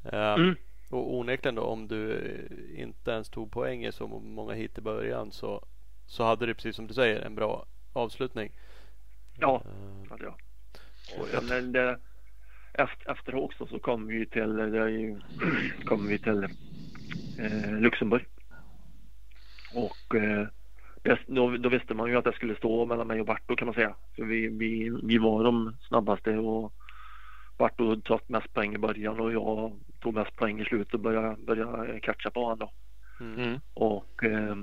Eh, mm. Och onekligen då om du inte ens tog poäng i så många hit i början så, så hade du precis som du säger en bra avslutning. Ja, det hade jag. Och sen det, efter, efter också så kom vi till, det kom vi till eh, Luxemburg. Och eh, då, då, visste man ju att det skulle stå mellan mig och Barto kan man säga. För vi, vi, vi var de snabbaste och Barto tog mest poäng i början och jag tog mest poäng i slutet och började, började catcha på honom. Mm. Och eh,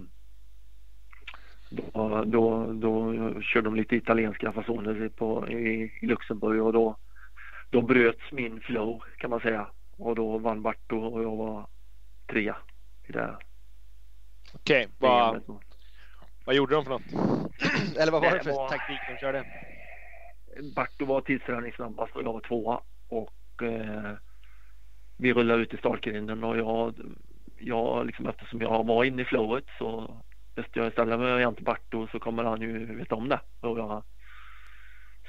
då, då, då körde de lite italienska fasoner på, i, i Luxemburg och då, då bröts min flow kan man säga. Och då vann Barto och jag var trea i det. Okej, okay, vad, vad gjorde de för något? Eller vad var det, det för var, taktik de körde? Barto var tidsräkning snabbast och jag var tvåa. Och eh, vi rullade ut i startgrinden och jag, jag liksom, eftersom jag var inne i flowet så Visst, jag ställer mig jämte Barto så kommer han ju veta om det. Och jag,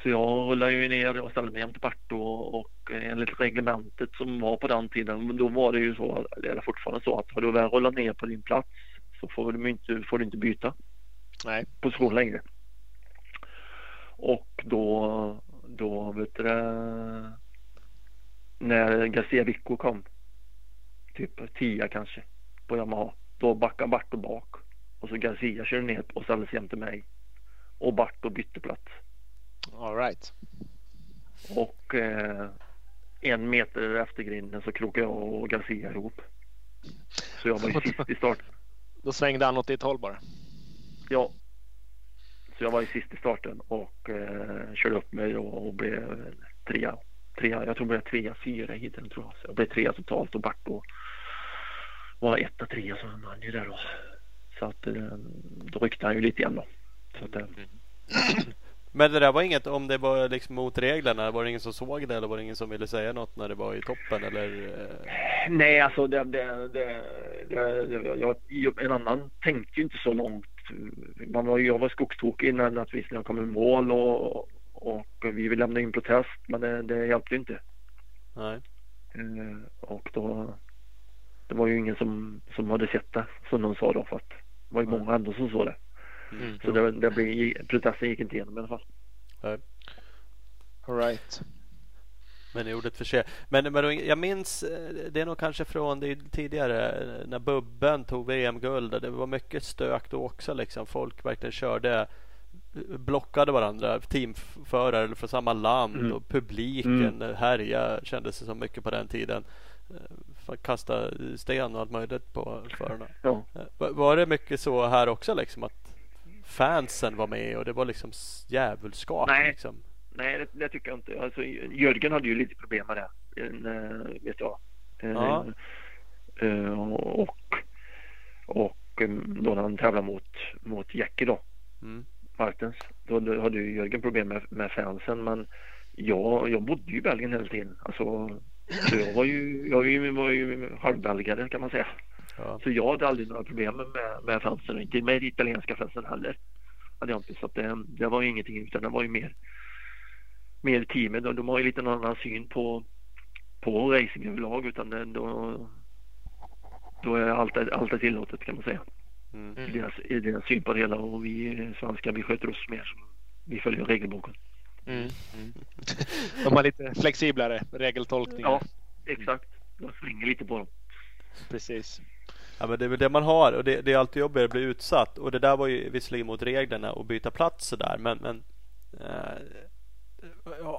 så jag rullar ju ner och ställer mig jämte Barto och enligt reglementet som var på den tiden då var det ju så, eller fortfarande så att har du väl rullat ner på din plats så får du inte, får du inte byta Nej. position längre. Och då, då vet du när Garcia Vico kom, typ 10 kanske, på Yamaha, då backade Barto bak. Och så Garcia körde ner och ställde sig jämte mig. Och Barto bytte plats. All right. Och eh, en meter efter grinden så krokade jag och Garcia ihop. Så jag var ju sist i starten. Då svängde han åt ditt håll bara? Ja. Så jag var ju sist i starten och eh, körde upp mig och, och blev trea. trea. Jag tror jag blev trea, fyra hittills tror jag. Så jag blev trea totalt och Barto var etta, trea så han vann ju där då. Så att eh, då ryckte han ju lite igen då. Så att, eh. Men det där var inget, om det var liksom mot reglerna, var det ingen som såg det eller var det ingen som ville säga något när det var i toppen eller? Eh? Nej, alltså det, det, det, det jag, en annan tänkte ju inte så långt man var, jag var skogstokig när, naturligtvis när jag kom i mål och, och vi ville lämna in protest men det, det hjälpte inte. Nej. Och då det var ju ingen som, som hade sett det som de sa då för att det var ju Nej. många ändå som såg det. Mm. Så det, det blev, protesten gick inte igenom i alla fall. All right. Men ni gjorde ett försök. Men, men jag minns, eh, det är nog kanske från det tidigare eh, när Bubben tog VM-guld. Det var mycket stök då också liksom. Folk verkligen körde eh, blockade varandra, teamförare från samma land Mm. och publiken mm. härja kändes det som mycket på den tiden. Kasta sten och allt möjligt på förarna. Ja. Eh, var- det mycket så här också liksom att fansen var med och det var liksom djävulskap? Nej. Liksom. Nej, det, det tycker jag inte. Alltså, Jörgen hade ju lite problem med det, eh, vet jag. Eh, Ja. och och då när han tävlade mot, mot Jackie då, Mm. Martens, då hade ju Jörgen problem med, med fansen. Men jag, jag bodde ju i Belgien hela tiden. Alltså, så jag var ju, jag var ju, var ju halvbelgare kan man säga. Ja. Så jag hade aldrig några problem med, med fansen, inte med de italienska fansen heller. Hade jag inte, så det, det var ju ingenting utan det var ju mer, mer teamet och de har ju lite en annan syn på, på racing överlag utan det, då, då är allt, allt är tillåtet kan man säga. Mm. I, deras, I deras syn på det hela och vi svenskar vi sköter oss mer som vi följer regelboken. Mm. Mm. De har lite flexiblare regeltolkningar. Ja, exakt. Jag slänger lite på dem. Precis. Ja men det är väl det man har och det, det är alltid jobbigare att bli utsatt och det där var ju visserligen mot reglerna och byta plats sådär men, men eh,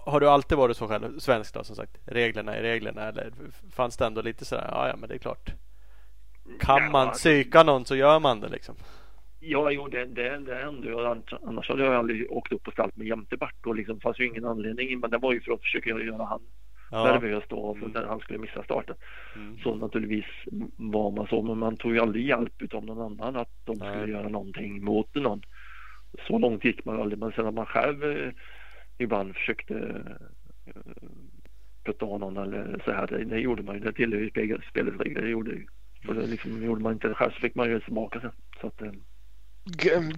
Har du alltid varit så själv, svensk då som sagt? Reglerna är reglerna eller fanns det ändå lite sådär, ja ja men det är klart Kan Ja, man psyka någon så gör man det liksom Ja, jo, det, det, det hände ju. Annars hade jag aldrig åkt upp på stalt med jämte Bart och liksom fanns ju ingen anledning. Men det var ju för att försöka göra han Ja, nervös då för Mm. när han skulle missa starten. mm. Så naturligtvis var man så, men man tog ju aldrig hjälp utav någon annan att de skulle Nej. göra någonting mot någon. Så långt gick man aldrig, men sen att man själv eh, ibland försökte eh, putta av någon eller så här, det, det gjorde man ju. Det tillhör ju spel- spelets regler, det gjorde. För det liksom, gjorde man inte det själv så fick man ju tillbaka sen. Så att, eh,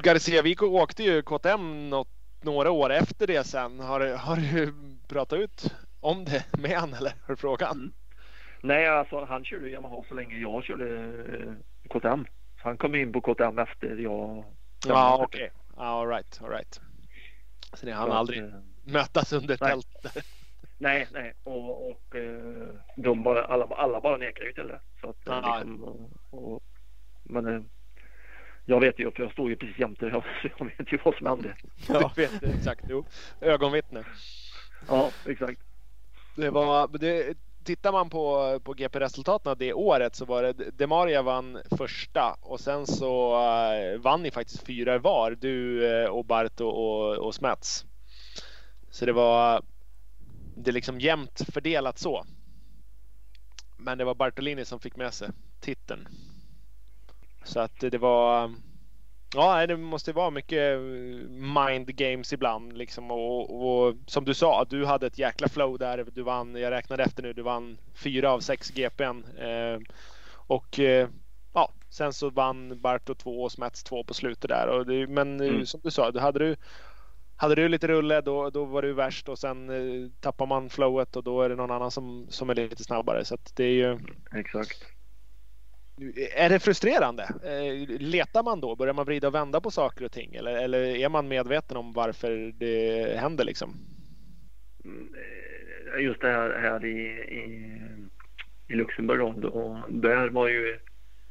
Garcia Vico åkte ju KTM något, några år efter det sen. Har, har du pratat ut om det med han eller har du frågat? Mm. Nej, alltså han körde Yamaha så länge jag körde eh, KTM. Så han kom in på KTM efter jag... Ja, okej. Ja, all right, all right. Så ni hann aldrig eh, mötas under nej. tält? Nej, nej. Och, och eh, de bara, alla, alla bara nekar ju till det. Så att, eh, Ja. liksom, och, och, men jag vet ju, för jag stod ju precis jämte. Jag, jag vet ju vad som hände. Ja. Du vet exakt, jo. Ögonvittne. Ja, exakt. Det var, det, tittar man på, på GP-resultaten det året så var det Demaria vann första och sen så eh, vann ni faktiskt fyra var. Du eh, och Bart och, och, och Smets. Så det var det är liksom jämnt fördelat så. Men det var Bartolini som fick med sig titeln. Så att det var Ja, det måste vara mycket mind games ibland liksom och, och som du sa, du hade ett jäkla flow där. Du vann, jag räknade efter nu, du vann fyra av sex GPn. Eh, och eh, ja, sen så vann Barto två och Smets två på slutet där. Och det, men eh, Mm. som du sa, du hade du hade du lite rulle då, då var du värst och sen eh, tappar man flowet och då är det någon annan som, som är lite snabbare. Så det är ju Exakt. Är det frustrerande? Eh, Letar man då? Börjar man vrida och vända på saker och ting? Eller, eller är man medveten om varför det händer liksom? Mm, Just det här, här i, i, i Luxemburg då, då, där var ju...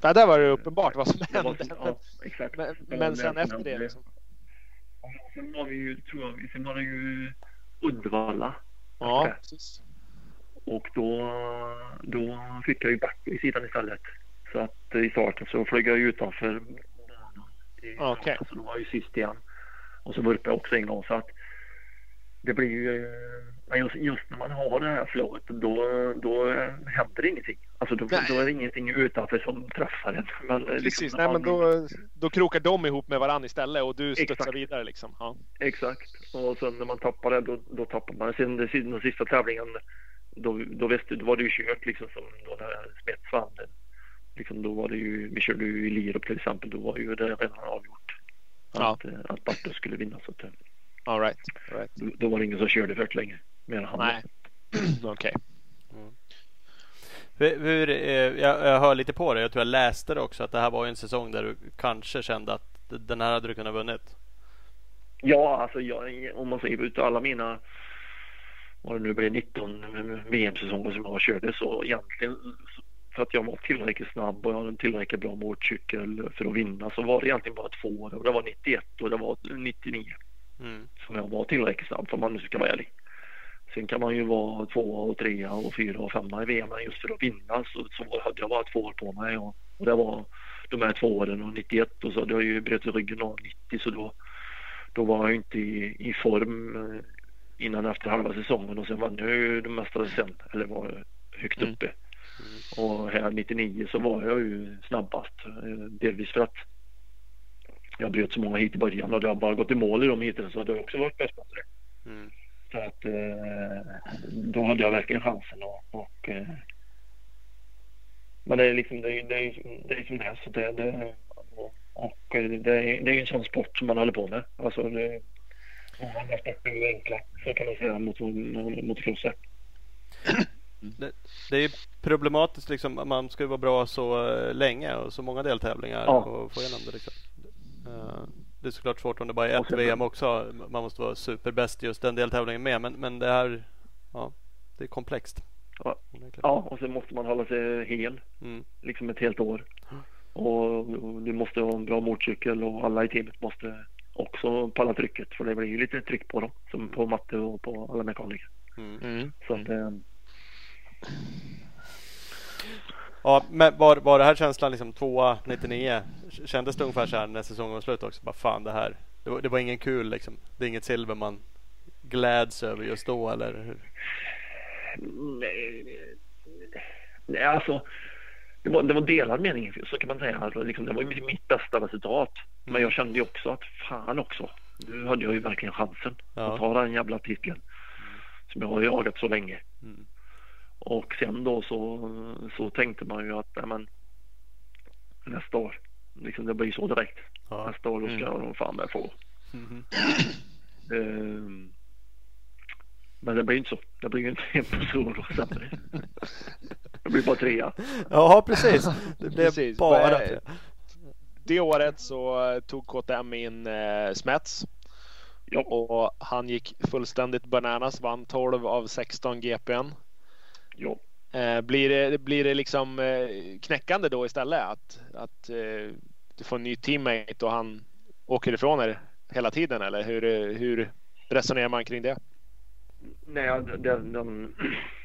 Ja, där var det uppenbart vad som hände. ja, exakt. Men, men sen efter det liksom. Sen var vi ju, tror jag, sen var det ju Uddevalla. Ja, precis. Och då, då fick jag ju back i sidan istället. Så att i starten så flög jag utanför starten, Så då var jag ju sist igen. Och så vurpade jag också en gång. Så att det blir ju... Men just, just när man har det här flowet då, då händer det ingenting. Alltså då, då är det ingenting utanför som träffar en. Men, eh, Precis, liksom nej men då, då krokar de ihop med varandra istället och du studsar Exakt. vidare liksom. Ja. Exakt. Och sen när man tappar det, då, då tappar man. Sen den, sista- den sista tävlingen, då, då, visste, då var det ju kört liksom som då när Smets vann. Liksom, då var det ju, vi körde ju i Lirup till exempel, då var ju det redan avgjort. Ja. att, eh, att Barte skulle vinna. Så att, eh, All right. All right. då, då var det ingen som körde för länge. Mer än han. Nej. Okej. Hur, hur, eh, jag, jag hör lite på det. Jag tror jag läste det också att det här var en säsong där du kanske kände att den här hade du kunnat vunnit. Ja, alltså jag, om man ser ut alla mina vad det nu blir 19 VM-säsonger som jag körde så egentligen för att jag var tillräckligt snabb och jag hade en tillräckligt bra motorcykel för att vinna så var det egentligen bara två år. Och det var 91 och det var 99 Mm. som jag var tillräckligt snabb för man nu ska vara ärlig. Sen kan man ju vara tvåa och trea och fyra och femma i VM men just för att vinna så, så hade jag bara två år på mig och, och det var de här två åren och 91 och så hade jag ju brutit ryggen av 90 så då, då var jag inte i, i form eh, innan efter halva säsongen och sen vann jag ju det mesta sen eller var högt Mm. Och här 99 så var jag ju snabbast. eh, Delvis för att jag bröt så många hit i början och hade jag bara gått i mål i de heaten så hade jag också varit bäst på det. Mm. Så att eh, då hade jag verkligen chansen och, och eh, men det är liksom det är, det är, det är som det är så det, det och, det är, det är en sån sport som man håller på med. Alltså det, många sporter är enkla så kan man säga mot, mot crosser. Det, det är problematiskt liksom. Man ska ju vara bra så eh, länge och så många deltävlingar Ja. och få igenom det liksom. Eh, Det är såklart svårt om det bara är ett VM också. Man måste vara superbäst i just den deltävlingen med. Men, men det här, ja, det är komplext. Ja. och sen måste man hålla sig hel Mm. liksom ett helt år. Och, och du måste ha en bra motorcykel och alla i teamet måste också palla trycket för det blir ju lite tryck på dem som på matte och på alla mekaniker. Mm. Mm. Så att, eh, Ja, men var, var det här känslan liksom tvåa 99? Kändes det ungefär så här när säsongen var slut också? Bara fan det här. Det var, det var ingen kul liksom. Det är inget silver man gläds över just då eller hur? nej, nej, alltså det var, det var delad mening så kan man säga. Alltså, liksom, det var ju mitt bästa resultat. Men jag kände ju också att fan också. Nu hade jag ju verkligen chansen Ja. att ta den jävla titeln. Som jag har jagat så länge. Mm. Och sen då så, så tänkte man ju att nej, men, nästa år, liksom det blir så direkt. Ja. Nästa år då ska jag nog fan med få. Mhm. Ehm, men det blir inte så. Det blir ju inte en position då sämre. Det blir bara trea. Ja precis. Det blev Precis. bara Vad- tre. Det året så eh, tog KTM in eh, Smets Ja, och han gick fullständigt bananas. Vann 12 av 16 GPn. Ja. Eh, blir, det, blir det liksom eh, knäckande då istället att, att eh, du får en ny teammate och han åker ifrån er hela tiden eller hur, hur resonerar man kring det? Nej, den, den,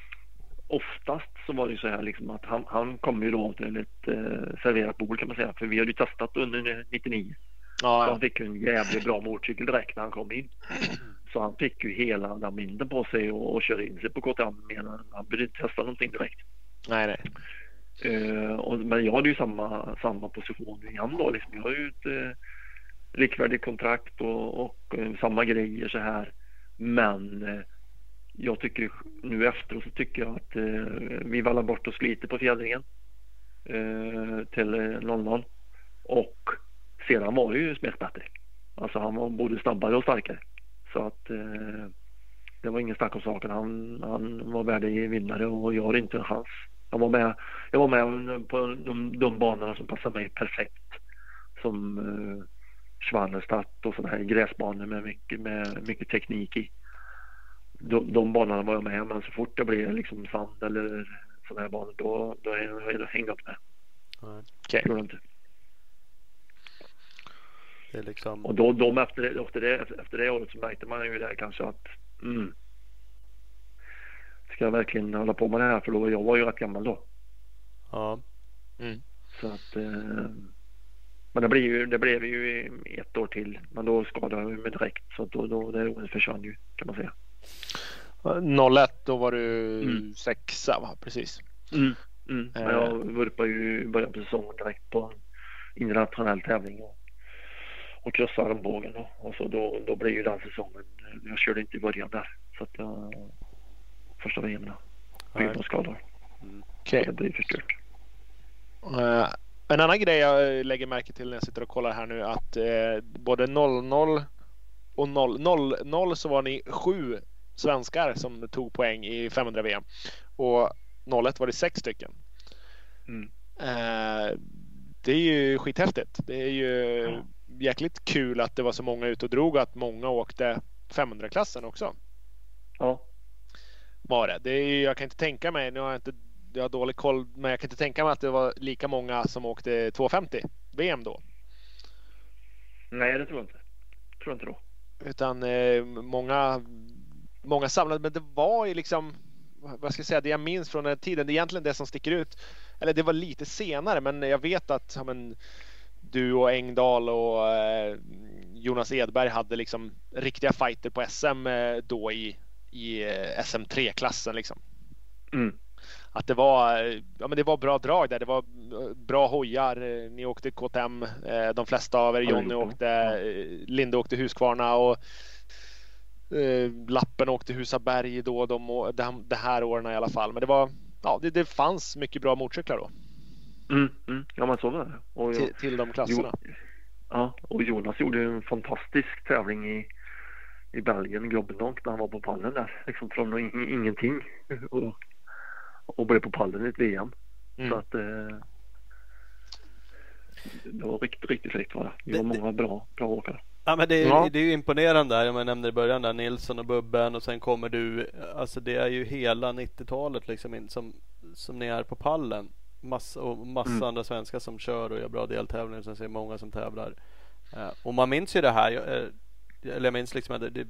oftast så var det ju så här liksom att han, han kom ju då till ett eh, serverat bord kan man säga. För vi hade ju testat under 99. Så Ja, han fick en jävligt bra motorcykel direkt när han kom in. Så han fick ju hela den vinden på sig och, och körde in sig på KTM. medan Han behövde inte testa någonting direkt. nej, nej. Eh, och, men jag hade ju samma, samma position igen då. Liksom. Jag har ju ett eh, likvärdigt kontrakt och, och eh, samma grejer så här. Men jag tycker nu efteråt så tycker jag att vi vallar bort oss lite på fjädringen till eh, London. Och sedan var det ju Smith bättre. Alltså han var både snabbare och starkare. Så att eh, det var ingen snack om saken. Han, han var värdig vinnare och jag har inte en chans. Jag var med, jag var med på de, de banorna som passade mig perfekt. Som eh, Schwannerstadt och sådana här gräsbanor med mycket, med mycket teknik i. De, de banorna var jag med men så fort det blev liksom sand eller sådana här banor då, då, är- då hängde jag inte med. Okej. Gjorde jag inte. Det är liksom. Och då, de efter, det- efter, det, efter det året så märkte man ju det kanske att mm, ska jag verkligen hålla på med det här för då, jag var ju rätt gammal då. Ja. Så att, eh, men det blev, ju, det blev ju ett år till. Men då skadade jag mig direkt så då, då det året försvann ju kan man säga. 01 då var du Mm. sexa va? Precis. Mm. Mm. Men Eh. jag vurpade ju i början på säsongen direkt på en internationell tävling och, och krossade armbågen och, och så då, då blev ju den säsongen. Jag körde inte i början där så att jag första VM då. På grund av skador. Det blev förstört. Eh, En annan grej jag lägger märke till när jag sitter och kollar här nu att eh, både 00 och 0, 0, 0 så var ni sju svenskar som tog poäng i 500 VM och 01 var det sex stycken. Mm. Eh, det är ju skithäftigt. Det är ju Ja. Jäkligt kul att det var så många ute och drog och att många åkte 500-klassen också. Ja. Var det. det är, jag kan inte tänka mig, nu har jag inte jag har dålig koll, men jag kan inte tänka mig att det var lika många som åkte 250 VM då. Nej, det tror jag inte. Tror jag inte då. Utan eh, många, många samlade, men det var ju liksom, vad ska jag säga, det jag minns från den tiden, det är egentligen det som sticker ut. Eller det var lite senare, men jag vet att ja, men, du och Engdahl och eh, Jonas Edberg hade liksom riktiga fighter på SM eh, då i, i eh, SM3-klassen liksom. Mm. Att det var, ja, men det var bra drag där. Det var bra hojar. Ni åkte KTM, de flesta av er. Jonny åkte, Linde åkte Husqvarna och Lappen åkte Husaberg då de, å- de, de här åren i alla fall. Men det var, ja, det, det fanns mycket bra motorcyklar då Mm. Mm. Ja, men så var det. Och, till, till de klasserna. Jo, ja, och Jonas gjorde en fantastisk tävling i, i Belgien, Grobbenonk, när han var på pallen där. Liksom från in, ingenting. Och, och blev på pallen i ett VM. Så Mm. att eh, det var riktigt, riktigt fräckt var det. Det var Det- många bra, bra åkare. Ja men det är, Ja. det är ju imponerande där. Jag nämnde i början där Nilsson och Bubben och sen kommer du. Alltså det är ju hela 90-talet liksom in, som, som ni är på pallen. Massa, och massa Mm. andra svenskar som kör och gör bra deltävlingar. Sen ser många som tävlar. Eh, och man minns ju det här. Jag, eh, eller jag minns liksom att det, det,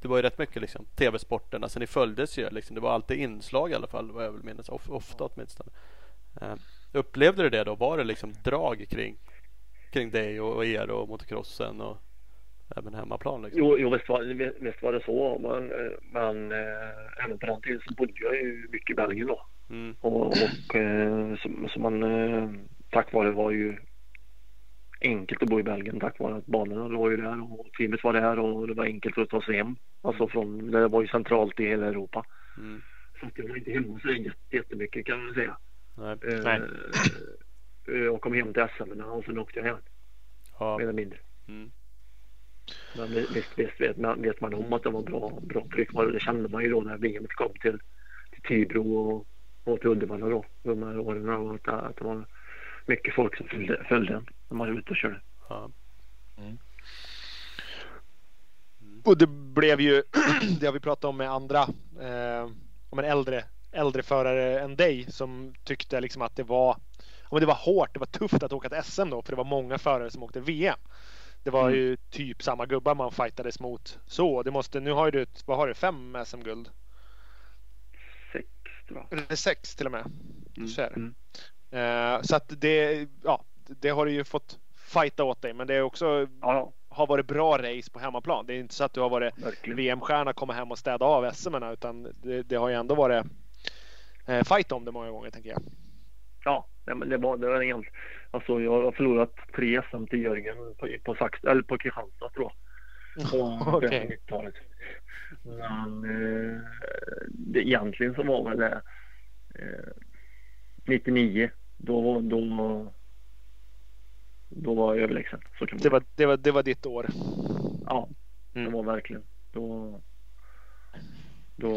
det var ju rätt mycket liksom tv-sporten. Alltså ni följdes ju liksom. Det var alltid inslag i alla fall vad jag vill minnas. Of, ofta åtminstone. Eh, upplevde du det då? Var det liksom drag kring, kring dig och, och er och motocrossen och även hemmaplan? Liksom? Jo, jo visst, var, visst var det så. Men, eh, men eh, även på den tiden så bodde jag ju mycket i Belgien då. Mm, Och, och eh, så, så man eh, tack vare var ju enkelt att bo i Belgien tack vare att banorna låg ju där och teamet var där och det var enkelt att ta sig hem. Alltså från, det var ju centralt i hela Europa. mm, Så att jag var inte hemma så jätte- jättemycket kan man säga. nej, Eh, Nej. eh, Jag kom hem till SM och sen åkte jag hem ja, mer eller mindre. mm, Men visst, visst vet, man, vet man om att det var bra, bra tryck. Det kände man ju då när VM kom till, till Tibro och, och till Uddevalla då. De här åren och att, att det var mycket folk som följde, följde en när man var ute och körde. ja, Och det blev ju, det har vi pratat om med andra, eh, om en äldre, äldre förare än dig som tyckte liksom att det var, men det var hårt, det var tufft att åka till SM då för det var många förare som åkte VM. Det var Mm. ju typ samma gubbar man fightades mot så. Det måste, nu har ju du, ett- vad har du, fem SM-guld? Jag. Eller sex till och med. Så är det. Mm. Eh, så att det, ja, det har du ju fått fighta åt dig men det är också Ja, har varit bra race på hemmaplan. Det är inte så att du har varit. VM-stjärna komma hem och städa av SM utan det, det har ju ändå varit eh, fight om det många gånger tänker jag. Ja, men det var, det var egentligen, alltså jag har förlorat tre SM till Jörgen på, på, Sax, eller på Kristianstad tror jag. På 90-talet. Men eh, det, egentligen så var väl det eh, 99. Då, då, då var jag överlägsen. Så kan man Det var, det, var, det var ditt år. Ja, Mm. det var verkligen. Då, då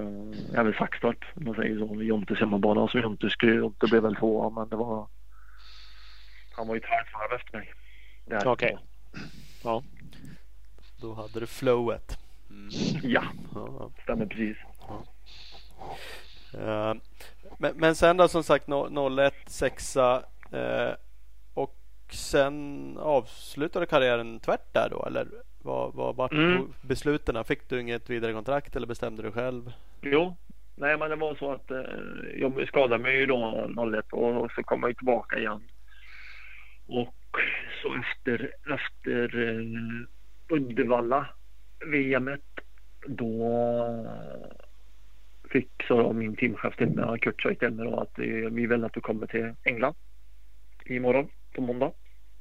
eh, även Saxtorp, om man säger så. Jontes hemmabana som Jonte Jonte blev väl tvåa men det var han var ju ett halvt varv efter mig. Okej. Ja. då hade du flowet. Mm. Ja, stämmer precis. Eh, men, men sen då som sagt no- 01, 6 eh, och sen avslutade karriären tvärt där då eller vad, vad vart Mm. besluten? Fick du inget vidare kontrakt eller bestämde du själv? Jo, nej men det var så att eh, jag skadade mig ju då 01 och, och så kom jag tillbaka igen. Och så efter, efter Uddevalla VMet då fick så min teamchef till mig, Kurt då att vi vill att du kommer till England imorgon på måndag.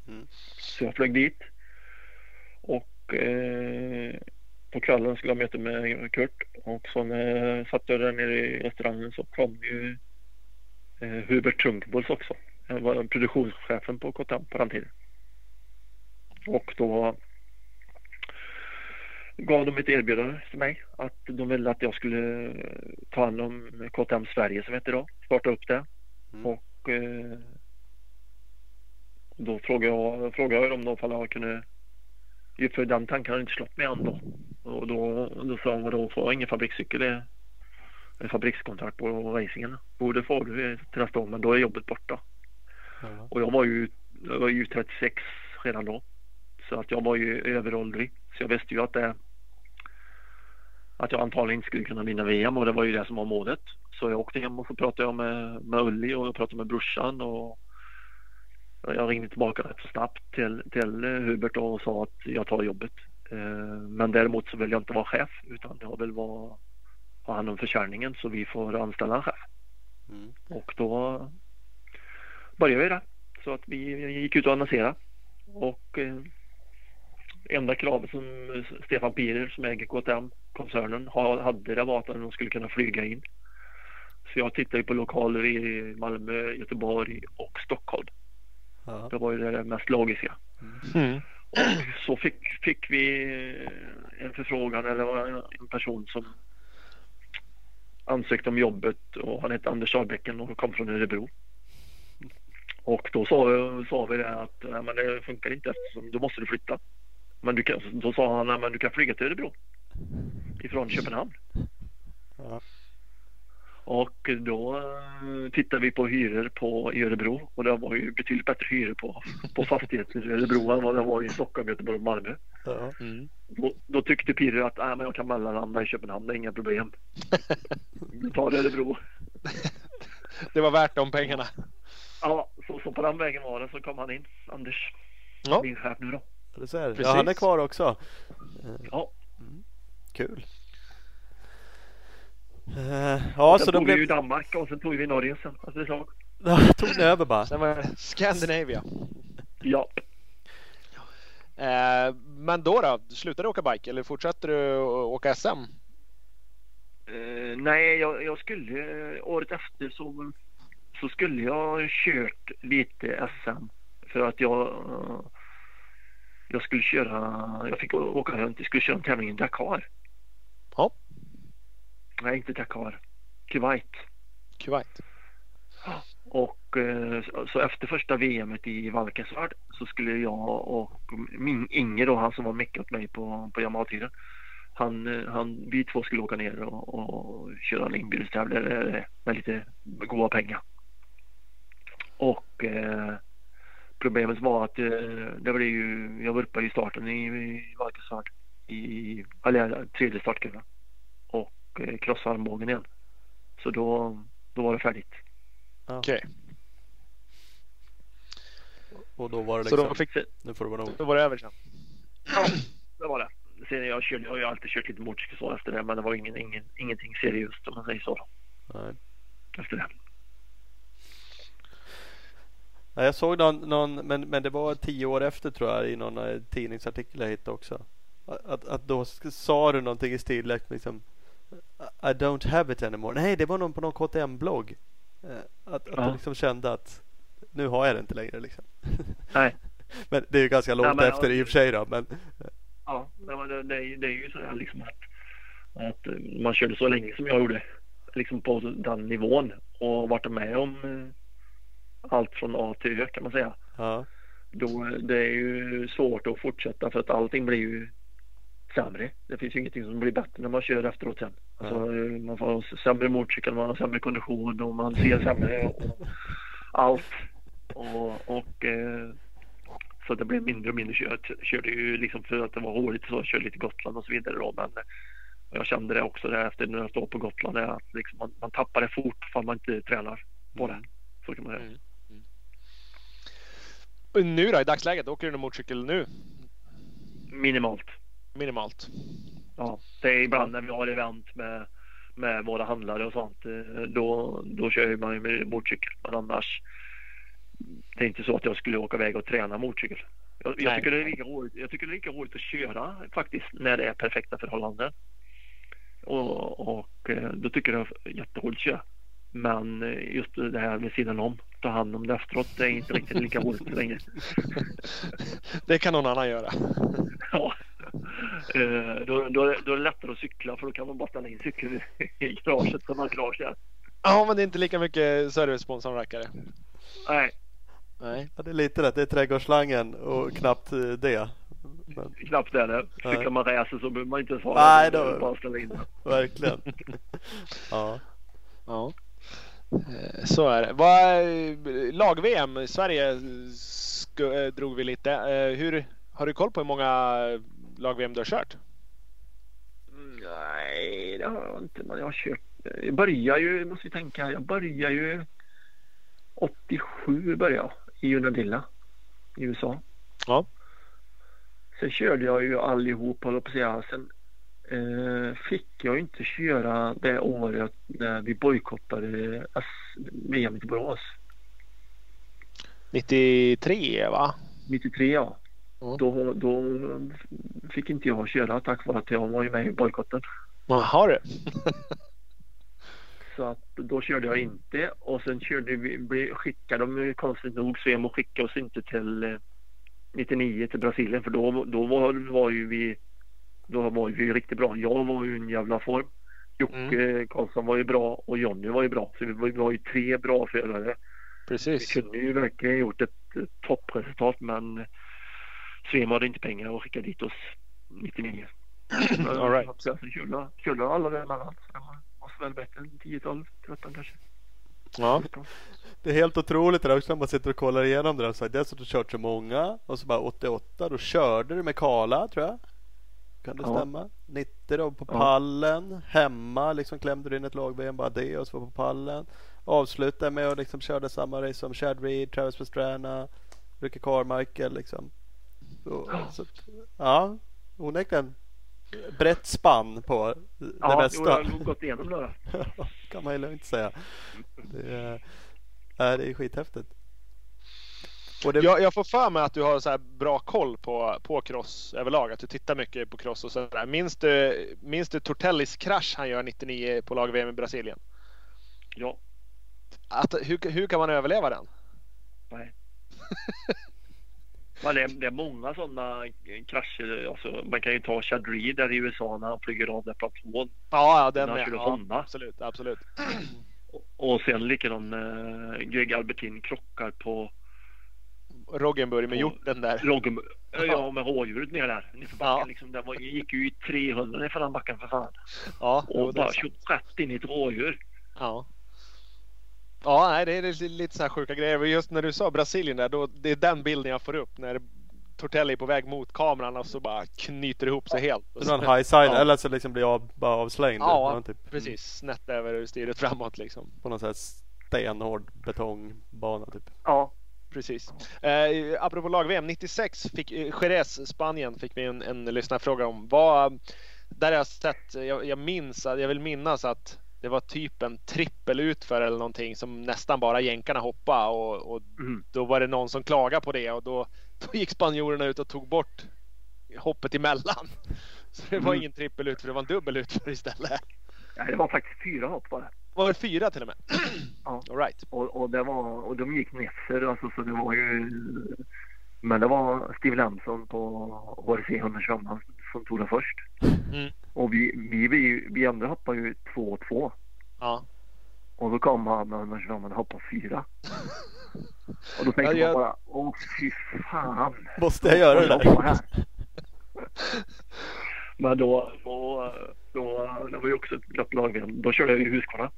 Mm. Så jag flög dit. Och eh, på kvällen skulle jag möta med Kurt och så när jag satt där nere i restaurangen så kom ju eh, Hubert Trunkbuls också Jag var produktionschefen på KTM på den tiden. Och då gav de ett erbjudande till mig att de ville att jag skulle ta hand om KTM Sverige som heter idag. Starta upp det. Mm. Och eh, då frågade jag, frågade jag dem då ifall jag kunde för den tanken hade inte slått mig än då. Och då, då sa de då får jag ingen fabrikscykel. Det är fabrikskontrakt på racingen. Jo det får du till nästa år men då är jobbet borta. Ja. Och jag var ju, jag var ju 36 redan då. Så att jag var ju överåldrig. Så jag visste ju att det att jag antagligen inte skulle kunna vinna VM och det var ju det som var målet. Så jag åkte hem och så pratade jag med, med Ulli och jag pratade med brorsan och jag ringde tillbaka rätt så snabbt till, till Hubert och sa att jag tar jobbet. Eh, Men däremot så vill jag inte vara chef utan jag vill vara, ha hand om försäljningen så vi får anställa en chef. Mm. Och då började vi det. Så att vi gick ut och annonserade. Och eh, enda kravet som Stefan Pirer som äger KTM-koncernen ha- hade det var att de skulle kunna flyga in. Så jag tittade på lokaler i Malmö, Göteborg och Stockholm. Ja. Det var ju det mest logiska. Mm. Och så fick, fick vi en förfrågan eller en person som ansökte om jobbet och han hette Anders Sahlbäcken och kom från Örebro. Och då sa, sa vi det att nej, men det funkar inte eftersom då måste du flytta. Men du kan, då sa han men du kan flyga till Örebro ifrån Köpenhamn. Ja. Och då eh, tittade vi på hyror på i Örebro och det var ju betydligt bättre hyror på, på fastigheter i Örebro än vad det var i Stockholm, Göteborg och Malmö. Ja. Mm. Då, då tyckte Pirre att äh, men jag kan mellanlanda i Köpenhamn, det är inga problem. Vi tar Örebro. Det var värt de pengarna. Ja, så, så på den vägen var det. Så kom han in, Anders, Ja. min chef nu då. Precis. Ja, han är kvar också. Ja, Kul. Eh, ja, sen så då tog vi ju blev... Danmark och sen tog vi Norge sen. Alltså, det slag. Tog ni över bara. Sen var det Scandinavia. Ja, Eh, men då då? Slutade du åka bike eller fortsatte du åka SM? Eh, nej, jag, jag skulle året efter så, så skulle jag kört lite SM för att jag jag skulle köra, jag fick åka runt, jag skulle köra en tävling i Dakar. Ja. Nej, inte Dakar. Kuwait. Kuwait. Och eh, så- efter första VMet i Valkensvärd så skulle jag och min Inge då, han som var mycket åt mig på, på Yamaha-tiden. Han, eh, han, vi två skulle åka ner och, och köra en inbjudningstävling med lite goda pengar. Och eh, problemet var att eh, det blev ju, jag var uppe i starten i, i Valkensvärd i, eller tredje startkurvan och eh, krossade armbågen igen. Så då, då var det färdigt. Okej. Och då var det Så liksom, då, fick, nu får det vara nog. då var det över sen? Ja, det var det. Sen jag, körde, jag har ju alltid kört lite motorcykel så efter det men det var ingen, ingen, ingenting seriöst om man säger så. Nej. Efter det. Ja, jag såg någon, någon men, men det var tio år efter tror jag i någon eh, tidningsartikel jag hittade också. Att, att då sa du någonting i stil liksom I don't have it anymore. Nej, det var någon på någon KTM-blogg. Eh, Att, att Ja. du liksom kände att nu har jag det inte längre liksom. Nej. Men det är ju ganska långt men- efter i och för sig då. Men Ja, nej, men det, det, är ju- det är ju så här liksom att, att eh, man körde så länge som jag gjorde. Liksom på den nivån och varit med om eh, allt från A till Ö kan man säga. ja, Då, det är ju svårt att fortsätta för att allting blir ju sämre. Det finns ju ingenting som blir bättre när man kör efteråt sen. Alltså, eh, man får sämre motorcykel, man har sämre kondition och man ser sämre och allt. Och, och eh, så det blev mindre och mindre kört. Körde ju liksom för att det var roligt så körde lite Gotland och så vidare då. Men jag kände det också där efter när jag stod på Gotland. Att liksom man, man tappar det fort ifall man inte tränar på det. Så kan man säga. Mm. Nu då i dagsläget, åker du någon motorcykel nu? Minimalt. Minimalt. Ja, det är ibland när vi har event med, med våra handlare och sånt. eh, Då, då kör man ju med motorcykel. Men annars. Det är inte så att jag skulle åka iväg och träna motorcykel. Jag, jag, tycker det är lika roligt, jag tycker det är lika roligt att köra faktiskt när det är perfekta förhållanden. Och, och eh, då tycker jag det är jätteroligt att köra. Men eh, just det här med sidan om, ta hand om det efteråt, det är inte riktigt lika roligt längre. Det kan någon annan göra. Ja. Eh, Då, då, är- då är det lättare att cykla för då kan man bara ställa in cykeln i- garaget som har garage där. Ja, men det är inte lika mycket service på en sån rackare. Nej, Nej. Ja, det är lite rätt. Det är trädgårdsslangen och knappt eh, det. Men, knappt det. Nej. Cyklar man racer så behöver man inte ens ha Nej, det. då- Det Bara ställa in det. verkligen. Ja. Ja. Eh, Så är det. Vad, lag-VM i Sverige eh, drog vi lite. Eh, Hur, har du koll på hur många lag-VM du har kört? Nej, det har jag inte. Men jag har kört. Jag börjar ju, måste vi tänka, jag börjar ju 87 började jag i Unadilla i USA. Ja. Sen körde jag ju allihop, jag på att säga. Sen eh, fick jag inte köra det året när vi bojkottade VM i Borås. 93 va? 93 ja. Mm. Då, då fick inte jag köra tack vare att jag var med i bojkotten. Jaha du. Så att då körde jag inte och sen körde vi, skickade de konstigt nog Svemo skickade oss inte till eh, 99 till Brasilien för då, då var, var ju vi då var ju vi riktigt bra. Jag var ju i en jävla form. Jocke Karlsson var ju bra och Jonny var ju bra. Så vi var, vi var ju tre bra förare. Vi Precis. kunde ju verkligen gjort ett, ett toppresultat men Svemo hade inte pengar att skicka dit oss 99. All right. Så jag alla däremellan. Det var var väl bättre än 10, 12, 13 kanske. Ja. Det är helt otroligt det där också när man sitter och kollar igenom det där. Så dels att du kört så många och så bara 88 då körde du med Kala tror jag. Kan det Ja. stämma? 90 då på Ja. pallen. Hemma liksom klämde du in ett lag-VM bara det och så var på pallen. Avslutade med att liksom körde samma race som Chad Reed, Travis Pastrana, Ricky Carmichael liksom. Så, så, att, ja, onekligen brett spann på det Ja, mesta. jag har gått igenom det. kan man ju lugnt säga. Det är, det är skithäftigt. Och det, Jag, jag får för mig att du har så här bra koll på, på cross överlag. Att du tittar mycket på cross och sådär. Minns du, minns du Tortellis krasch han gör 99 på lag-VM i Brasilien? Ja, Att, hur, hur kan man överleva den? nej. Men det, är, det är många sådana krascher. Alltså, man kan ju ta Chad Reed där i USA när han flyger av där platån. Ja, ja den När han med. Ja, absolut, absolut. Och sen likadant eh, Greg Albertin krockar på Roggenburg med hjorten där. Roggen, ja, med rådjuret ner där. Nerför backen, Ja. liksom. Den var, gick ju i 300 nerför den backen för fan. Ja, Och är bara kört rätt in i ett rådjur. Ja. Ja, nej, det är lite- lite så här sjuka grejer. Just när du sa Brasilien där, då, det är den bilden jag får upp när Tortelli är på väg mot kameran och så bara knyter ihop sig helt. det var en high side Ja. eller så liksom blir av, bara avslängd. Ja, Man typ, Precis, snett över styret framåt liksom. På någon sån här stenhård betongbana typ. Ja, Precis. Eh, apropå lag-VM, 96 fick eh, Jerez, Spanien, fick vi en, en lyssnarfråga om. Vad, där jag sett, jag, jag minns, att- jag vill minnas att det var typ en trippel utför eller någonting som nästan bara jänkarna hoppade och, och mm. då var det någon som klagade på det och då, då gick spanjorerna ut och tog bort hoppet emellan. Så det var Mm. ingen trippel utför, det var en dubbel utför istället. Nej, det var faktiskt fyra hopp bara. Var det fyra till och med? Ja. All right. Och, och, det var, och de gick nerför alltså, så det var ju... Men det var Steve Lamson på HRC 125 han som tog den först. Mm. Och vi, vi, vi, vi andra hoppade ju 2-2. Ja. Och då kom han med 125 och hoppade fyra. Och då tänkte Ja, jag- man bara, åh fy fan. Måste jag göra det där? Men då, då, då, det var ju också ett glatt lag. Då körde jag ju Husqvarna.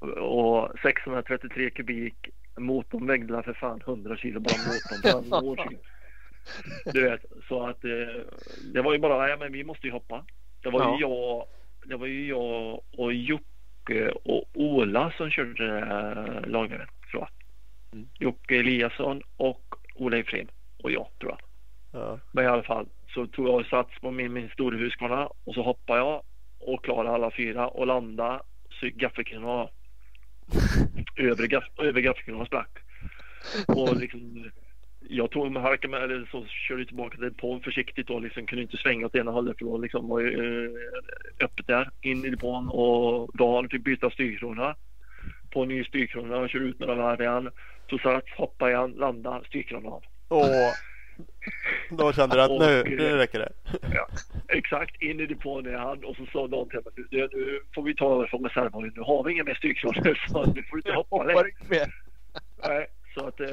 Och 633 kubik. Motorn vägde för fan 100 kilo bara motorn. Du vet, så att eh, det var ju bara, ja men vi måste ju hoppa. Det var ju jag, det var ju jag och Jocke och Ola som körde eh, laget tror jag. Mm. Jocke Eliasson och Ola Efrem och jag tror jag. Ja. Men i alla fall så tog jag sats på min, min stora och så hoppade jag och klarade alla fyra och landade så gick övriga, övriga Övre, gaffelkronan sprack. Och liksom jag tog mig harken med, eller så körde jag tillbaka till depån försiktigt och liksom kunde inte svänga åt ena hållet för då liksom var ju eh, öppet där in i depån och Dan fick byta styrkrona. på en ny styrkrona och körde ut några varv igen. Så sats, hoppade igen, landade styrkrona av. Åh. Då kände du att nu, Och, nu räcker det. Ja, exakt, in i depån är han och så sa någon till mig "Du, nu får vi ta över från reservhållet. Nu har vi inga mer styrkronor så nu får du inte hoppa längre. Nej, Så att eh,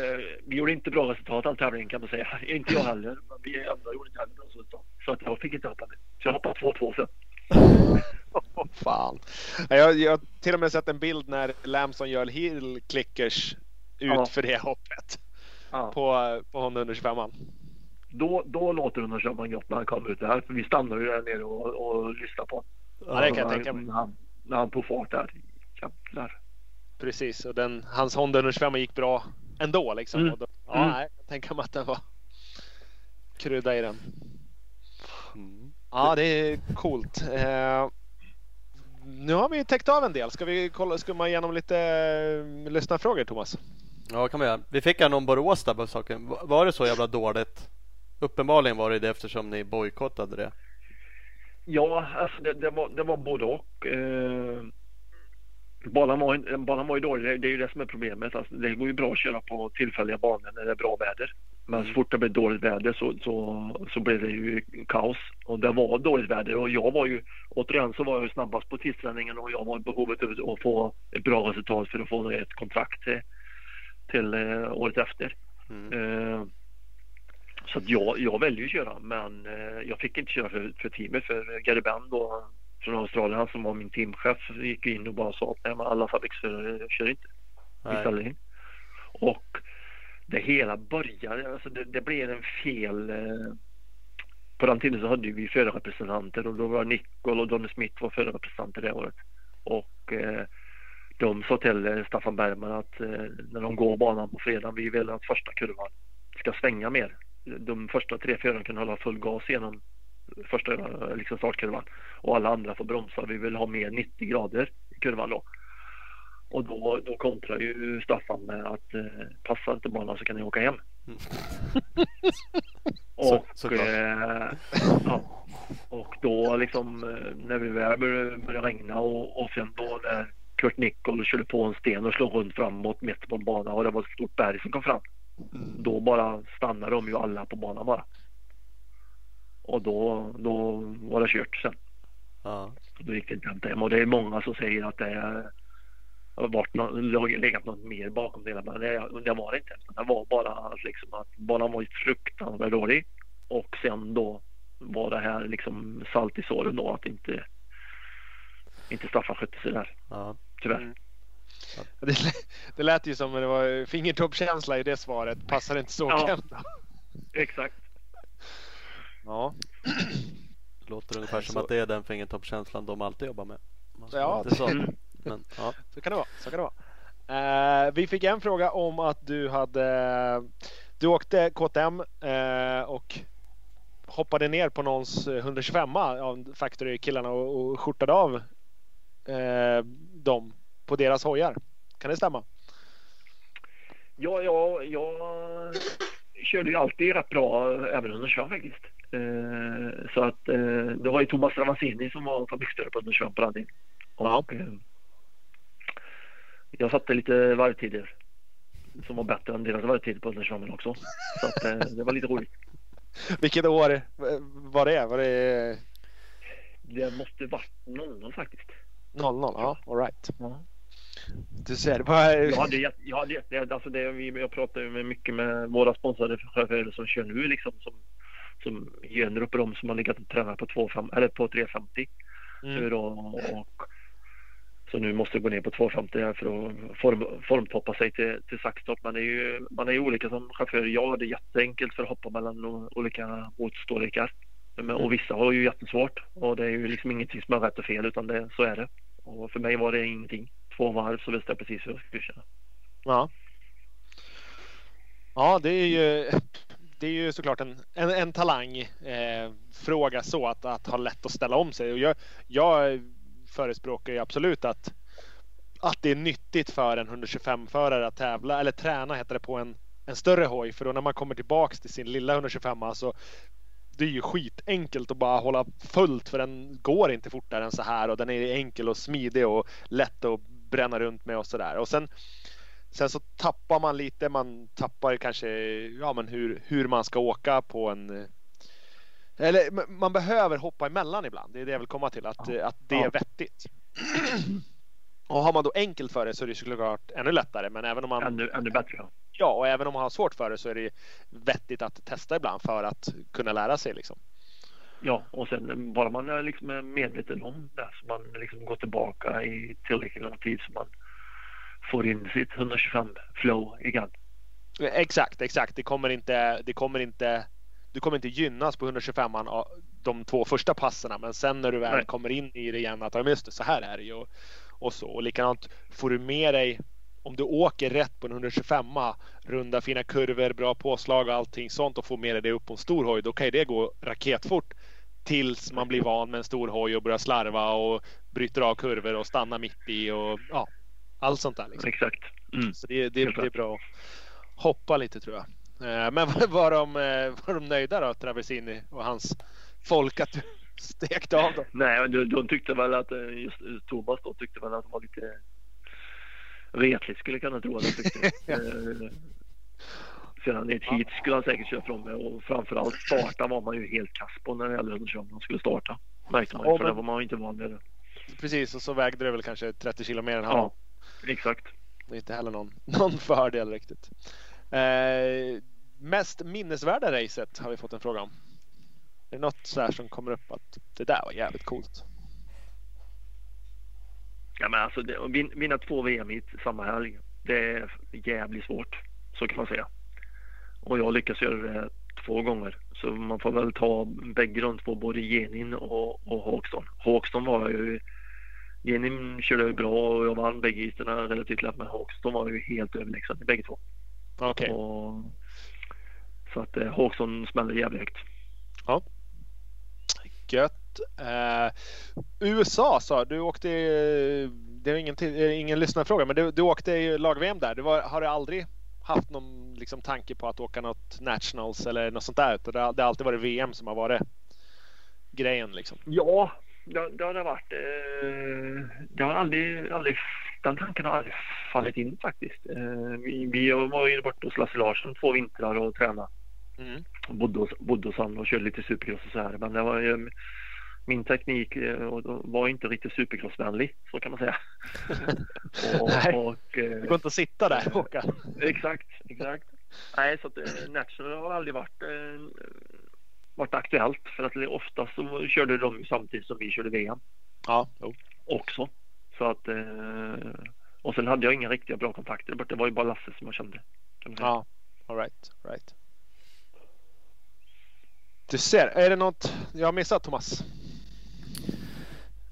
vi gjorde inte bra resultat all tävlingen kan man säga. Inte jag heller, men vi andra gjorde inte heller bra resultat. Så att jag fick inte hoppa med. Så jag hoppade 2-2 sen. Fan. Jag, jag har till och med sett en bild när Lamson gör heel clickers ut Ja. för det hoppet Ja. på, på Honda 125 Då, då låter det nog som man gott när han kom ut där. För vi stannade ju där nere och, och lyssnade på. Ja, det kan jag tänka mig. När han, när han tog fart där. Jävlar. Precis, och den, hans Honda 125 gick bra ändå liksom. Mm. Och då, ja, Mm. nej, jag tänker mig att den var krydda i den. Mm. Ja, det är coolt. Eh, nu har vi täckt av en del. Ska vi kolla, skumma igenom lite eh, lyssnarfrågor Thomas? Ja, kan vi göra. Vi fick en om Borås där på saken. Va- Var det så jävla dåligt? Uppenbarligen var det det eftersom ni bojkottade det. Ja, alltså det, det, var, det var både och. Eh, banan, var, banan var ju dålig. Det, det är ju det som är problemet. Alltså, det går ju bra att köra på tillfälliga banor när det är bra väder. Men så fort det blir dåligt väder så, så, så blir det ju kaos. Och det var dåligt väder och jag var ju, återigen så var jag snabbast på tidsträningen och jag var i behovet av att få ett bra resultat för att få ett kontrakt till, till eh, året efter. Mm. Eh, så att jag, jag väljer att köra men eh, jag fick inte köra för, för teamet för Gary Benn då från Australien som var min teamchef gick in och bara sa att nej, men alla fabriksförare kör inte. Vi Nej. ställer in. Och det hela började, alltså det, det blev en fel på den tiden så hade vi förarrepresentanter och då var Nicol och Donny Smith var förarrepresentanter det året. Och eh, de sa till eh, Staffan Bergman att eh, när de går banan på fredag, vi vill att första kurvan ska svänga mer. De första tre förarna kan hålla full gas genom första eh, liksom startkurvan och alla andra får bromsa. Vi vill ha mer 90 grader i kurvan då. Och då, då kontrar ju Staffan med att eh, passar inte banan så kan ni åka hem. Mm. och, Så- eh, ja. och då liksom eh, när vi väl började regna och, och sen då när Kurt Nichol körde på en sten och slog runt framåt mitt på en bana och det var ett stort berg som kom fram. Då bara stannade de ju alla på banan bara. Och då, då var det kört sen. Ja. Då gick det inte hämta hem. Och det är många som säger att det är- varit det har legat något mer bakom det hela. Men det, det var det inte. Det var bara liksom att banan var fruktansvärt dålig. Och sen då var det här liksom salt i såren då att inte, inte Staffan skötte sig där. Ja. Tyvärr. Mm. Det, det lät ju som att det var fingertoppskänsla i det svaret. Passar inte så Ja. Exakt. Ja. Låter ungefär som Så- att det är den fingertoppskänslan de alltid jobbar med. Ja, inte så. Mm. Men, ja. Så kan det vara. Så kan det vara. Eh, vi fick en fråga om att du hade du åkte KTM eh, och hoppade ner på någons eh, 125 av Factory-killarna och, och skjortade av eh, dem på deras hojar. Kan det stämma? Ja, ja, jag körde ju alltid rätt bra även under kör faktiskt. Eh, så att eh, det var ju Thomas Ravazzini som var fabriksförare på under på den. Och, eh, jag satte lite varvtider som var bättre än deras varvtider på under också. Så att eh, det var lite roligt. Vilket år var det? Var det Det måste varit 00 faktiskt. 00? Ja, alright. Ja. Du ser, det jätte- alltså det, vi- jag pratar ju med mycket med våra sponsrade chaufförer som kör nu liksom som, som Jöner och de som har legat och tränat på, 2,5 eller på 350 Mm. nu då och så nu måste jag gå ner på 250 här för att form, formtoppa sig till, till saxtopp. Man är ju man är ju olika som chaufför. Jag har det jätteenkelt för att hoppa mellan olika motstorlekar. Men, och vissa har ju jättesvårt och det är ju liksom ingenting som är rätt och fel utan det, så är det. Och för mig var det ingenting. Två varv så visste jag precis hur jag skulle köra. Ja. Ja, det är ju, det är ju såklart en, en, en talangfråga eh, så att, att ha lätt att ställa om sig. Och jag, jag förespråkar ju absolut att, att det är nyttigt för en 125-förare att tävla, eller träna heter det, på en, en större hoj. För då när man kommer tillbaks till sin lilla 125 så det är ju skitenkelt att bara hålla fullt för den går inte fortare än så här och den är enkel och smidig och lätt att bränna runt med och sådär. Och sen, sen så tappar man lite, man tappar kanske ja, men hur, hur man ska åka på en eller man behöver hoppa emellan ibland. Det är det jag vill komma till. Att, Ja. att det Ja. är vettigt. Och har man då enkelt för det så är det såklart ännu lättare. Men även om man Ännu, ännu bättre. Ja. Och även om man har svårt för det så är det vettigt att testa ibland för att kunna lära sig liksom. Ja, och sen bara man är liksom är medveten om det så man liksom går tillbaka i tillräckligt lång tid så man får in sitt 125 flow igen. Exakt, exakt. Det kommer inte, det kommer inte, du kommer inte gynnas på 125 an de två första passerna, men sen när du väl Nej. kommer in i det igen att ja, just det, så här är det ju och, och så. Och likadant får du med dig om du åker rätt på en 125 runda fina kurvor, bra påslag och allting sånt och får med dig det upp på en stor hoj, då kan ju det gå raketfort tills man blir van med en stor hoj och börjar slarva och bryter av kurvor och stannar mitt i och ja, allt sånt där. Liksom. Exakt. Mm. Så det, det, det är bra att hoppa lite tror jag. Eh, Men var- de, eh, var de nöjda då, Traversini och hans folk att du stekte av dem? Nej, de, de tyckte väl att eh, just Thomas då tyckte väl att det var lite retligt skulle jag kunna tro att han tyckte. Eh, Sedan i ett hit skulle han säkert köra från mig och framförallt starta var man ju helt kass på när det gällde att han skulle starta. Märkte man ju, Ja, för men- det var man ju inte van vid. Precis, och så vägde det väl kanske 30 kilo mer än han. Ja, exakt. Det är inte heller någon, någon fördel riktigt. Eh, mest minnesvärda racet har vi fått en fråga om. Är det något så här som kommer upp att det där var jävligt coolt? Ja, men alltså det, vinna två VM i samma helg, det är jävligt svårt. Så kan man säga. Och jag lyckas göra det två gånger. Så man får väl ta bägge de två, både Genin och, och Hawkston. Hawkston var ju... Genin körde ju bra och jag vann bägge heaterna relativt lätt. Men Hawkston var ju helt överlägsen i bägge två. Okej, Och, så att eh, Hawkston smällde jävligt högt. gött. Eh, USA sa du åkte, det är ingen, eh, ingen lyssnarfråga, men du, du åkte i lag-VM där. Du var, har du aldrig haft någon liksom, tanke på att åka något Nationals eller något sånt där? Utan det, har- det har alltid varit VM som har varit grejen liksom. Ja, det, det har det varit. Eh, det har aldrig, aldrig, den tanken har aldrig fallit in faktiskt. Eh, vi, vi var ju borta hos Lasse Larsson två vintrar och tränade. Mm. Bodde hos, bodde hos han och körde lite supercross och så här. Men det var ju, min teknik eh, var inte riktigt supercrossvänlig, så kan man säga. och, Nej. och, eh, Det går inte att sitta där och. Exakt, exakt. Nej, så att eh, National har aldrig varit, varit aktuellt. För att oftast så körde de samtidigt som vi körde VM Ja, jo. också. Så att, och sen hade jag inga riktiga bra kontakter. Det var ju bara Lasse som jag kände. Ja, all right, all right. Du ser, är det något jag har missat Thomas?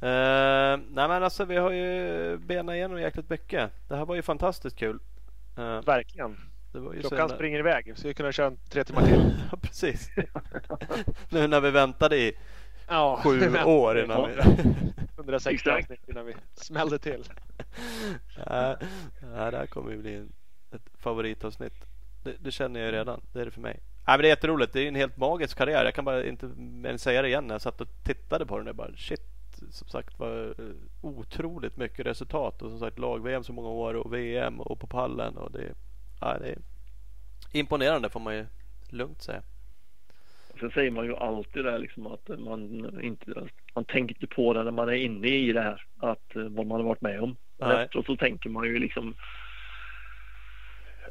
Eh, nej men alltså vi har ju benat igenom jäkligt mycket. Det här var ju fantastiskt kul. Eh, Verkligen. det var ju så Klockan springer iväg. Vi skulle kunna köra en tre timmar till. Ja precis. nu när vi väntade i Ja, sju men- år innan vi... 160 Exakt. avsnitt innan vi smällde till. ja, det här kommer ju bli en, ett favoritavsnitt. Det, det känner jag ju redan. Det är det för mig. Nej, men det är jätteroligt. Det är en helt magisk karriär. Jag kan bara inte ens säga det igen när jag satt och tittade på den. Jag bara shit. Som sagt var eh, otroligt mycket resultat och som sagt lag-VM så många år och VM och på pallen och det, ja, det är imponerande får man ju lugnt säga. Sen säger man ju alltid det liksom att man inte, man tänker inte på det när man är inne i det här. Att eh, vad man har varit med om. Men efteråt så tänker man ju liksom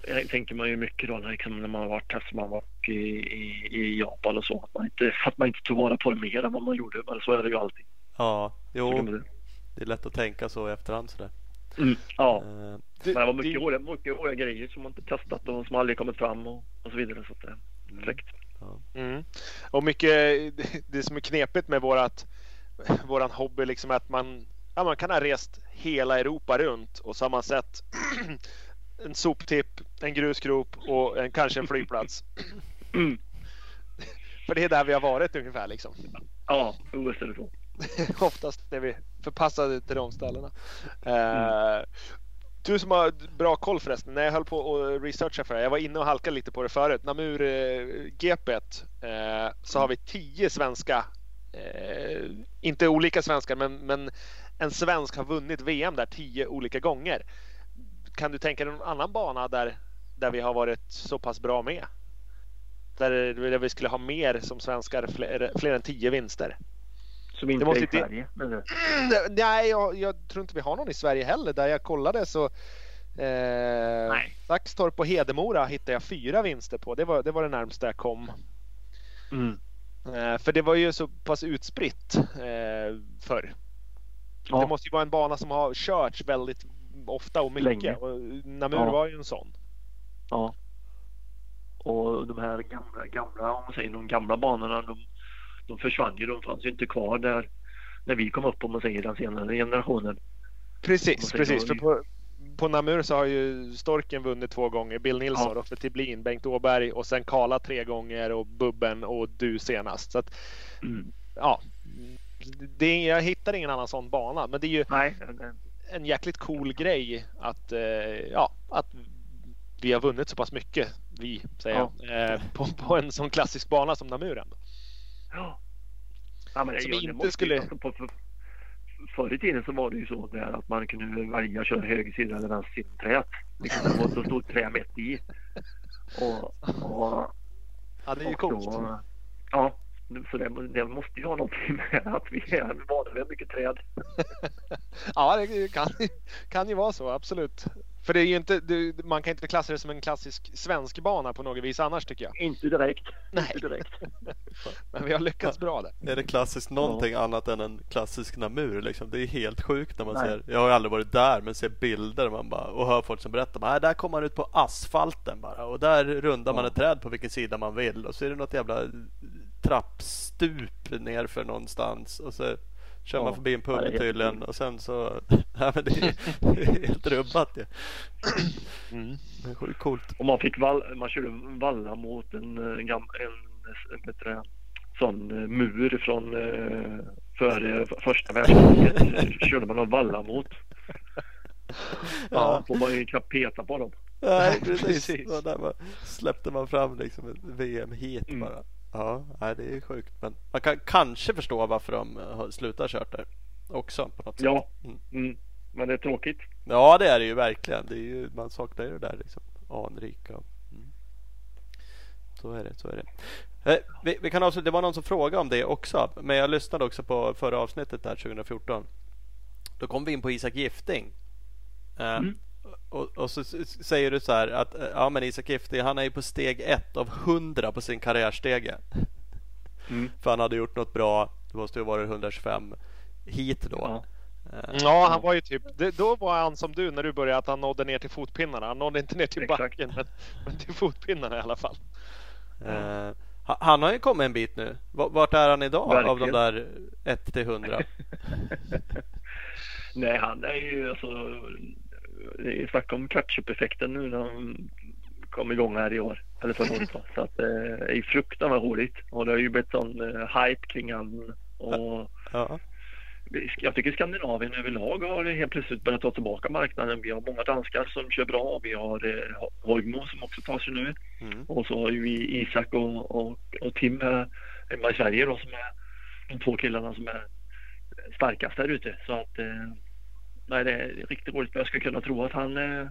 jag tänker man ju mycket då liksom, när man har varit här man varit i, i, i Japan och så. Att man, inte, att man inte tog vara på det mer än vad man gjorde. Men så är det ju alltid. Ja, jo, det är lätt att tänka så i efterhand sådär. Mm. Ja, Eh, men det var mycket roliga, mycket roliga grejer som man inte testat och som aldrig kommit fram och, och så vidare. Så att, det är perfekt. Mm. Och mycket, det som är knepigt med vårat, våran hobby liksom är att man, ja, man kan ha rest hela Europa runt och så har man sett en soptipp, en grusgrop och en, kanske en flygplats. Mm. För det är där vi har varit ungefär liksom. Ja, OS är det så. Oftast är vi förpassade till de ställena. Eh, du som har bra koll förresten, när jag höll på att researcha för det, jag var inne och halkade lite på det förut. Namur eh, GP eh, så har vi tio svenska, eh, inte olika svenskar men, men en svensk har vunnit VM där tio olika gånger. Kan du tänka dig någon annan bana där, där vi har varit så pass bra med? Där, där vi skulle ha mer som svenskar, fler, fler än tio vinster. Som inte Det måste är i Sverige. Det, Mm, Nej, jag, jag tror inte vi har någon i Sverige heller. Där jag kollade så eh, Nej. Vaxtorp och Hedemora hittade jag fyra vinster på. Det var det, var det närmsta jag kom. mm. Eh, för det var ju så pass utspritt eh, förr. Ja. Det måste ju vara en bana som har körts väldigt ofta och mycket. Länge. Och Namur Ja. var ju en sån. Ja. Och de här gamla, gamla, om man säger de gamla banorna, de, de försvann ju. De fanns ju inte kvar där när vi kom upp om man säger den senare generationen. Precis, precis. För på, på Namur så har ju Storken vunnit två gånger. Bill Nilsson, Ja. Roffe Tiblin, Bengt Åberg och sen Kala tre gånger och Bubben och du senast. Så att, Mm. ja. Det jag hittar ingen annan sån bana. Men det är ju Nej, en jäkligt cool grej att, eh, ja, att vi har vunnit så pass mycket, vi säger Ja. jag, eh, på, på en sån klassisk bana som Namur ändå. Ja. ja men det, Som ja, inte skulle- alltså, på, för, förr i tiden så var det ju så där att man kunde välja att köra höger sida eller vänster sida träet. Liksom, det var så stort trä mitt i. Och, och Ja, det är ju coolt. Då, ja, så det, det måste ju ha någonting med att vi är vana vid mycket träd. Ja, det kan, kan ju vara så, absolut. För det är ju inte, det, man kan inte klassa det som en klassisk svensk bana på något vis annars tycker jag. Inte direkt. Nej. Inte direkt. Men vi har lyckats bra där. Är det klassiskt någonting annat än en klassisk Namur liksom? Det är helt sjukt när man Nej. ser. Jag har ju aldrig varit där men ser bilder man bara, och hör folk som berättar. Nej, där kommer man ut på asfalten bara och där rundar man Ja. ett träd på vilken sida man vill och så är det något jävla trappstup ner för någonstans och så kör man förbi en pub tydligen och sen så... Nej, men det, är, det är helt rubbat ju. Mm. Det är sjukt coolt. Och man fick vall, man körde valla mot en, eh, gam, en, en sån eh, mur från eh, före första världskriget. körde man och valla mot. Ja, får man ju knappt peta på dem. Nej, precis. precis. Där släppte man fram liksom VM-hit Mm. bara. Ja, nej, det är sjukt. Men man kan kanske förstå varför de eh, har slutat kört där också på något sätt. Ja, Mm. mm. men det är tråkigt. Ja, det är det ju verkligen. Det är ju, man saknar ju det där liksom. Anrika. Mm. Så är det, så är det. Eh, vi, vi kan också, det var någon som frågade om det också. Men jag lyssnade också på förra avsnittet där 2014. Då kom vi in på Isak Gifting. Eh, Mm. Och, och så säger du så här att eh, ja, men Isak Gifting han är ju på steg ett av hundra på sin karriärstege. Mm. För han hade gjort något bra. Det måste ju varit 125 hit då. Ja. Eh, Ja, han var ju typ, det, då var han som du när du började att han nådde ner till fotpinnarna. Han nådde inte ner till Exakt. backen men, men till fotpinnarna i alla fall. Eh, ha- han har ju kommit en bit nu. Vart är han idag av de Verkligen. där 1 till 100? Nej, han är ju alltså... Det är snack om catch-up-effekten nu när han kom igång här i år. Eller förra året. Så att eh, det är fruktansvärt roligt. Och det har ju blivit sån eh, hype kring han. Och Ja. jag tycker Skandinavien överlag har helt plötsligt börjat ta tillbaka marknaden. Vi har många danskar som kör bra. Vi har eh, Horgmo som också tar sig nu. Mm. Och så har vi Isak och, och, och Tim här hemma i Sverige då som är de två killarna som är starkast där ute. Så att eh, nej, det är riktigt roligt. Jag skulle kunna tro att han eh,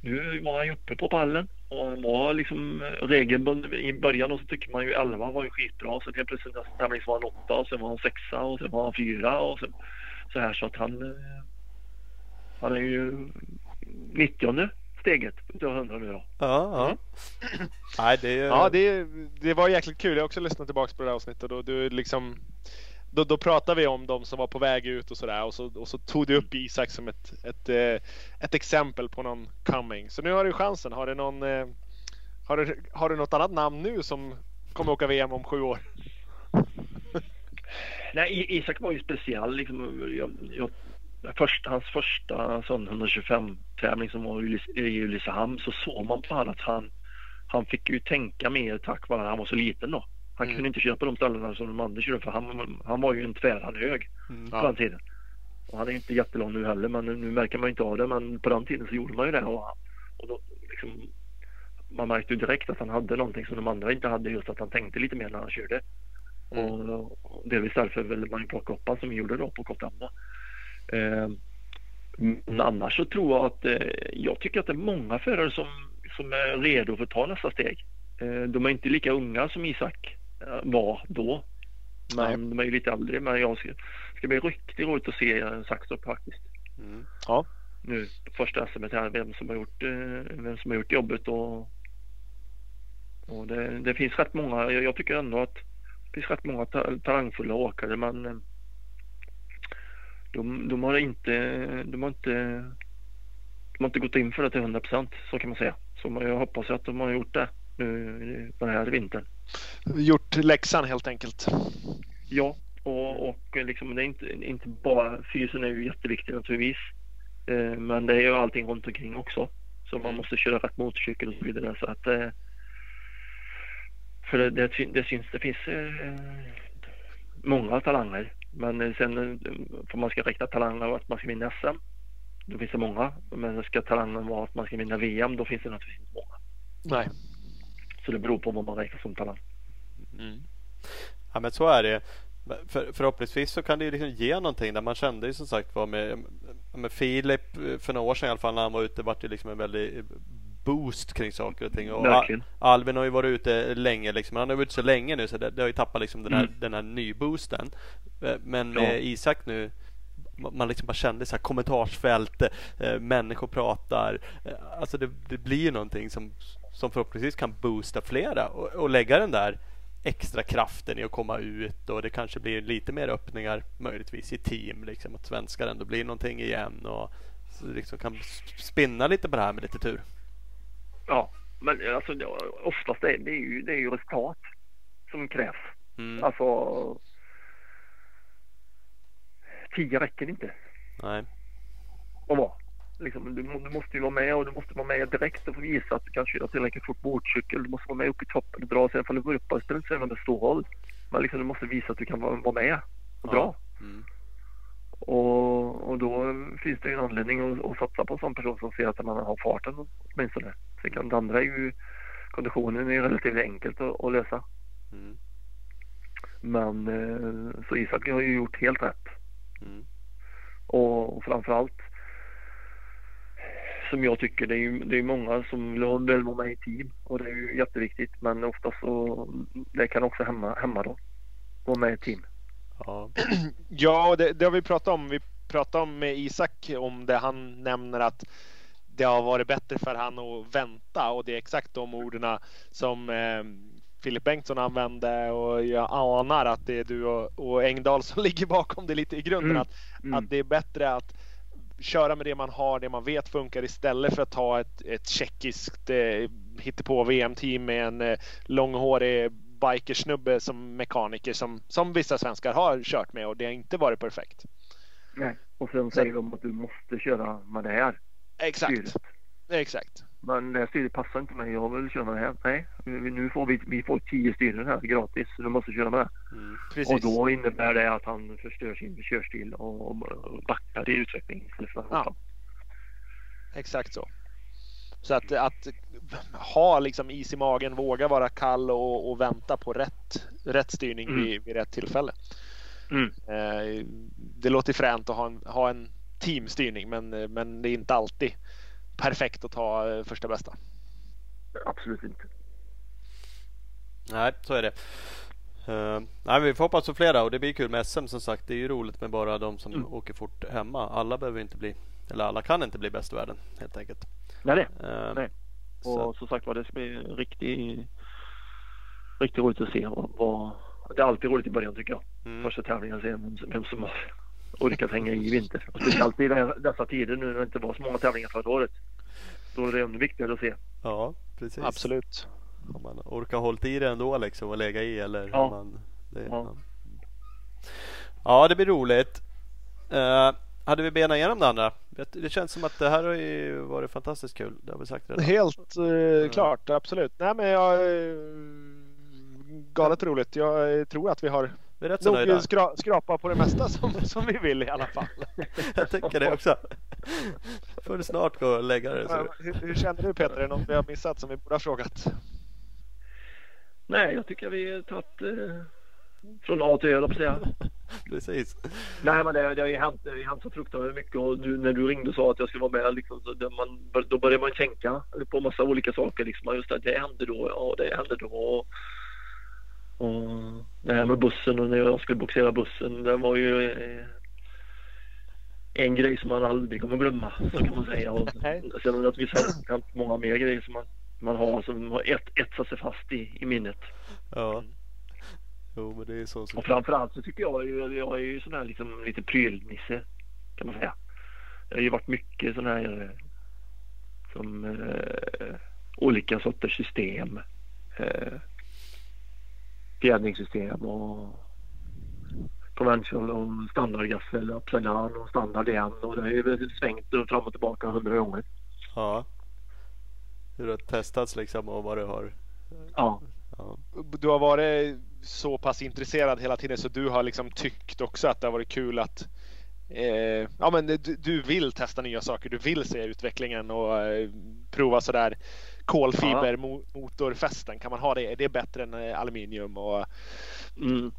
nu var han ju uppe på pallen och han var liksom eh, regelbunden i början och så tycker man ju 11 var ju skitbra. Så helt plötsligt nästa tävling så var han 8 och sen var han 6 och sen var han 4 och sen så här så att han eh, han är ju 90 steget utav 100 nu då. Ja, ja. Nej, det är Ja, det, det var jäkligt kul. Jag har också lyssnat tillbaka på det här avsnittet och du liksom då, då pratade vi om de som var på väg ut och sådär och så, och så tog du upp Isak som ett, ett, eh, ett exempel på någon coming. Så nu har du chansen. Har du någon eh, har du, har du något annat namn nu som kommer åka VM om sju år? Nej, Isak var ju speciell. Liksom, jag, jag, först, hans första sån 125-tävling som var i Ulricehamn så såg man på honom att han, han fick ju tänka mer tack vare att han var så liten då. Han Mm. kunde inte köra på de ställena som de andra körde för han, han var ju en tvärhand hög Mm. på Ja. den tiden. Och han är inte jättelång nu heller men nu märker man inte av det men på den tiden så gjorde man ju det. Och, och då, liksom, man märkte ju direkt att han hade någonting som de andra inte hade just att han tänkte lite mer när han körde. Mm. Och, och delvis därför ville man ju plocka upp han som gjorde då på Kotamma. Eh, men annars så tror jag att eh, jag tycker att det är många förare som, som är redo för att ta nästa steg. Eh, de är inte lika unga som Isak var då. Men Nej. de är ju lite äldre. Men jag ska, ska bli riktigt roligt att se Saxtorp faktiskt. Mm. Ja. Nu första SM här, vem som har gjort, eh, vem som har gjort jobbet och, och det, det finns rätt många. Jag, jag tycker ändå att det finns rätt många ta, talangfulla åkare men eh, de, de har inte, de har inte, de har inte gått in för det till 100 procent så kan man säga. Så jag hoppas att de har gjort det nu den här vintern. Gjort läxan helt enkelt. Ja, och, och liksom det är inte, inte bara fysen är ju jätteviktig naturligtvis. Eh, men det är ju allting runt omkring också. Så man måste köra rätt motorcykel och så vidare. Så att, eh, för det, det, det syns, det finns eh, många talanger. Men eh, sen eh, för man ska räkna talanger och att man ska vinna SM. Då finns det många. Men ska talangen vara att man ska vinna VM, då finns det naturligtvis inte många. Nej. Så det beror på vad man räknar som talang. Ja men så är det. För, förhoppningsvis så kan det ju liksom ge någonting. Där man kände ju som sagt var med, med Filip eh, för några år sedan i alla fall när han var ute. vart det liksom en väldig boost kring saker och ting. Och Verkligen. Al- Albin har ju varit ute länge liksom. Han har varit ute så länge nu så det, det har ju tappat liksom den här, Mm. den här nyboosten. Eh, Men Ja. med Isak nu ma- man liksom bara kände så här kommentarsfält, eh, människor pratar. Eh, alltså det, det blir ju någonting som, som förhoppningsvis kan boosta flera och, och lägga den där extra kraften i att komma ut och det kanske blir lite mer öppningar möjligtvis i team. Liksom, att svenskar ändå blir någonting igen och liksom kan spinna lite på det här med lite tur. Ja, men alltså det- oftast är det ju, det är ju resultat som krävs. Mm. Alltså tio räcker inte Nej. att vara. Liksom, du, du måste ju vara med och du måste vara med direkt och få visa att du kan köra tillräckligt fort motorcykel. Du måste vara med upp i toppen och dra. Sen ifall du det spelar inte så jävla stor roll. Men liksom, du måste visa att du kan vara, vara med och dra. Mm. Och, och då finns det ju en anledning att, att satsa på en sån person som ser att man har farten åtminstone. Sen kan det andra ju konditionen är ju relativt enkelt att, att lösa. Mm. Men eh, så Isak har ju gjort helt rätt. Mm. Och, och framförallt som jag tycker det är ju det är många som vill vara med i team och det är ju jätteviktigt men oftast så det kan också hämma, hämma dem. Vara med i team. Ja. Ja, det, det har vi pratat om. Vi pratade om med Isak om det. Han nämner att det har varit bättre för han att vänta och det är exakt de orden som eh, Filip Bengtsson använde och jag anar att det är du och, och Engdahl som ligger bakom det lite i grunden. Mm. Att, Mm. att det är bättre att köra med det man har, det man vet funkar istället för att ta ett, ett tjeckiskt eh, hittepå VM-team med en eh, långhårig bikersnubbe som mekaniker som, som vissa svenskar har kört med och det har inte varit perfekt. Nej. Och sen säger de att du måste köra med det här Exakt, styret. exakt. Men det här styret passar inte mig. Jag vill köra med det här. Nej, nu får vi, vi får tio styren här gratis. Så du måste köra med det. Mm. Och då innebär det att han förstör sin körstil och, och backar i utveckling Ja. Exakt så. Så att, att ha liksom is i magen, våga vara kall och, och vänta på rätt, rätt styrning Mm. vid, vid rätt tillfälle. Mm. Eh, det låter fränt att ha en, ha en teamstyrning men, men det är inte alltid perfekt att ta eh, första bästa. Absolut inte. Nej, så är det. Uh, nej, vi får hoppas på flera och det blir kul med SM som sagt. Det är ju roligt med bara de som Mm. åker fort hemma. Alla behöver inte bli, eller alla kan inte bli bäst i världen helt enkelt. Nej, det. Eh, Nej. så, Och som sagt var, det ska bli riktigt, riktigt roligt att se vad, vad... Det är alltid roligt i början tycker jag. mm, Första tävlingen, se vem, som- vem som har orkat hänga i vinter. Och speciellt i dessa tider nu när det inte var så många tävlingar förra året. Då är det ännu viktigare att se. ja, precis. Absolut. Om man orkar hålla i det ändå liksom och lägga i eller Ja. man, det, ja. Ja. ja, det blir roligt. Eh, hade vi benat igenom det andra? Det, känns som att det här har ju varit fantastiskt kul. Det har vi sagt redan. Helt eh, klart, absolut. Nej men jag eh, galet roligt. Jag tror att vi har Vi är rätt så nöjda. skra, skrapa på det mesta som, som vi vill i alla fall. Jag tänker det också. Får du snart gå och lägga det. Så. hur, hur känner du Peter? Är det något vi har missat som vi borde ha frågat? Nej, jag tycker vi har tagit, eh, från A till Ö, höll jag på säga. Precis. Nej, men det, det har ju hänt, det har ju hänt så fruktansvärt mycket och du, när du ringde och sa att jag skulle vara med, liksom, så det, man, då började man tänka på massa olika saker. Liksom. Just det, det hände då, ja det hände då. Och, och det här med bussen och när jag skulle boxera bussen, det var ju eh, en grej som man aldrig kommer glömma, så kan man säga. Och sen har det naturligtvis hänt många mer grejer som man, man har som har ett, etsat sig fast i, i minnet. Ja. Jo, men det är så. Och framförallt så tycker jag, ju- jag är ju sån här liksom, lite prylnisse kan man säga. Det har ju varit mycket sån här eh, som eh, olika sorters system. Eh, fjädringssystem och conventional och standardgaffel, upside down och standard igen och det har ju väl svängt och fram och tillbaka hundra gånger. Ja. Hur det har testats liksom och vad du har. Ja, Ja. Du har varit så pass intresserad hela tiden så du har liksom tyckt också att det har varit kul att eh, ja, men du, du vill testa nya saker. Du vill se utvecklingen och eh, prova sådär kolfibermotorfästen. Kan man ha det? Är det bättre än eh, aluminium? Och mm.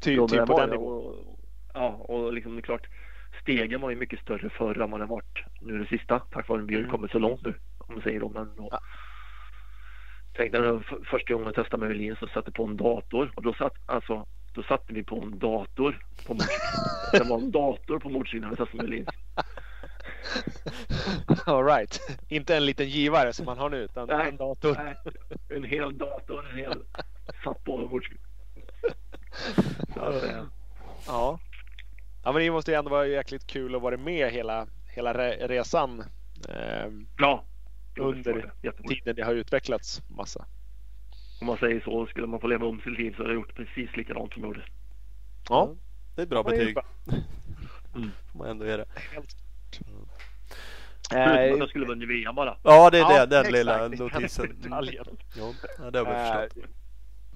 typ det på den nivån. Ja, och liksom det är klart. Stegen var ju mycket större förr än vad den varit nu det sista. Tack vare att vi har Mm. kommit så långt nu. Om man säger. Men då. Ja. Tänk när första gången jag testade med Öhlin så satte på en dator. Och då, satt, alltså, då satte vi på en dator på motorcykeln. det var en dator på motorcykeln när vi testade med Öhlin. All right. Inte en liten givare som man har nu utan Nej. en dator. Nej, en hel dator. En hel eh, Ja. ja, men det måste ju ändå vara jäkligt kul att vara med hela, hela re- resan. Eh, ja. Under tiden det har utvecklats massa. Om man säger så, skulle man få leva om sitt liv så hade jag gjort precis likadant som jag gjorde. Ja, Det är ett bra betyg. Mm. Får man ändå det. helt Förutom att Eh, jag skulle vara VM bara. Ja, det är Ja, det. Den exakt. lilla notisen. Ja, det har vi Eh, förstått.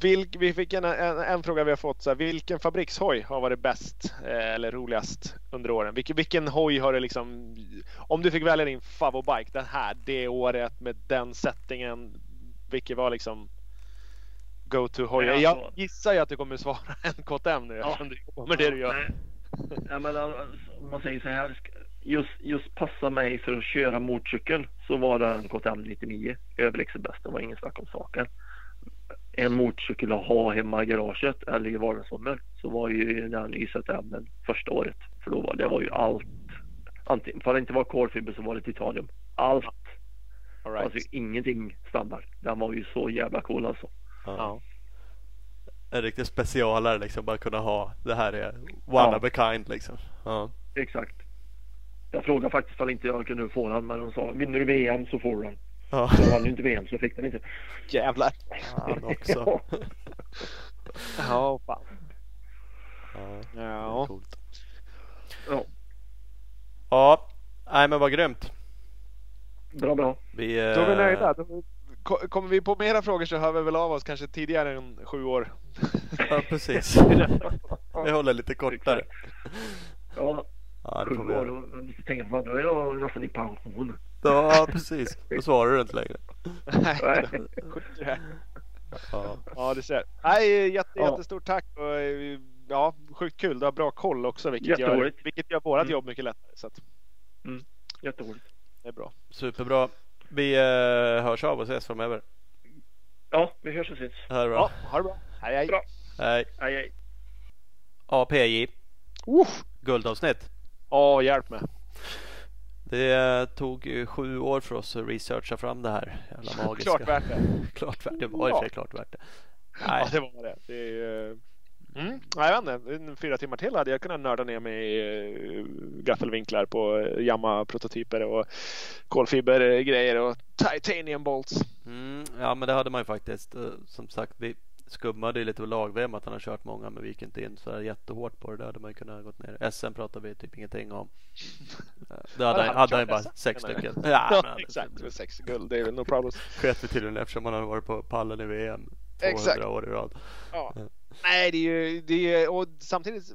vilk, vi fick en, en, en fråga vi har fått. Så här, vilken fabrikshoj har varit bäst eh, eller roligast under åren? Vilken, vilken hoj har du liksom... Om du fick välja din favoritbike, den här, det året med den settingen. Vilket var liksom go-to-hoj? Ja, Jag alltså- gissar ju att du kommer svara en KTM nu Ja. eftersom du jobbar med det du gör. Nej. Ja, men, alltså, om man säger så här. Just, just passa mig för att köra motorcykel så var det en KTM 99 överlägset bäst. Det var ingen snack om saken. En motorcykel att ha hemma i garaget eller i vardagsrummet så var ju den YZM den första året. För då var det var ju allt. Antingen, för att det inte var kolfiber så var det titanium. Allt. All right. Alltså ingenting standard. Den var ju så jävla cool alltså. Ja. Ja. En riktig specialare liksom. Bara kunna ha. Det här är one Ja. of a kind liksom. Ja. Exakt. Jag frågade faktiskt om inte jag kunde få den men de sa vinner du VM så får du den. Ja. Jag vann ju inte VM så jag fick den inte. Jävlar. Han också. Ja, fan. Ja. Ja. Coolt. Ja, Ja. Nej men vad grymt. bra bra. Vi, Då är vi eh, nöjda. Kommer vi på mera frågor så hör vi väl av oss kanske tidigare än sju år. Ja precis. Vi håller lite kortare. Ja, Ja, det får vi göra. tänker på då är jag nästan i pension. Ja precis. Då svarar du inte längre. Nej, skit i det. Ja. Ja, du ser. Nej, jätte, Ja. jättestort tack. Och, ja, sjukt kul. Du har bra koll också, vilket gör, vilket gör vårt Mm. jobb mycket lättare. Så att Jätteroligt. det är bra. Superbra. Vi eh, hörs av och ses framöver. Ja, vi hörs och ses. Ha det bra. Ja, ha det bra. Hej, hej. Bra. Hej. Hej hej. APJ. Uff. Guldavsnitt. Ja, hjälp mig. Det eh, tog ju sju år för oss att researcha fram det här jävla magiska. Klart värt det. klart värt det. var i för sig klart värt det. Nej. Ja, det var det. det är, eh, mm, nej, jag vet inte. Fyra timmar till hade jag kunnat nörda ner mig i uh, gaffelvinklar på Yamaha-prototyper och kolfibergrejer och titanium bolts. Mm, ja men det hade man ju faktiskt. Eh, Som sagt vi skummade ju lite på lag-VM att han har kört många men vi gick inte in så här jättehårt på det. Det hade man ju kunnat gått ner. SM pratade vi typ ingenting om. Eh, Det hade, han hade han ju bara sex stycken. Ja, men exakt. Det var sex guld. Det är no problem. sket vi tydligen eftersom han har varit på pallen i VM 200 Exakt. år i rad. Ja. Ja. Nej, det är ju det är, och samtidigt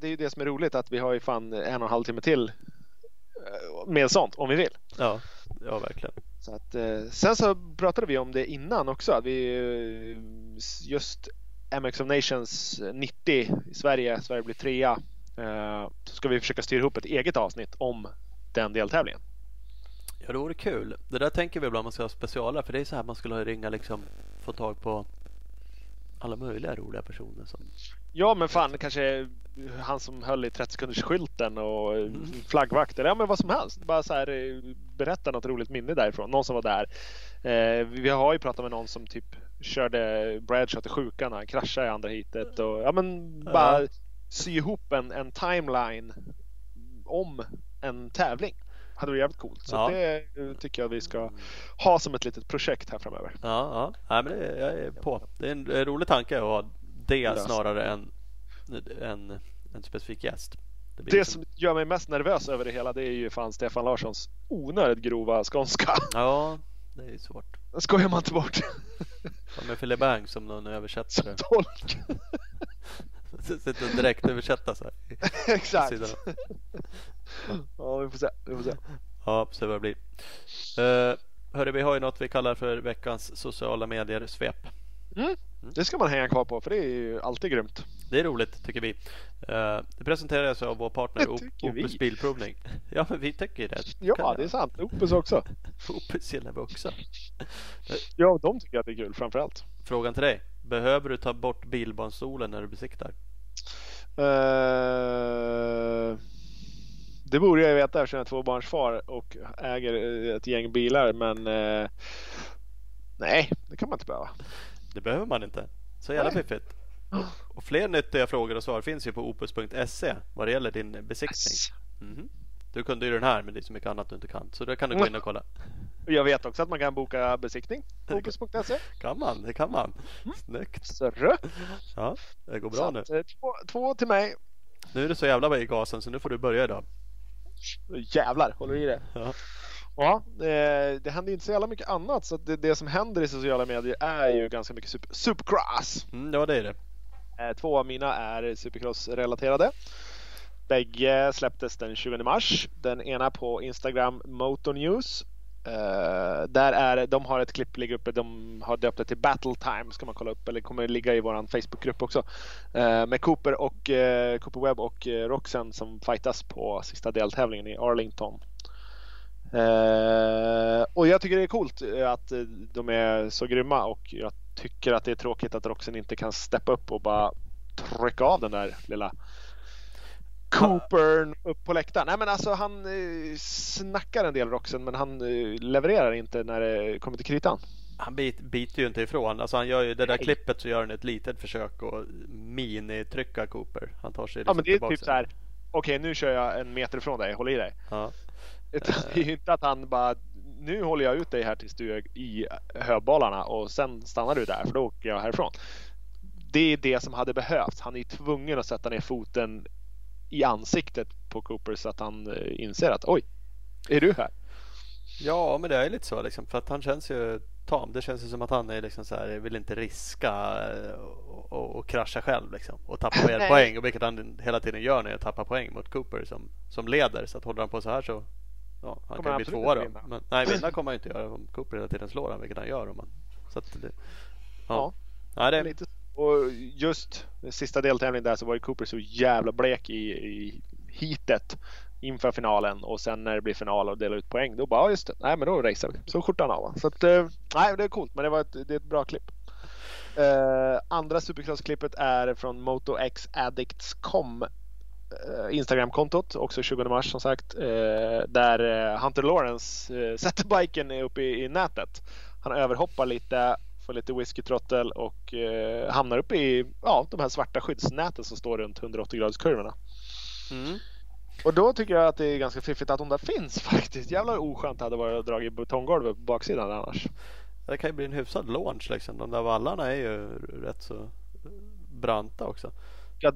det är ju det som är roligt att vi har ju fan en och en halv timme till eh, med sånt om vi vill. Ja, ja verkligen. Så att, eh, sen så pratade vi om det innan också. Att vi eh, just MX of Nations 90 i Sverige, Sverige blir trea, eh, så ska vi försöka styra ihop ett eget avsnitt om den deltävlingen. Ja, det vore kul. Det där tänker vi ibland man ska ha specialare. För det är så här man skulle ringa liksom, få tag på alla möjliga roliga personer. Som... Ja, men fan kanske han som höll i 30 sekunders skylten och mm. flaggvakter. Ja, men vad som helst. Bara så här, berätta något roligt minne därifrån. Någon som var där. Eh, vi har ju pratat med någon som typ körde Bradshaw till sjukan han kraschade i andra heatet. Och, ja, men bara ja. sy ihop en, en timeline om en tävling hade varit jävligt coolt. Så ja. det tycker jag vi ska ha som ett litet projekt här framöver. Ja, ja. Nej, men det, jag är på. Det är en, en rolig tanke att ha det snarare än en, en specifik gäst. Det, det som gör mig mest nervös över det hela det är ju fan Stefan Larssons onödigt grova skånska. Ja, det är svårt. Det skojar man inte bort. Ja, med Philip Bang som någon översättare. Som tolk. Sitter och direkt översätta så här. Exakt. ja, vi får se. Vi får se. Ja, se vad det blir. Uh, hörru, vi har ju något vi kallar för veckans sociala medier-svep. Mm. Det ska man hänga kvar på för det är ju alltid grymt. Det är roligt tycker vi. Uh, det presenteras av vår partner Opus Bilprovning. Ja men vi tycker det. Ja det är sant. Opus också. Opus gillar vi också. ja de tycker att det är kul framförallt. Frågan till dig. Behöver du ta bort bilbarnstolen när du besiktar? Uh, det borde jag veta eftersom jag är tvåbarnsfar och äger ett gäng bilar men uh, nej det kan man inte behöva. Det behöver man inte. Så jävla fiffigt. Och fler nyttiga frågor och svar finns ju på opus.se vad det gäller din besiktning. Mm. Du kunde ju den här men det är så mycket annat du inte kan. Så där kan du gå in och kolla. Jag vet också att man kan boka besiktning på opus.se. kan man, det kan man. Mm. Snyggt. Sörre. Ja, det går bra nu. Eh, två, två till mig. Nu är det så jävla i gasen så nu får du börja idag. Jävlar, håller du i det? Ja. Ja, det, det händer inte så jävla mycket annat så det, det, som händer i sociala medier är ju ganska mycket super, supercross. Mm, ja, det är det. Eh, två av mina är supercross-relaterade. Bägge släpptes den 20 mars. Den ena på Instagram Motor News. Uh, där är, de har ett klipp ligger uppe, de har döpt det till Battle Time ska man kolla upp eller kommer ligga i vår Facebookgrupp också. Uh, med Cooper och uh, Cooper Webb och uh, Roxen som fightas på sista deltävlingen i Arlington. och jag tycker det är coolt att de är så grymma och att tycker att det är tråkigt att Roxen inte kan steppa upp och bara trycka av den där lilla Cooper upp på läktaren. Nej men alltså han eh, snackar en del Roxen men han eh, levererar inte när det kommer till kritan. Han bit, biter ju inte ifrån. Alltså han gör ju det där Nej. klippet så gör han ett litet försök att minitrycka Cooper. Han tar sig liksom Ja men det är typ så här. Okej okay, nu kör jag en meter ifrån dig, håll i dig. Ja. Det är ju inte att han bara nu håller jag ut dig här tills du är i höbalarna och sen stannar du där för då åker jag härifrån. Det är det som hade behövts. Han är tvungen att sätta ner foten i ansiktet på Cooper så att han eh, inser att oj, är du här? Ja, men det är lite så liksom, för att han känns ju tam. Det känns ju som att han är liksom så här, vill inte riska eh, och, och, och krascha själv liksom, och tappa mer poäng. Och vilket han hela tiden gör när jag tappar poäng mot Cooper som, som leder. Så att håller han på så här så ja, han kommer kan bli tvåa då. Men, nej, vinna kommer han inte göra om Cooper hela tiden slår han, vilket han gör. Om man, så det, ja. ja. Nej, det, och just sista deltävlingen där så var ju Cooper så jävla blek i, i heatet inför finalen och sen när det blir final och delar ut poäng då bara, ja just det, nej men då racear vi. Så skjortan av. Så att, eh, nej det är coolt men det var ett, det är ett bra klipp. Uh, andra supercross-klippet är från MotoXaddicts.com uh, Instagram-kontot, också 20 mars som sagt. Uh, där Hunter Lawrence sätter biken uppe i, i nätet. Han överhoppar lite får lite whiskytrottel och eh, hamnar uppe i ja, de här svarta skyddsnäten som står runt 180 graderskurvorna. Mm. Och då tycker jag att det är ganska fiffigt att de där finns faktiskt. Jävlar oskönt det hade varit att dra i betonggolvet på baksidan annars. Det kan ju bli en hyfsad launch liksom. De där vallarna är ju rätt så branta också. Ja,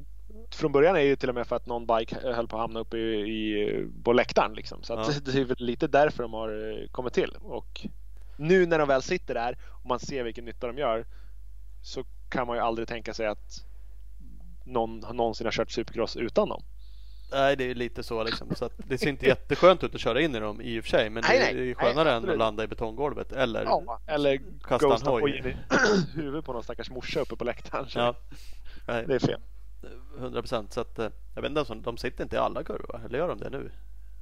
från början är ju till och med för att någon bike höll på att hamna uppe i, i, på läktaren. Liksom. Så ja. det är väl lite därför de har eh, kommit till. Och nu när de väl sitter där och man ser vilken nytta de gör så kan man ju aldrig tänka sig att någon någonsin har kört supercross utan dem. Nej, det är lite så liksom. Så det ser inte jätteskönt ut att köra in i dem i och för sig. Men Nej, det nej. är ju Nej, skönare än absolut. att landa i betonggolvet. Eller Ja, eller kasta en hoj. i huvudet på någon stackars morsa uppe på läktaren. Ja. Nej, Det är fel. 100 procent. Så att eh, jag vet inte de sitter inte i alla kurvor? Eller gör de det nu?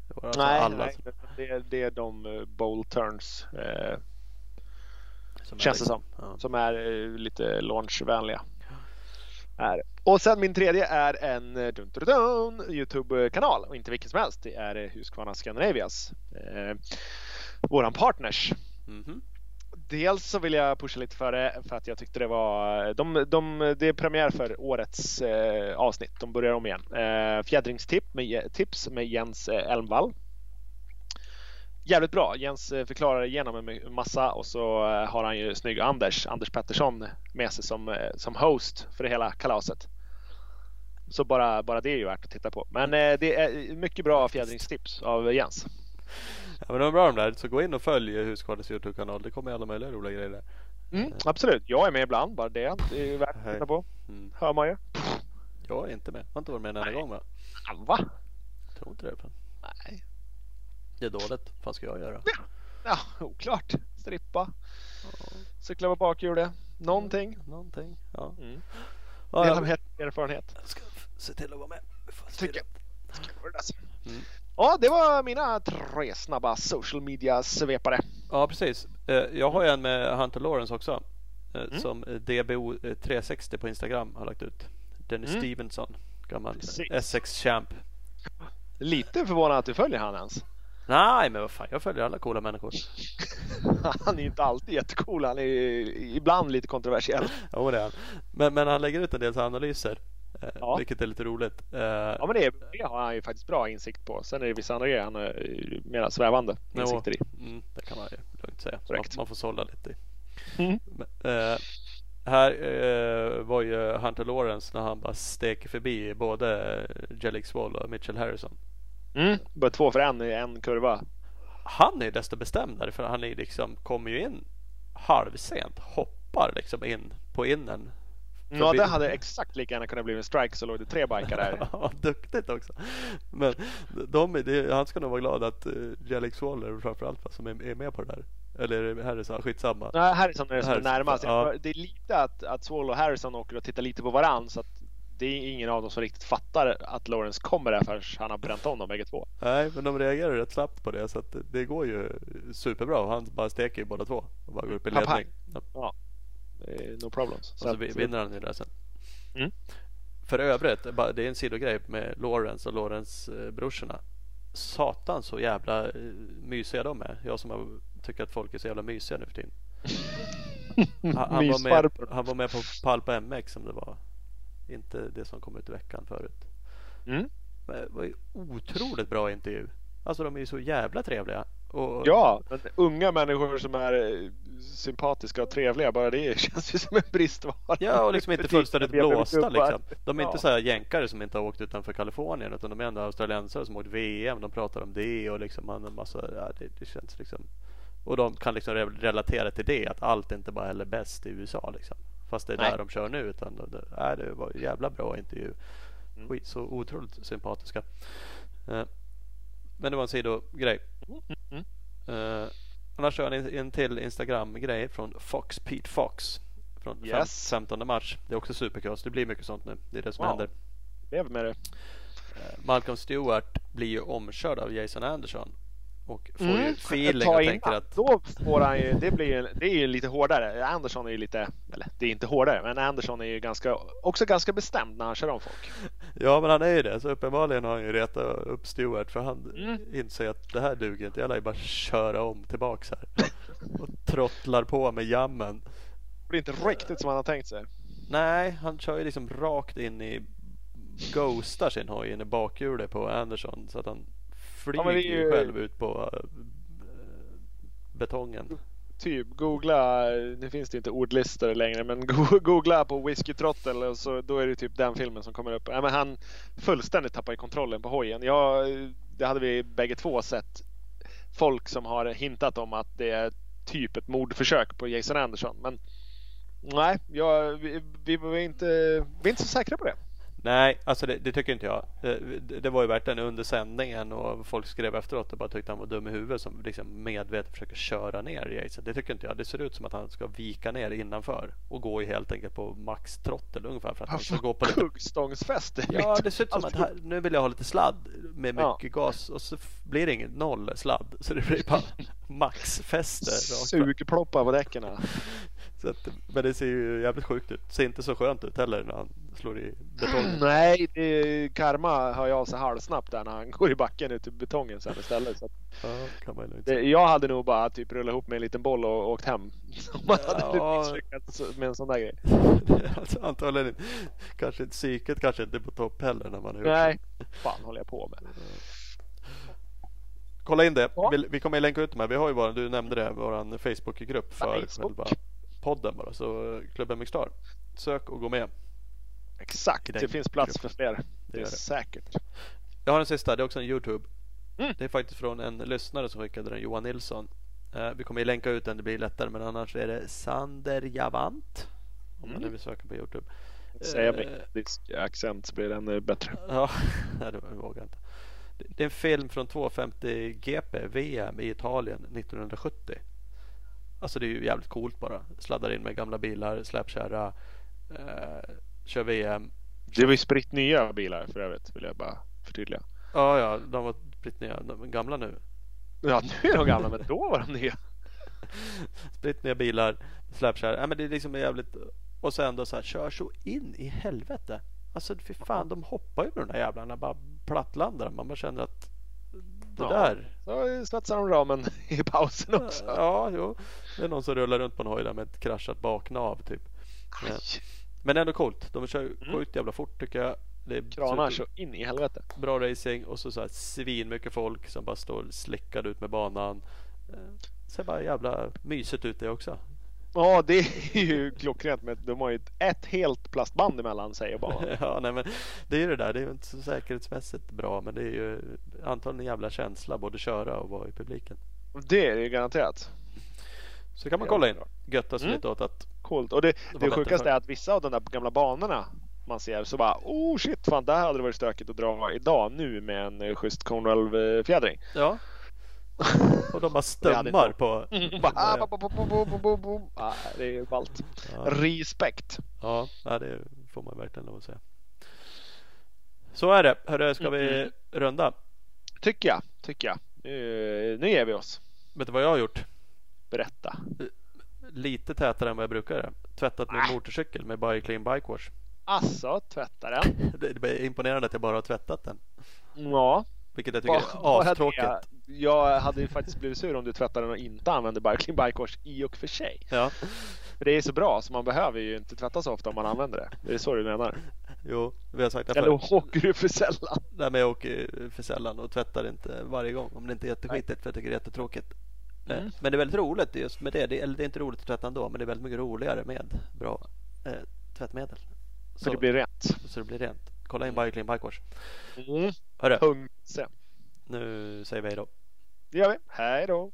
Det alltså nej, alla nej, det är, det är de eh, bowl turns eh, som känns det som. Ja. som är eh, lite launchvänliga. Är. Och sen min tredje är en dun, dun, dun, Youtube-kanal och inte vilken som helst. Det är Husqvarna Scandinavias. Eh, våran partners. Mhm. Dels så vill jag pusha lite för det för att jag tyckte det var de, de, Det är premiär för årets eh, avsnitt. De börjar om igen. Eh, fjädringstips med, tips med Jens eh, Elmvall. Jävligt bra. Jens eh, förklarar igenom en massa och så eh, har han ju snygg Anders, Anders Pettersson med sig som, eh, som host för det hela kalaset. Så bara, bara det är ju värt att titta på. Men eh, det är mycket bra fjädringstips av Jens. Ja, men de är bra de där. Så gå in och följ Husqvarnas Youtube-kanal. Det kommer alla möjliga roliga grejer där. Mm, absolut, jag är med ibland. Bara det är värt att titta på. Mm. Hör man ju. Jag är inte med. Jag har inte varit med en enda gång va? Va? Tror inte det. Fan. Nej. Det är dåligt. Vad fan ska jag göra? Ja, oklart. Strippa. Cykla på bakhjulet. Någonting. Någonting. Ja. Mm. Ja, Del av jag er- erfarenhet. ska f- se till att vara med. Vi får se Tycker det. Mm. Ja, det var mina tre snabba social media svepare. Ja precis. Eh, Jag har en med Hunter Lawrence också. eh, Mm. Som DBO360 på Instagram har lagt ut. Dennis Mm. Stevenson. Gammal Precis. Essex champ. Lite förvånad att du följer han ens. Nej men vad fan jag följer alla coola människor. Han är inte alltid jättecool. Han är ibland lite kontroversiell. Jo det är han. Men, men han lägger ut en del analyser. Ja. Vilket är lite roligt. Eh, Ja, men det, det har han ju faktiskt bra insikt på. Sen är det vissa andra grejer han har mer svävande Jo. insikter i. Mm, det kan man ju lugnt säga. Man, man får sålla lite i. Mm. Men, eh, här eh, var ju Hunter Lawrence när han bara steker förbi både Jellic Wall och Mitchell Harrison. Mm. Bara två för en i en kurva. Han är desto bestämdare för han är liksom, kommer ju in halvsent. Hoppar liksom in på innen. Ja, det hade exakt lika gärna kunnat bli en strike så låg det tre bikar där. Ja, duktigt också. Men de, det, han ska nog vara glad att uh, Jellic Waller framförallt som är, är med på det där. Eller är Harrison, skitsamma. Nej, Harrison är det som är Harrison, närmast. ja. Det är lite att, att Swallow och Harrison åker och tittar lite på varann så att det är ingen av dem som riktigt fattar att Lawrence kommer där förrän han har bränt om dem bägge två. Nej, men de reagerar rätt snabbt på det så att det, går ju superbra. Han bara steker ju båda två och bara går upp i ledning. Ja, är No problems. så vi- vinner han ju där sen. Mm. För övrigt, det är en sidogrej med Lawrence och Lawrence eh, brorsorna. Satan så jävla eh, mysiga de är. Jag som har, tycker att folk är så jävla mysiga nu för tiden. Han, han, var med, han var med på Palpa MX som det var. Inte det som kom ut i veckan förut. Mm. Men det var ju otroligt bra intervju. Alltså de är ju så jävla trevliga. Och, Ja, men unga människor som är eh, sympatiska och trevliga, bara det känns ju som en bristvara. Ja och liksom inte fullständigt Butiken, blåsta liksom. De är Ja. inte så här jänkare som inte har åkt utanför Kalifornien utan de är ändå australiensare som åkt VM. De pratar om det och liksom en massa, ja, det, det känns liksom. Och de kan liksom re- relatera till det att allt inte bara är bäst i USA liksom. Fast det är Nej. där de kör nu utan det, ja, det var en jävla bra intervju. Mm. Skit, så otroligt sympatiska. Eh, men det var en sidogrej. Uh, annars kör en, en till Instagram-grej från Fox Pete Fox. Från Yes. 15 mars. Det är också superkul. så Det blir mycket sånt nu. Det är det som Wow. händer. Lev med det. Eh, Malcolm Stewart blir ju omkörd av Jason Anderson. Och får ju Mm. feeling Ta och tänker att Då får han ju, det blir ju, det är ju lite hårdare. Andersson är ju lite, eller det är inte hårdare, men Anderson är ju ganska, också ganska bestämd när han kör om folk. Ja men han är ju det. Så uppenbarligen har han ju retat upp Stewart. För han Mm. inser att det här duger inte. Jag lär ju bara köra om tillbaks här. Och trottlar på med jammen. Det blir inte riktigt som han har tänkt sig. Nej, han kör ju liksom rakt in i Ghostar sin hoj in i bakhjulet på Anderson så att han flyger är ju själv ut på äh, betongen. Typ googla, nu finns det inte ordlistor längre, men go- googla på Whiskey Trottle och så då är det typ den filmen som kommer upp. Ja, men han fullständigt tappar ju kontrollen på hojen. Jag, det hade vi bägge två sett. Folk som har hintat om att det är typ ett mordförsök på Jason Anderson. Men nej, jag, vi, vi, var inte, vi är inte så säkra på det. Nej, alltså det, det tycker inte jag. Eh, Det, det var ju verkligen under sändningen och folk skrev efteråt och bara tyckte han var dum i huvudet som liksom medvetet försöker köra ner Jason. Det tycker inte jag. Det ser ut som att han ska vika ner innanför och gå helt enkelt på max trottel ungefär för att han ska gå på lite Kuggstångsfäste. Ja, det ser ut som att här, nu vill jag ha lite sladd med Ja. mycket gas och så blir det ingen noll sladd. Så det blir bara fram. Sugploppar på däcken. Så att, men det ser ju jävligt sjukt ut. Ser inte så skönt ut heller när han slår i betongen. Nej, det, Karma hör ju av sig halvsnabbt där när han går i backen ut i betongen sen istället. Så att Ja, kan man det, jag hade nog bara typ rullat ihop med en liten boll och åkt hem. Om man hade Ja. misslyckats med en sån där grej. alltså, antagligen kanske inte psyket kanske inte är på topp heller när man gjort Nej, fan håller jag på med. Kolla in det. Ja. Vi, vi kommer länka ut de här. Vi har ju bara, du nämnde det, vår Facebookgrupp för Facebook. själva podden bara. Så eh, klubben Mixstar. Sök och gå med. Exakt, det finns plats för fler. Det är gör det. säkert. Jag har en sista, det är också en Youtube. Mm. Det är faktiskt från en lyssnare som skickade den, Johan Nilsson. Eh, vi kommer ju länka ut den, det blir lättare. Men annars är det Sander Javant. Om man Mm. nu vill söka på Youtube. Säga Eh. med disk accent så blir den eh, bättre. Ja, det vågar jag inte. Det det är en film från 250 GP VM i Italien 1970. Alltså det är ju jävligt coolt bara. Sladdar in med gamla bilar, släpkärra, eh, kör VM. Det var ju spritt nya bilar för övrigt, vill jag bara förtydliga. Ja, ja, de var spritt nya. De är gamla nu. Ja, nu är de gamla, men då var de nya. Spritt nya bilar, släpkärra. Ja, men det är liksom jävligt. Och sen då så här, kör så in i helvete. Alltså fy fan, de hoppar ju med de där jävlarna. Bara plattlandar. Man bara känner att det Ja. där. Så svetsar de ramen i pausen också. Ja, jo. Det är någon som rullar runt på en hoj där med ett kraschat baknav typ. Aj, Men ändå coolt. De kör Mm. sjukt jävla fort tycker jag. Det är Kranar så in i helvete. bra racing och så, så här svin mycket folk som bara står slickade ut med banan. Eh, Ser bara jävla mysigt ut det också. Ja, det är ju klockrent med de har ju ett, ett helt plastband emellan sig och bara. ja, nej, men det är ju det där. Det är ju inte så säkerhetsmässigt bra men det är ju antagligen en jävla känsla både köra och vara i publiken. Det är det ju garanterat. Så kan man kolla in. Götta sig Mm. lite åt att Coolt. Och det, det bättre sjukaste är att vissa av de där gamla banorna man ser så bara oh shit fan där hade det varit stökigt att dra idag nu med en eh, schysst Cornwall fjädring. ja. Och de bara stömmar inte- på. Det är ballt. Ja. Respekt. Ja, det får man verkligen lov att säga. Så är det. Hörru, ska vi Mm. runda? Tycker jag. Tycker jag. Nu, nu ger vi oss. Vet du vad jag har gjort? Berätta. Lite tätare än vad jag brukar. Tvättat min Ah. motorcykel med Bike Clean Bike Wash. Alltså, tvätta den. Det är imponerande att jag bara har tvättat den. Ja. Vilket jag tycker är astråkigt. Jag hade ju faktiskt blivit sur om du tvättade den och inte använde Bike Wash i och för sig. Ja, För det är så bra så man behöver ju inte tvätta så ofta om man använder det. Det är så du menar? jo, vi har sagt det Eller förut. åker du för sällan? Nej, men jag åker för sällan och tvättar inte varje gång om det inte är jätteskitigt för jag tycker det är jättetråkigt. Eh, Mm. Men det är väldigt roligt just med det. det. Eller det är inte roligt att tvätta ändå men det är väldigt mycket roligare med bra eh, tvättmedel. Så Så, det blir rent. så det blir rent. Kolla in Bike Clean Bike Wash. Mm. Hörru, Punkt nu säger vi hej då. Det gör vi. Hej då.